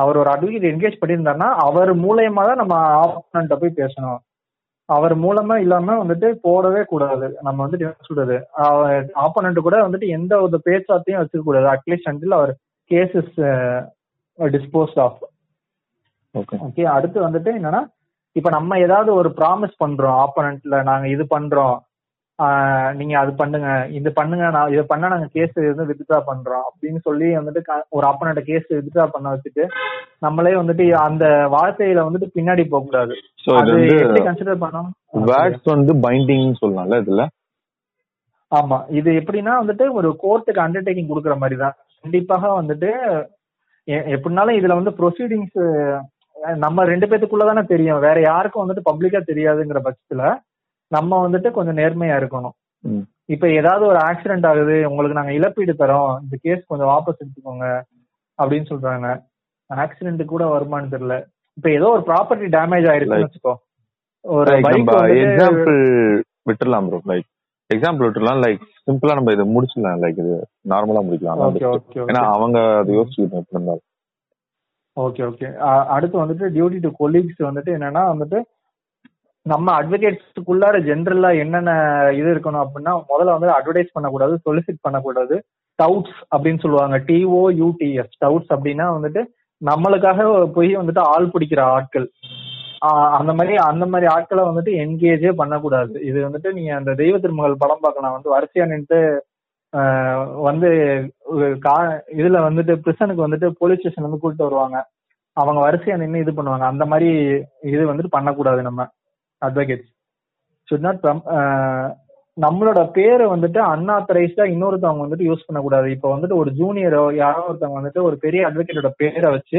அவர் ஒரு அட்வொகேட் என்கேஜ் பண்ணியிருந்தாருன்னா அவர் மூலயமா தான் நம்ம ஆப்பனண்ட்ட போய் பேசணும். அவர் மூலமா இல்லாம வந்துட்டு போடவே கூடாது. நம்ம வந்துட்டு என்ன சொல்றது? ஆப்போனண்ட் கூட வந்துட்டு எந்த ஒரு பேச்சுவார்த்தையும் வச்சுக்க கூடாது. At least until our case is disposed of okay okay அடுத்து வந்துட்டு என்னன்னா இப்ப நம்ம ஏதாவது ஒரு ப்ராமிஸ் பண்றோம் ஆப்போனண்ட்ல நாங்க இது பண்றோம் நீங்க அது பண்ணுங்க. இது பண்ணுங்க நான் இதை பண்ணா நாங்க கேஸ் வந்து வித்ட்ரா பண்றோம். அப்படின்னு சொல்லி வந்துட்டு ஒரு ஆப்போனண்ட கேஸ் வித்ட்ரா பண்ண வச்சுட்டு நம்மளே வந்துட்டு அந்த வார்த்தையில வந்துட்டு பின்னாடி போக கூடாது அது எப்படி கன்சிடர் பண்ணோம்? வேர்ட்ஸ் வந்து பைண்டிங் சொல்லலாம்ல இதுல? ஆமா. இது எப்படின்னா வந்துட்டு ஒரு கோர்ட்டுக்கு அண்டர்டேக்கிங் கொடுக்குற மாதிரி தான் கண்டிப்பாக வந்துட்டு எப்படினாலும் இதுல வந்து ப்ரொசீடிங்ஸ் நம்ம ரெண்டு பேத்துக்குள்ள தானே தெரியும். வேற யாருக்கும் வந்துட்டு பப்ளிக்கா தெரியாதுங்கிற பட்சத்துல நம்ம வந்துட்டு கொஞ்சம் நேர்மையா இருக்கணும். இப்ப ஏதாவது ஒரு ஆக்சிடென்ட் ஆகுது உங்களுக்கு நாங்க இழப்பீடு தரோம் இந்த கேஸ் கொஞ்சம் வாபஸ் எடுத்துக்கோங்க அப்படின்னு சொல்றாங்க. ஆக்சிடென்ட் கூட வருமானு தெரியல. இப்ப ஏதோ ஒரு ப்ராப்பர்ட்டி டேமேஜ் ஆயிருக்குன்னு வச்சுக்கோ. ஒரு எக்ஸாம்பிள் விட்டுறலாம் ப்ரோ லைக் எக்ஸாம்பிள் விட்டுறலாம் லைக் சிம்பிளா நம்ம இதை முடிச்சிடலாம் லைக் இது நார்மலா முடிக்கலாம். ஏன்னா அவங்க அதை யோசிச்சுக்கணும் எப்படி இருந்தாலும் ஓகே ஓகே அடுத்து வந்துட்டு டியூட்டி டு கொலீக்ஸ் வந்துட்டு என்னன்னா வந்துட்டு நம்ம அட்வொகேட்ஸ்க்குள்ளார ஜென்ரலா என்னென்ன இது இருக்கணும் அப்படின்னா முதல்ல வந்து அட்வர்டைஸ் பண்ணக்கூடாது சொலிசிட் பண்ணக்கூடாது. டவுட்ஸ் அப்படின்னு சொல்லுவாங்க. டிஓ யூடிஎஸ் டவுட்ஸ் அப்படின்னா வந்துட்டு நம்மளுக்காக போய் வந்துட்டு ஆள் பிடிக்கிற ஆட்கள். அந்த மாதிரி அந்த மாதிரி ஆட்களை வந்துட்டு என்கேஜே பண்ணக்கூடாது. இது வந்துட்டு நீங்க அந்த தெய்வ திருமகள் படம் பார்க்கலாம். வந்து வரிசையா நின்று வந்து கா இதுல வந்துட்டு பிரிசனுக்கு வந்துட்டு போலீஸ் ஸ்டேஷன் வந்து கூப்பிட்டு வருவாங்க. அவங்க வரிசையா நின்று இது பண்ணுவாங்க. அந்த மாதிரி இது வந்துட்டு பண்ணக்கூடாது நம்ம. அட்வொகேட்ஸ் சுட் நாட் நம்மளோட பேரை வந்துட்டு அன்ஆத்தரைஸ்டா இன்னொருத்தவங்க வந்துட்டு யூஸ் பண்ணக்கூடாது. இப்போ வந்துட்டு ஒரு ஜூனியரோ யாரோ ஒருத்தவங்க வந்துட்டு ஒரு பெரிய அட்வொகேட்டோட பேரை வச்சு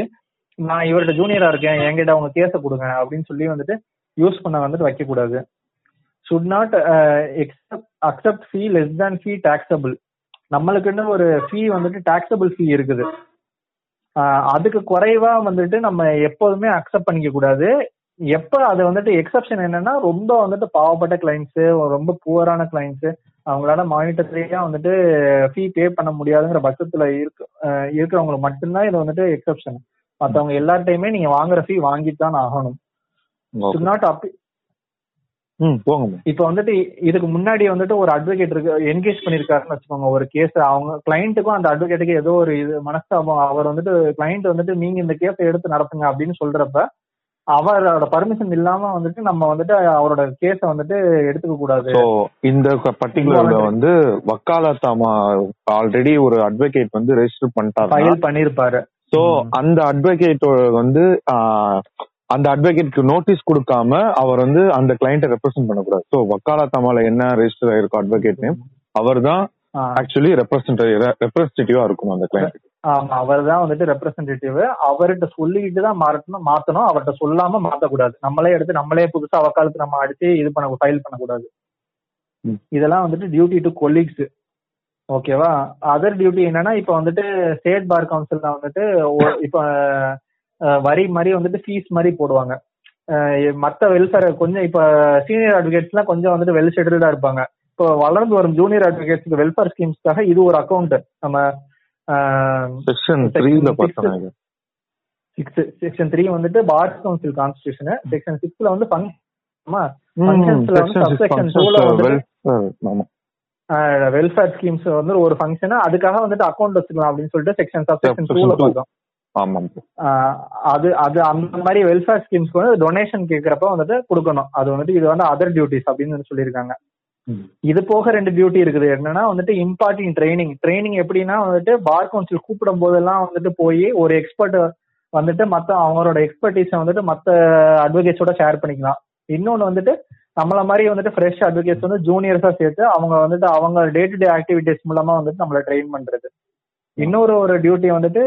நான் இவர்கிட்ட ஜூனியரா இருக்கேன் என்கிட்ட அவங்க கேச கொடுங்க அப்படின்னு சொல்லி வந்துட்டு யூஸ் பண்ண வந்துட்டு வைக்கக்கூடாது. Should not accept fee less than fee taxable நம்மளுக்குன்னு ஒரு ஃபீ வந்துட்டு டாக்ஸபிள் ஃபீ இருக்குது. அதுக்கு குறைவா வந்துட்டு நம்ம எப்போதுமே அக்செப்ட் பண்ணிக்க கூடாது. எப்ப அது வந்துட்டு எக்ஸப்ஷன் என்னன்னா ரொம்ப வந்துட்டு பாவப்பட்ட கிளைண்ட்ஸ் ரொம்ப புவரான கிளைண்ட்ஸ் அவங்களால மானிட்டரியா வந்துட்டு ஃபீ பே பண்ண முடியாதுங்கிற பட்சத்துல இருக்கு இருக்கிறவங்களுக்கு மட்டும்தான் இது வந்துட்டு எக்ஸப்ஷன் மத்தவங்க எல்லார்ட்டையுமே நீங்க வாங்குற ஃபீ வாங்கிட்டு தான் ஆகணும். நாட் அப் ம் போங்க bro. இப்ப வந்துட்டு இதுக்கு முன்னாடி வந்துட்டு ஒரு அட்வொகேட் இருக்கு என்கேஜ் பண்ணிருக்காருன்னு வச்சுக்கோங்க ஒரு கேஸ் அவங்க கிளைண்ட்டுக்கும் அந்த அட்வொகேட்டுக்கு ஏதோ ஒரு இது மனஸ்தாபம் அவர் வந்துட்டு கிளைண்ட் வந்துட்டு நீங்க இந்த கேஸை எடுத்து நடத்துங்க அப்படின்னு சொல்றப்ப அவரோட பர்மிஷன் இல்லாம வந்துட்டு நம்ம வந்துட்டு அவரோட கேஸ வந்துட்டு எடுத்துக்க கூடாது இந்த Involuntary. வந்து வக்காலத்தாமா ஆல்ரெடி ஒரு அட்வொகேட் வந்து ரெஜிஸ்டர் பண்ணிட்டாரு ஃபைல் பண்ணிருப்பாரு சோ. அந்த அட்வொகேட் வந்து அந்த அட்வொகேட்க்கு நோட்டீஸ் கொடுக்காம அவர் வந்து அந்த கிளைண்ட்டை ரெப்ரசென்ட் பண்ணக்கூடாது சோ வக்காலத்தாமால என்ன ரெஜிஸ்டர் ஆயிருக்கும் அட்வொகேட் நேம் அவர் தான் ஆக்சுவலி ரெப்ரசன்டேட்டிவா இருக்கும் அந்த கிளைண்ட் ஆமா அவர் தான் வந்துட்டு ரெப்ரசன்டேட்டிவ் அவர்கிட்ட சொல்லிட்டு தான் மாறணும் மாத்தணும். அவர்கிட்ட சொல்லாம மாத்தக்கூடாது. நம்மளே எடுத்து நம்மளே புதுசா வக்காலத்து நம்ம அடிச்சு இது பண்ண ஃபைல் பண்ணக்கூடாது. இதெல்லாம் வந்துட்டு டியூட்டி டு கொலீக்ஸ் ஓகேவா அதர் டியூட்டி என்னன்னா இப்ப வந்துட்டு ஸ்டேட் பார் கவுன்சில்ல வந்துட்டு இப்ப வரி மாதிரி வந்துட்டு ஃபீஸ் மாதிரி போடுவாங்க. மத்த வெல்ஃபேர் கொஞ்சம் இப்ப சீனியர் அட்வொகேட்ஸ் எல்லாம் கொஞ்சம் வந்துட்டு வெல் ஷெட்யூல்டா இருப்பாங்க. இப்போ வளர்ந்து வரும் ஜூனியர் அட்வொகேட்ஸ்க்கு வெல்ஃபேர் ஸ்கீம்ஸ்க்காக இது ஒரு அக்கௌண்ட் நம்ம செக்ஷன் த்ரீல செக்ஷன் த்ரீ வந்துட்டு பார் கவுன்சில் கான்ஸ்டியூஷன் செக்ஷன் சிக்ஸ்ல வந்து வெல்ஃபேர் ஸ்கீம்ஸ் வந்து ஒரு ஃபங்க்ஷன் அதுக்காக வந்துட்டு அக்கௌண்ட் வச்சுக்கலாம் அப்படின்னு சொல்லிட்டு செக்ஷன் சப்செக்ஷன் Section டூல. பார்த்தோம். அது அது அந்த மாதிரி வெல்ஃபேர் ஸ்கீம்ஸ்க்கு வந்து டொனேஷன் கேட்கறப்ப வந்துட்டு கொடுக்கணும். அது வந்துட்டு இது வந்து அதர் டியூட்டிஸ் அப்படின்னு சொல்லியிருக்காங்க. இது போக ரெண்டு டியூட்டி இருக்குது. என்னன்னா வந்துட்டு இம்பார்ட்டிங் ட்ரைனிங் ட்ரைனிங் எப்படின்னா வந்துட்டு பார் கவுன்சில் கூப்பிடும் போதெல்லாம் வந்துட்டு போய் ஒரு எக்ஸ்பர்ட் வந்துட்டு மத்த அவங்களோட எக்ஸ்பர்டீஸை வந்துட்டு மத்த அட்வொகேட்ஸோட ஷேர் பண்ணிக்கலாம். இன்னொன்னு வந்துட்டு நம்மள மாதிரி வந்துட்டு ஃப்ரெஷ் அட்வொகேட்ஸ் வந்து ஜூனியர்ஸா சேர்த்து அவங்க வந்துட்டு அவங்க டே டு டே ஆக்டிவிட்டிஸ் மூலமா வந்துட்டு நம்மள ட்ரெயின் பண்றது. இன்னொரு ஒரு டியூட்டி வந்துட்டு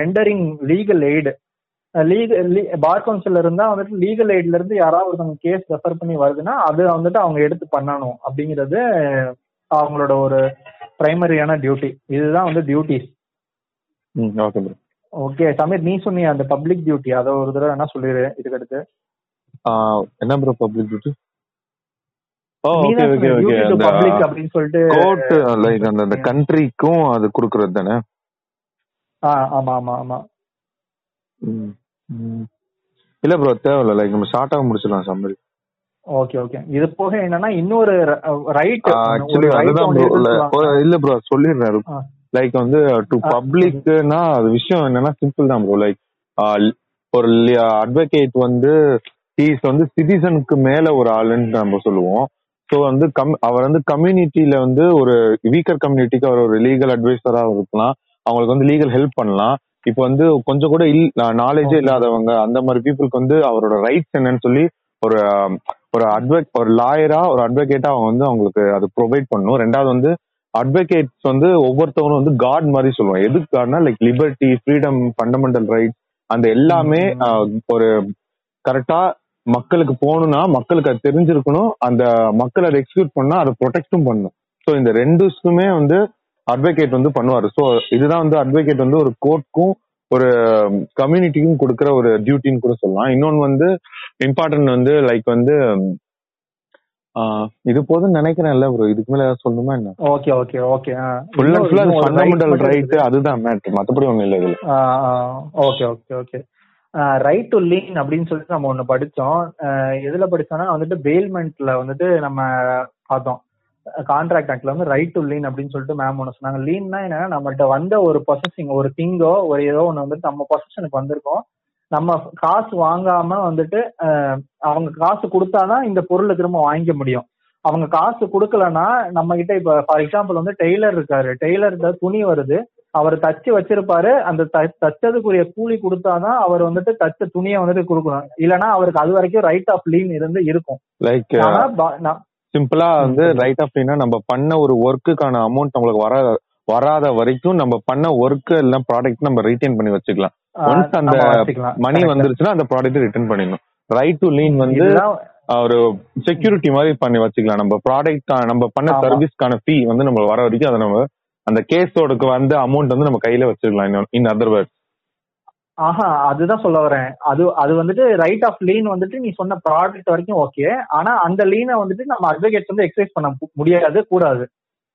rendering legal aid legal bar council இருந்தா வந்துட்டு லீகல் எய்ட்ல இருந்து யாராவது ஒருத்தவங்க கேஸ் ரெஃபர் பண்ணி வருதுன்னா அது வந்துட்டு அவங்க எடுத்து பண்ணணும் அப்படிங்கிறது அவங்களோட ஒரு பிரைமரியான டியூட்டி இதுதான் வந்து duties okay bro okay Sameer நீ சொன்னிய அந்த பப்ளிக் டியூட்டி அதை ஒரு தடவை என்ன சொல்லிடு இதுக்கு அடுத்து என்ன ப்ரோ பப்ளிக் டியூட்டி அப்படின்னு சொல்லிட்டு கோர்ட் லைக் அந்த கண்ட்ரிக்கும் அது கொடுக்கறது தானே? ஆ ஆமா ஆமா ஆமா. ம். இல்ல ப்ரோ தேவையில்ல. லைக் நம்ம ஷார்ட்டாக முடிச்சிடலாம் சம்மரி ஓகே ஓகே இது போக என்னன்னா இன்னொரு ரைட் ஆக்சுவலி அதுதான் ப்ரோ இல்ல ப்ரோ சொல்லிடுறேன். லைக் வந்து டு பப்ளிக்னா அது விஷயம் என்னன்னா சிம்பிள் தான் ப்ரோ லைக் ஒரு அட்வொகேட் வந்து ஹீஸ் வந்து சிட்டிசனுக்கு மேல ஒரு ஆளுன்னு நம்ம சொல்லுவோம். ஸோ வந்து கம் அவர் வந்து கம்யூனிட்டியில வந்து ஒரு வீக்கர் கம்யூனிட்டிக்கு அவர் ஒரு லீகல் அட்வைசரா இருக்கலாம். அவங்களுக்கு வந்து லீகல் ஹெல்ப் பண்ணலாம். இப்போ வந்து கொஞ்சம் கூட இல் நாலேஜே. இல்லாதவங்க அந்த மாதிரி பீப்புளுக்கு வந்து அவரோட ரைட்ஸ் என்னன்னு சொல்லி ஒரு ஒரு அட்வொக் ஒரு லாயரா ஒரு அட்வொகேட்டா அவங்க வந்து அவங்களுக்கு அது ப்ரொவைட் பண்ணணும் ரெண்டாவது வந்து அட்வொகேட்ஸ் வந்து ஒவ்வொருத்தவங்களும் வந்து காட் மாதிரி சொல்லுவோம் எதுக்கு காட்னா like liberty freedom fundamental rights அந்த எல்லாமே ஒரு கரெக்டா மக்களுக்கு போகணும்னா மக்களுக்கு அது தெரிஞ்சிருக்கணும். அந்த மக்கள் அதை எக்ஸிக்யூட் பண்ணா அதை ப்ரொடெக்டும் பண்ணணும் ஸோ இந்த ரெண்டுக்குமே வந்து அட்வொகேட் வந்து பண்ணுவாரு. ஸோ இதுதான் வந்து அட்வொகேட் வந்து ஒரு கோர்ட்க்கும் ஒரு கம்யூனிட்டிக்கும் கொடுக்குற ஒரு டியூட்டின்னு கூட சொல்லலாம். இன்னொன்னு வந்து இம்பார்ட்டன்ட் வந்து லைக் வந்து இது போதும்னு நினைக்கிறேன் இல்ல ப்ரோ இதுக்கு மேல ஏதாவது சொல்லணுமா என்ன? Okay okay okay full and full fundamental right அதுதான் மேட்ரு மத்தபடி ஒண்ணும் இல்ல இதுல. Okay okay okay right to lien அப்படின்னு சொல்லிட்டு நம்ம ஒண்ணு படிச்சோம். அஹ் எதுல படிச்சோம்னா வந்துட்டு பெயில்மெண்ட்ல வந்துட்டு நம்ம பார்த்தோம். கான்ட்ராக்ட் ஆக்ட்ல வந்து ரைட் டு லீன் அப்படின்னு சொல்லிட்டு மேம் ஒன்று சொன்னாங்க. லீன்னா என்னன்னா நம்மள்ட்ட வந்த ஒரு பொசஸிங் ஒரு திங்கோ ஒரு ஏதோ ஒன்று வந்துட்டு நம்ம பொசஷனுக்கு வந்திருக்கோம். நம்ம காசு வாங்காம வந்துட்டு அவங்க காசு கொடுத்தாதான் இந்த பொருளை திரும்ப வாங்கிக்க முடியும். அவங்க காசு கொடுக்கலன்னா நம்ம கிட்ட இப்ப ஃபார் எக்ஸாம்பிள் வந்து டெய்லர் இருக்காரு. டெய்லர்கிட்ட துணி வருது. அவர் தச்சு வச்சிருப்பாரு. அந்த தச்சதுக்குரிய கூலி கொடுத்தாதான் அவர் வந்துட்டு தச்ச துணியை வந்துட்டு கொடுக்கணும். இல்லைன்னா அவருக்கு அது வரைக்கும் ரைட் ஆஃப் லீன் இருந்து இருக்கும். சிம்பிளா வந்து. ரைட் ஆஃப் நம்ம பண்ண ஒரு ஒர்க்குக்கான அமௌண்ட் நம்மளுக்கு வர வராத வரைக்கும் நம்ம பண்ண ஒர்க் எல்லாம் ப்ராடக்ட் நம்ம ரீட்டைன் பண்ணி வச்சுக்கலாம் ஒன்ஸ் அந்த. மணி. வந்துருச்சுன்னா அந்த ப்ராடக்ட் ரிட்டர்ன் பண்ணிடணும் ரைட் டு லீன் வந்து ஒரு செக்யூரிட்டி மாதிரி பண்ணி வச்சுக்கலாம் நம்ம ப்ராடக்ட் நம்ம பண்ண. சர்வீஸ்க்கான ஃபீ வந்து நம்ம வர வரைக்கும் அதை நம்ம அந்த கேஸோட வந்த அமௌண்ட் வந்து நம்ம கையில வச்சுக்கலாம் இன் அதர் வேர்ட் ஆஹா அதுதான் சொல்ல வரேன். அது அது வந்துட்டு ரைட் ஆஃப் லீன் வந்துட்டு நீ சொன்ன ப்ராடக்ட் வரைக்கும் ஓகே ஆனா அந்த லீனை வந்துட்டு நம்ம அட்வொகேட்ஸ் வந்து எக்ஸசைஸ் பண்ண முடியாது கூடாது.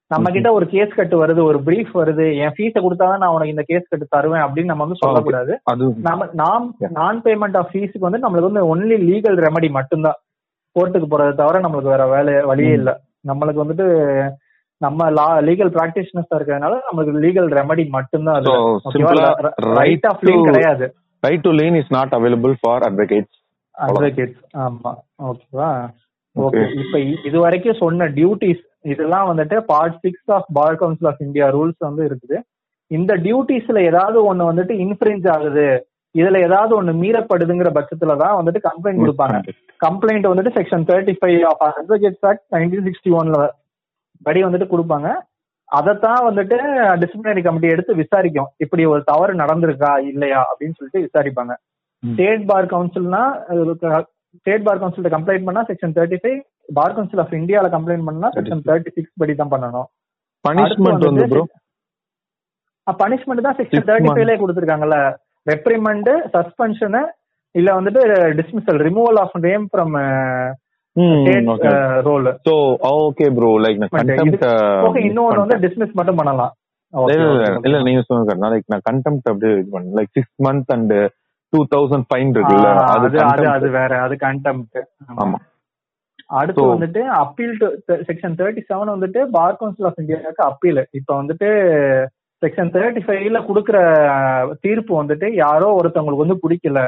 நம்ம கிட்ட ஒரு கேஸ் கட்டு வருது ஒரு பிரீஃப் வருது என் ஃபீஸை கொடுத்தாதான் நான் உனக்கு இந்த கேஸ் கட்டு தருவேன் அப்படின்னு நம்ம வந்து சொல்லக்கூடாது. நம்ம நாம். நான் பேமெண்ட் ஆஃப் ஃபீஸுக்கு வந்து நம்மளுக்கு வந்து ஒன்லி லீகல் ரெமடி மட்டும்தான். கோர்ட்டுக்கு போறதை தவிர நம்மளுக்கு வேற வேலை வழியே. இல்ல. நம்மளுக்கு வந்துட்டு நம்ம லா லீகல் பிராக்டிஷனர்ஸா இருக்கிறதுனால நம்மளுக்கு லீகல் ரெமடி மட்டும்தான் right ரைட் ஆஃப் லீன் கிடையாது. Right to lien is not available for advocates advocates ஆமா. ஓகேவா ஓகே. இப்ப இது வரைக்கும் சொன்ன டியூட்டிஸ் இதெல்லாம் வந்துட்டு part six of bar council of India rules வந்து இருக்குது. இந்த டியூட்டிஸ்ல ஏதாவது ஒண்ணு வந்துட்டு இன்ஃபுரன்ஸ் ஆகுது. இதுல ஏதாவது ஒண்ணு மீறப்படுதுங்கிற பட்சத்துல தான் வந்துட்டு கம்ப்ளைண்ட் கொடுப்பாங்க. கம்ப்ளைண்ட் வந்துட்டு section thirty five of advocates act nineteen sixty ஒன்ல படி வந்துட்டு கொடுப்பாங்க. அதைத்தான் வந்துட்டு டிசிப்ளினரி கமிட்டி எடுத்து விசாரிக்கும். இப்படி ஒரு தவறு நடந்திருக்கா இல்லையா அப்படின்னு சொல்லிட்டு விசாரிப்பாங்க. ஸ்டேட் பார் கவுன்சில்னா ஸ்டேட் பார் கவுன்சில் கம்ப்ளைண்ட் பண்ணா section thirty five bar council of இந்தியால கம்ப்ளைண்ட் பண்ணா செக்ஷன் தேர்ட்டி சிக்ஸ் படி தான் பண்ணணும். பனிஷ்மெண்ட் வந்து ப்ரோ பனிஷ்மெண்ட் தான் செக்ஷன் தேர்ட்டி. ஃபைவ்ல கொடுத்துருக்காங்கல்ல. ரெப்ரிமெண்ட் சஸ்பென்ஷன் இல்ல வந்துட்டு dismissal removal of name from roll so okay bro like okay இன்னொன்னு வந்து டிஸ்மிஸ் மட்டும் பண்ணலாம். இல்ல. நீங்க சொல்லுங்க நான் கண்டெம்ட் அப்படியே இது பண்ணேன். Like six month and two thousand fine இருக்குல்ல அது அது. வேற அது கண்டெம்ட் ஆமா. அடுத்து வந்துட்டு appeal to section thirty seven வந்துட்டு பார் கவுன்சில் ஆஃப் இந்தியாவுக்கு அப்பீல் இப்ப வந்துட்டு செக்ஷன் தேர்ட்டி ஃபைவ்ல கொடுக்குற தீர்ப்பு வந்துட்டு யாரோ ஒருத்தவங்களுக்கு வந்து பிடிக்கல.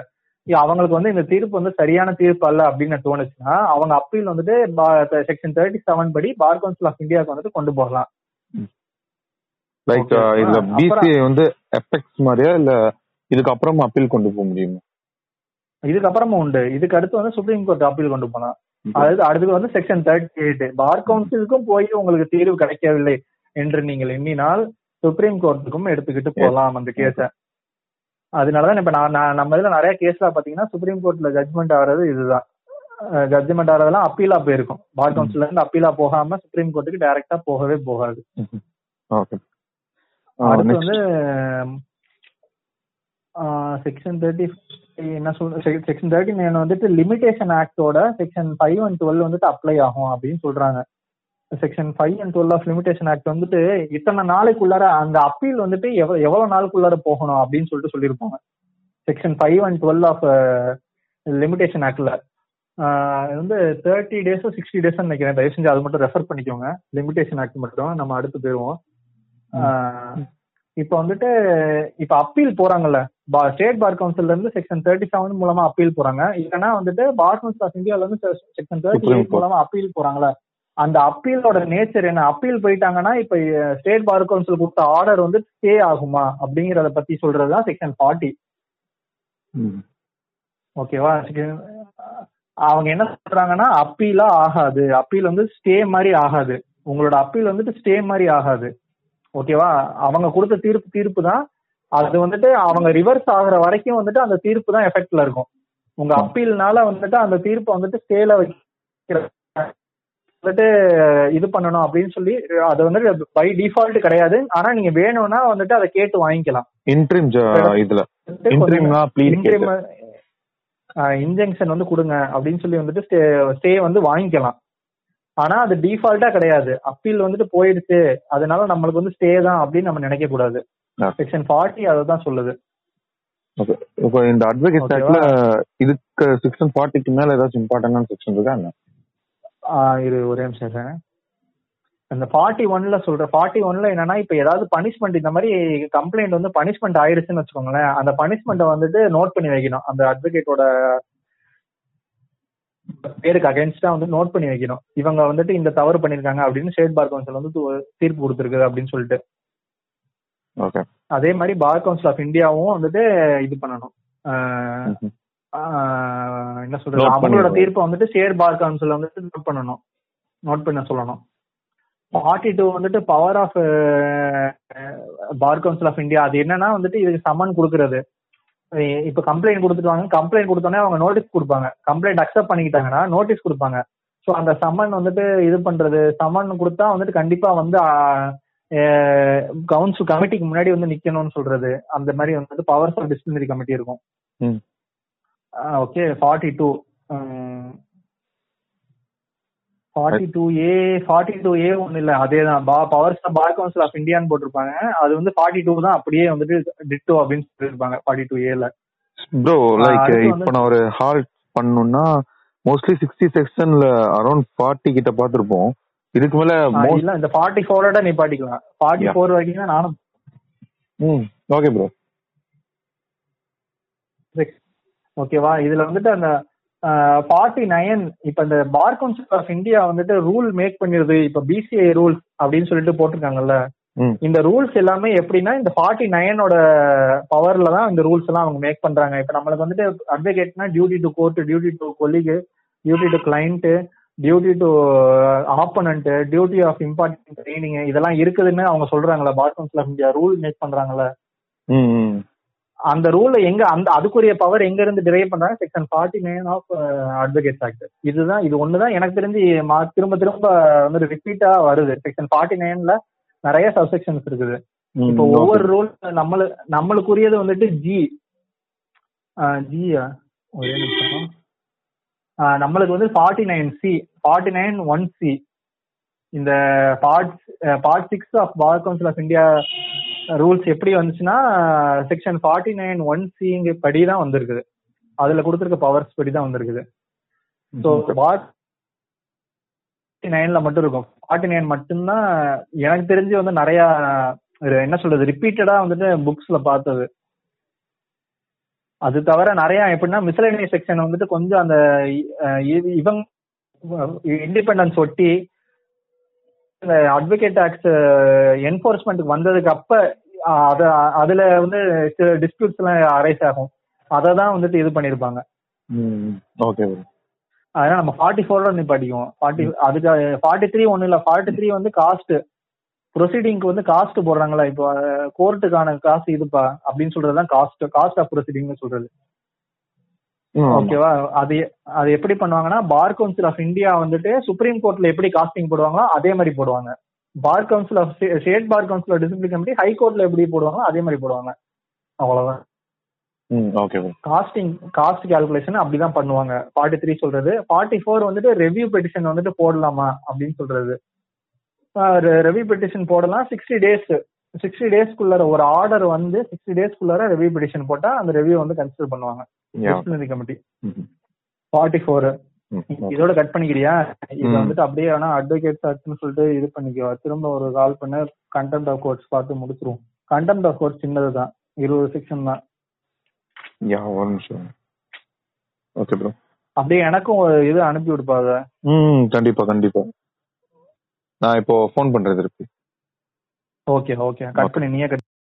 அவங்களுக்கு வந்து இந்த தீர்ப்பு வந்து சரியான தீர்ப்பு அல்ல அப்படின்னு தோணுச்சுன்னா அவங்க அப்பீல் வந்துட்டு செக்ஷன் தேர்ட்டி செவன் படி பார் கவுன்சில் ஆஃப் இந்தியாவுக்கு வந்துட்டு கொண்டு போகலாம். லைக். இதுல பிசிஐ வந்து எஃபெக்ட்ஸ் மாதிரியா இல்ல இதுக்கு அப்புறமா அப்பீல் கொண்டு போக முடியுமா? இதுக்கப்புறமும் உண்டு. இதுக்கு அடுத்து வந்து சுப்ரீம் கோர்ட் அப்பீல் கொண்டு போகலாம். அதாவது அடுத்து வந்து செக்ஷன் தேர்ட்டி எயிட் பார் கவுன்சிலுக்கும் போய் உங்களுக்கு தீர்வு கிடைக்கவில்லை என்று நீங்கள் எண்ணினால் சுப்ரீம் கோர்ட்டுக்கும் எடுத்துக்கிட்டு போகலாம் அந்த கேஸ அதனாலதான் இப்ப நான் நம்ம இதுல நிறைய கேஸ்ல பாத்தீங்கன்னா சுப்ரீம் கோர்ட்ல ஜட்மெண்ட் ஆகிறது இதுதான். ஜட்மெண்ட் ஆகிறதெல்லாம் அப்பீலா போயிருக்கும். பார் கவுன்சில்ல இருந்து அப்பீலா போகாம சுப்ரீம் கோர்ட்டுக்கு டைரக்டா போகவே போகாது. ஓகே அடுத்து வந்து செக்ஷன் தேர்ட்டி என்ன சொல் செக்ஷன் தேர்ட்டி நைன் வந்துட்டு லிமிடேஷன் ஆக்டோட செக்ஷன் ஃபைவ் அண்ட் டுவெல் வந்துட்டு அப்ளை ஆகும் அப்படின்னு சொல்றாங்க. Section five and twelve of limitation act வந்துட்டு இத்தனை நாளைக்குள்ளார அந்த அப்பீல் வந்துட்டு எவ்வளவு எவ்வளவு நாளுக்குள்ளார போகணும் அப்படின்னு சொல்லிட்டு சொல்லியிருப்பாங்க. Section five and twelve of limitation ஆக்ட்ல வந்து தேர்ட்டி டேஸோ சிக்ஸ்டி டேஸ் நினைக்கிறேன். தயவு செஞ்சு அது மட்டும் ரெஃபர் பண்ணிக்கோங்க. லிமிடேஷன் ஆக்ட் மட்டும். நம்ம அடுத்து போயிருவோம். இப்போ வந்துட்டு இப்ப அப்பீல் போறாங்கல்ல. ஸ்டேட் பார் கவுன்சில்ல இருந்து செக்ஷன் தேர்ட்டி செவன் மூலமா அப்பீல் போறாங்க. இல்லைன்னா வந்துட்டு பார் கவுன்சில் ஆஃப் இந்தியால இருந்து செக்ஷன் தேர்ட்டி எயிட். மூலமா அப்பீல் போறாங்கல்ல அந்த அப்பீலோட நேச்சர் என்ன? அப்பீல் போயிட்டாங்கன்னா இப்ப ஸ்டேட் பார் கவுன்சில் கொடுத்த ஆர்டர் வந்து ஸ்டே ஆகுமா? அப்படிங்கறத பத்தி சொல்றதுதான் செக்ஷன் ஃபார்ட்டி ஓகேவா அவங்க என்ன சொல்றாங்கன்னா அப்பீலா ஆகாது. அப்பீல் வந்து ஸ்டே மாதிரி ஆகாது. உங்களோட அப்பீல் வந்துட்டு ஸ்டே மாதிரி ஆகாது. ஓகேவா அவங்க கொடுத்த தீர்ப்பு தீர்ப்பு தான். அது வந்துட்டு அவங்க ரிவர்ஸ் ஆகுற வரைக்கும் வந்துட்டு அந்த தீர்ப்பு தான் எஃபெக்ட்ல இருக்கும். உங்க அப்பீல்னால வந்துட்டு அந்த தீர்ப்பை வந்துட்டு ஸ்டேல வைக்கிற வந்துட்டு இது பண்ணணும் அப்படின்னு சொல்லி அது வந்துட்டு பை டிஃபால்ட் கிடையாது. ஆனா நீங்க வேணும்னா வந்துட்டு அதை கேட்டு வாங்கிக்கலாம். இன்ட்ரீம் இதுல. இன்ஜெக்ஷன் வந்து கொடுங்க அப்படின்னு சொல்லி வந்துட்டு ஸ்டே வந்து வாங்கிக்கலாம். ஆனா அது டிஃபால்ட்டா கிடையாது. அப்பீல் வந்துட்டு போயிடுச்சு. அதனால நம்மளுக்கு வந்து ஸ்டே தான் அப்படின்னு நம்ம நினைக்க கூடாது. செக்ஷன் ஃபார்ட்டி அதை தான் சொல்லுது. ஓகே இப்போ இந்த அட்வொகேட் இதுக்கு செக்ஷன் ஃபார்ட்டிக்கு மேல ஏதாச்சும் இம்பார்ட்டன்டான செக்ஷன் இருக்கா என்ன? இரு ஒரே நிமிஷம் இருங்க. அந்த ஃபார்ட்டி ஒன்ல சொல்ற ஃபார்ட்டி ஒன்ல என்னன்னா இப்ப ஏதாவது பனிஷ்மெண்ட் இந்த மாதிரி கம்ப்ளைண்ட் வந்து பனிஷ்மெண்ட் ஆயிருச்சுன்னு வச்சுக்கோங்களேன். அந்த பனிஷ்மெண்ட்டை வந்துட்டு நோட் பண்ணி வைக்கணும். அந்த அட்வொகேட்டோட பேருக்கு அகைன்ஸ்டா வந்து நோட் பண்ணி வைக்கணும். இவங்க வந்துட்டு இந்த தவறு பண்ணிருக்காங்க அப்படின்னு ஸ்டேட் பார் கவுன்சில் வந்து தீர்ப்பு கொடுத்துருக்கு அப்படின்னு சொல்லிட்டு. அதே மாதிரி பார் கவுன்சில் ஆஃப் இந்தியாவும் வந்துட்டு இது பண்ணணும். என்ன சொல்றது? அவங்களோட. தீர்ப்பை வந்துட்டு ஸ்டேட் பார் கவுன்சில் வந்துட்டு நோட் பண்ணணும். நோட் பண்ண சொல்லணும். ஃபார்ட்டி டூ வந்துட்டு power of bar council of India அது என்னன்னா வந்துட்டு இதுக்கு சம்மன் கொடுக்கறது. இப்ப கம்ப்ளைண்ட் கொடுத்துட்டாங்க. கம்ப்ளைண்ட் கொடுத்தோன்னே அவங்க நோட்டீஸ் கொடுப்பாங்க. கம்ப்ளைண்ட் அக்செப்ட் பண்ணிக்கிட்டாங்கன்னா நோட்டீஸ் கொடுப்பாங்க. ஸோ அந்த சம்மன் வந்துட்டு இது பண்றது. சம்மன் கொடுத்தா வந்துட்டு கண்டிப்பா வந்து கவுன்சில் கமிட்டிக்கு முன்னாடி வந்து நிக்கணும்னு சொல்றது. அந்த மாதிரி வந்து பவர்ஸ் ஆஃப் டிசிப்ளினரி கமிட்டி இருக்கும். Okay forty two forty two A forty two A ஒன்றும் இல்லை அதே தான் பா பவர்ஸ் பார் கவுன்சில் ஆஃப் இந்தியான்னு போட்டிருப்பாங்க. அது வந்து ஃபார்ட்டி டூ தான் அப்படியே வந்துட்டு டிட்டோ அப்படின்னு சொல்லியிருப்பாங்க ஃபார்ட்டி டூ ஏல ப்ரோ லைக் இப்போ நான் ஒரு ஹால்ட் பண்ணணும்னா மோஸ்ட்லி சிக்ஸ்டி செக்ஷன்ல அரௌண்ட் ஃபார்ட்டி கிட்ட பார்த்திருப்போம். இதுக்கு மேல இல்ல இந்த ஃபார்ட்டி ஃபோரோட நிப்பாட்டிக்கலாம். Forty Yeah. ஃபோர் வரைக்கும் தான் நானும் ம் ஓகே ப்ரோ ஓகேவா? இதுல வந்துட்டு அந்த ஃபார்ட்டி நைன் இப்ப இந்த பார் கவுன்சில் ஆஃப் இந்தியா வந்துட்டு ரூல் மேக் பண்ணிருது. இப்ப பிசிஐ ரூல்ஸ் அப்படின்னு சொல்லிட்டு போட்டிருக்காங்கல்ல. இந்த ரூல்ஸ் எல்லாமே எப்படின்னா இந்த ஃபார்ட்டி நைனோட பவர்ல தான் இந்த ரூல்ஸ் எல்லாம் அவங்க மேக் பண்றாங்க. இப்ப நம்மளுக்கு வந்துட்டு அட்வொகேட்னா duty to court duty to colleague duty to client duty to opponent duty of important training இதெல்லாம் இருக்குதுன்னு அவங்க சொல்றாங்களா bar council of India rule make பண்றாங்கல்ல. அந்த ரூல்ல எங்க அந்த அதுக்குரிய பவர் எங்க இருந்து டிரைவ் பண்றாங்க section forty nine of advocate act இதுதான் இது ஒண்ணுதான். எனக்கு தெரிஞ்சு திரும்ப திரும்ப வந்து ரிப்பீட்டா வருது. செக்ஷன் ஃபார்ட்டி நைன்ல நிறைய சப்செக்ஷன்ஸ் இருக்குது. இப்போ. ஒவ்வொரு ரூல் நம்மளு நம்மளுக்குரியது வந்துட்டு ஜி ஜியா ஒரே நிமிஷம். நம்மளுக்கு வந்து forty nine C forty nine one C இந்த part part six of bar council of India rules எப்படி வந்துச்சுன்னா செக்ஷன் ஃபார்ட்டி நைன் ஒன் சிங்க படி தான் வந்திருக்குது. அதுல கொடுத்துருக்க பவர்ஸ் படி தான் வந்திருக்குது ஸோ பார் நைன்ல மட்டும் இருக்கும். ஃபார்ட்டி நைன் மட்டும்தான் எனக்கு தெரிஞ்சு வந்து நிறைய என்ன சொல்றது ரிப்பீட்டடா வந்துட்டு புக்ஸ்ல பார்த்தது. அது தவிர நிறைய எப்படின்னா மிஸ்லேனியஸ் செக்ஷன் வந்துட்டு கொஞ்சம் அந்த இவங்க இண்டிபெண்டன்ஸ் ஒட்டி இந்த அட்வொகேட் ஆக்ட் என்போர்ஸ்மெண்ட்டுக்கு வந்ததுக்கு அப்ப அத அதுல வந்து சில டிஸ்பியூட்ஸ் எல்லாம் அரைஸ் ஆகும். அதை தான் வந்துட்டு இது பண்ணிருப்பாங்க. ஓகே அதனால நம்ம ஃபார்ட்டி ஃபோரோட நிப்பாட்டிக்குவோம். ஃபார்ட்டி அதுக்கு ஃபார்ட்டி த்ரீ ஒன்றும் இல்லை. ஃபார்ட்டி த்ரீ வந்து காஸ்ட் ப்ரொசீடிங்க்கு வந்து காஸ்ட் போடுறாங்களா? இப்போ கோர்ட்டுக்கான காசு இதுப்பா? அப்படின்னு சொல்றது தான் காஸ்ட் காஸ்ட் ஆஃப் ப்ரொசீடிங்னு சொல்றது. ஓகேவா? அது அது எப்படி பண்ணுவாங்கன்னா பார் கவுன்சில் ஆஃப் இந்தியா வந்துட்டு சுப்ரீம் கோர்ட்ல எப்படி காஸ்டிங் போடுவாங்களோ அதே மாதிரி போடுவாங்க. Bar council of state bar council of discipline committee high கோர்ட்ல எப்படி போடுவாங்களோ அதே மாதிரி போடுவாங்க. அவ்வளவுதான். காஸ்டிங் காஸ்ட் கால்குலேஷன் அப்படிதான் பண்ணுவாங்க. ஃபார்ட்டி த்ரீ சொல்றது. ஃபார்ட்டி ஃபோர் வந்துட்டு ரெவ்யூ பெட்டிஷன் வந்துட்டு போடலாமா அப்படின்னு சொல்றது. ரெவ்யூ பெட்டிஷன் போடலாம். சிக்ஸ்டி டேஸ் சிக்ஸ்டி டேஸ்க்குள்ளார ஒரு ஆர்டர் வந்து சிக்ஸ்டி டேஸ்க்குள்ளார ரெவ்யூ பெட்டிஷன் போட்டா அந்த ரெவ்யூ வந்து கன்சிடர் பண்ணுவாங்க. Yeah disciplinary committee forty four. இதோட கட் பண்ணிக்கிறியா? இது ம். வந்துட்டு அப்படியே வேணா அட்வொகேட் ஆக்ட்னு சொல்லிட்டு இது பண்ணிக்கோ. திரும்ப ஒரு கால் பண்ண. கண்டெம்ட் ஆஃப் கோர்ட்ஸ் பார்த்து முடிச்சிருவோம். கண்டெம்ட் ஆஃப் கோர்ட்ஸ் சின்னது தான் இருபது செக்ஷன் தான். யா ஒரு நிமிஷம். ஓகே ப்ரோ அப்படியே எனக்கும் ஒரு இது அனுப்பி விடுப்பா அதை. ம் கண்டிப்பா கண்டிப்பா. நான் இப்போ ஃபோன் பண்றது திருப்பி. ஓகே ஓகே கட் பண்ணி. நீயே கட்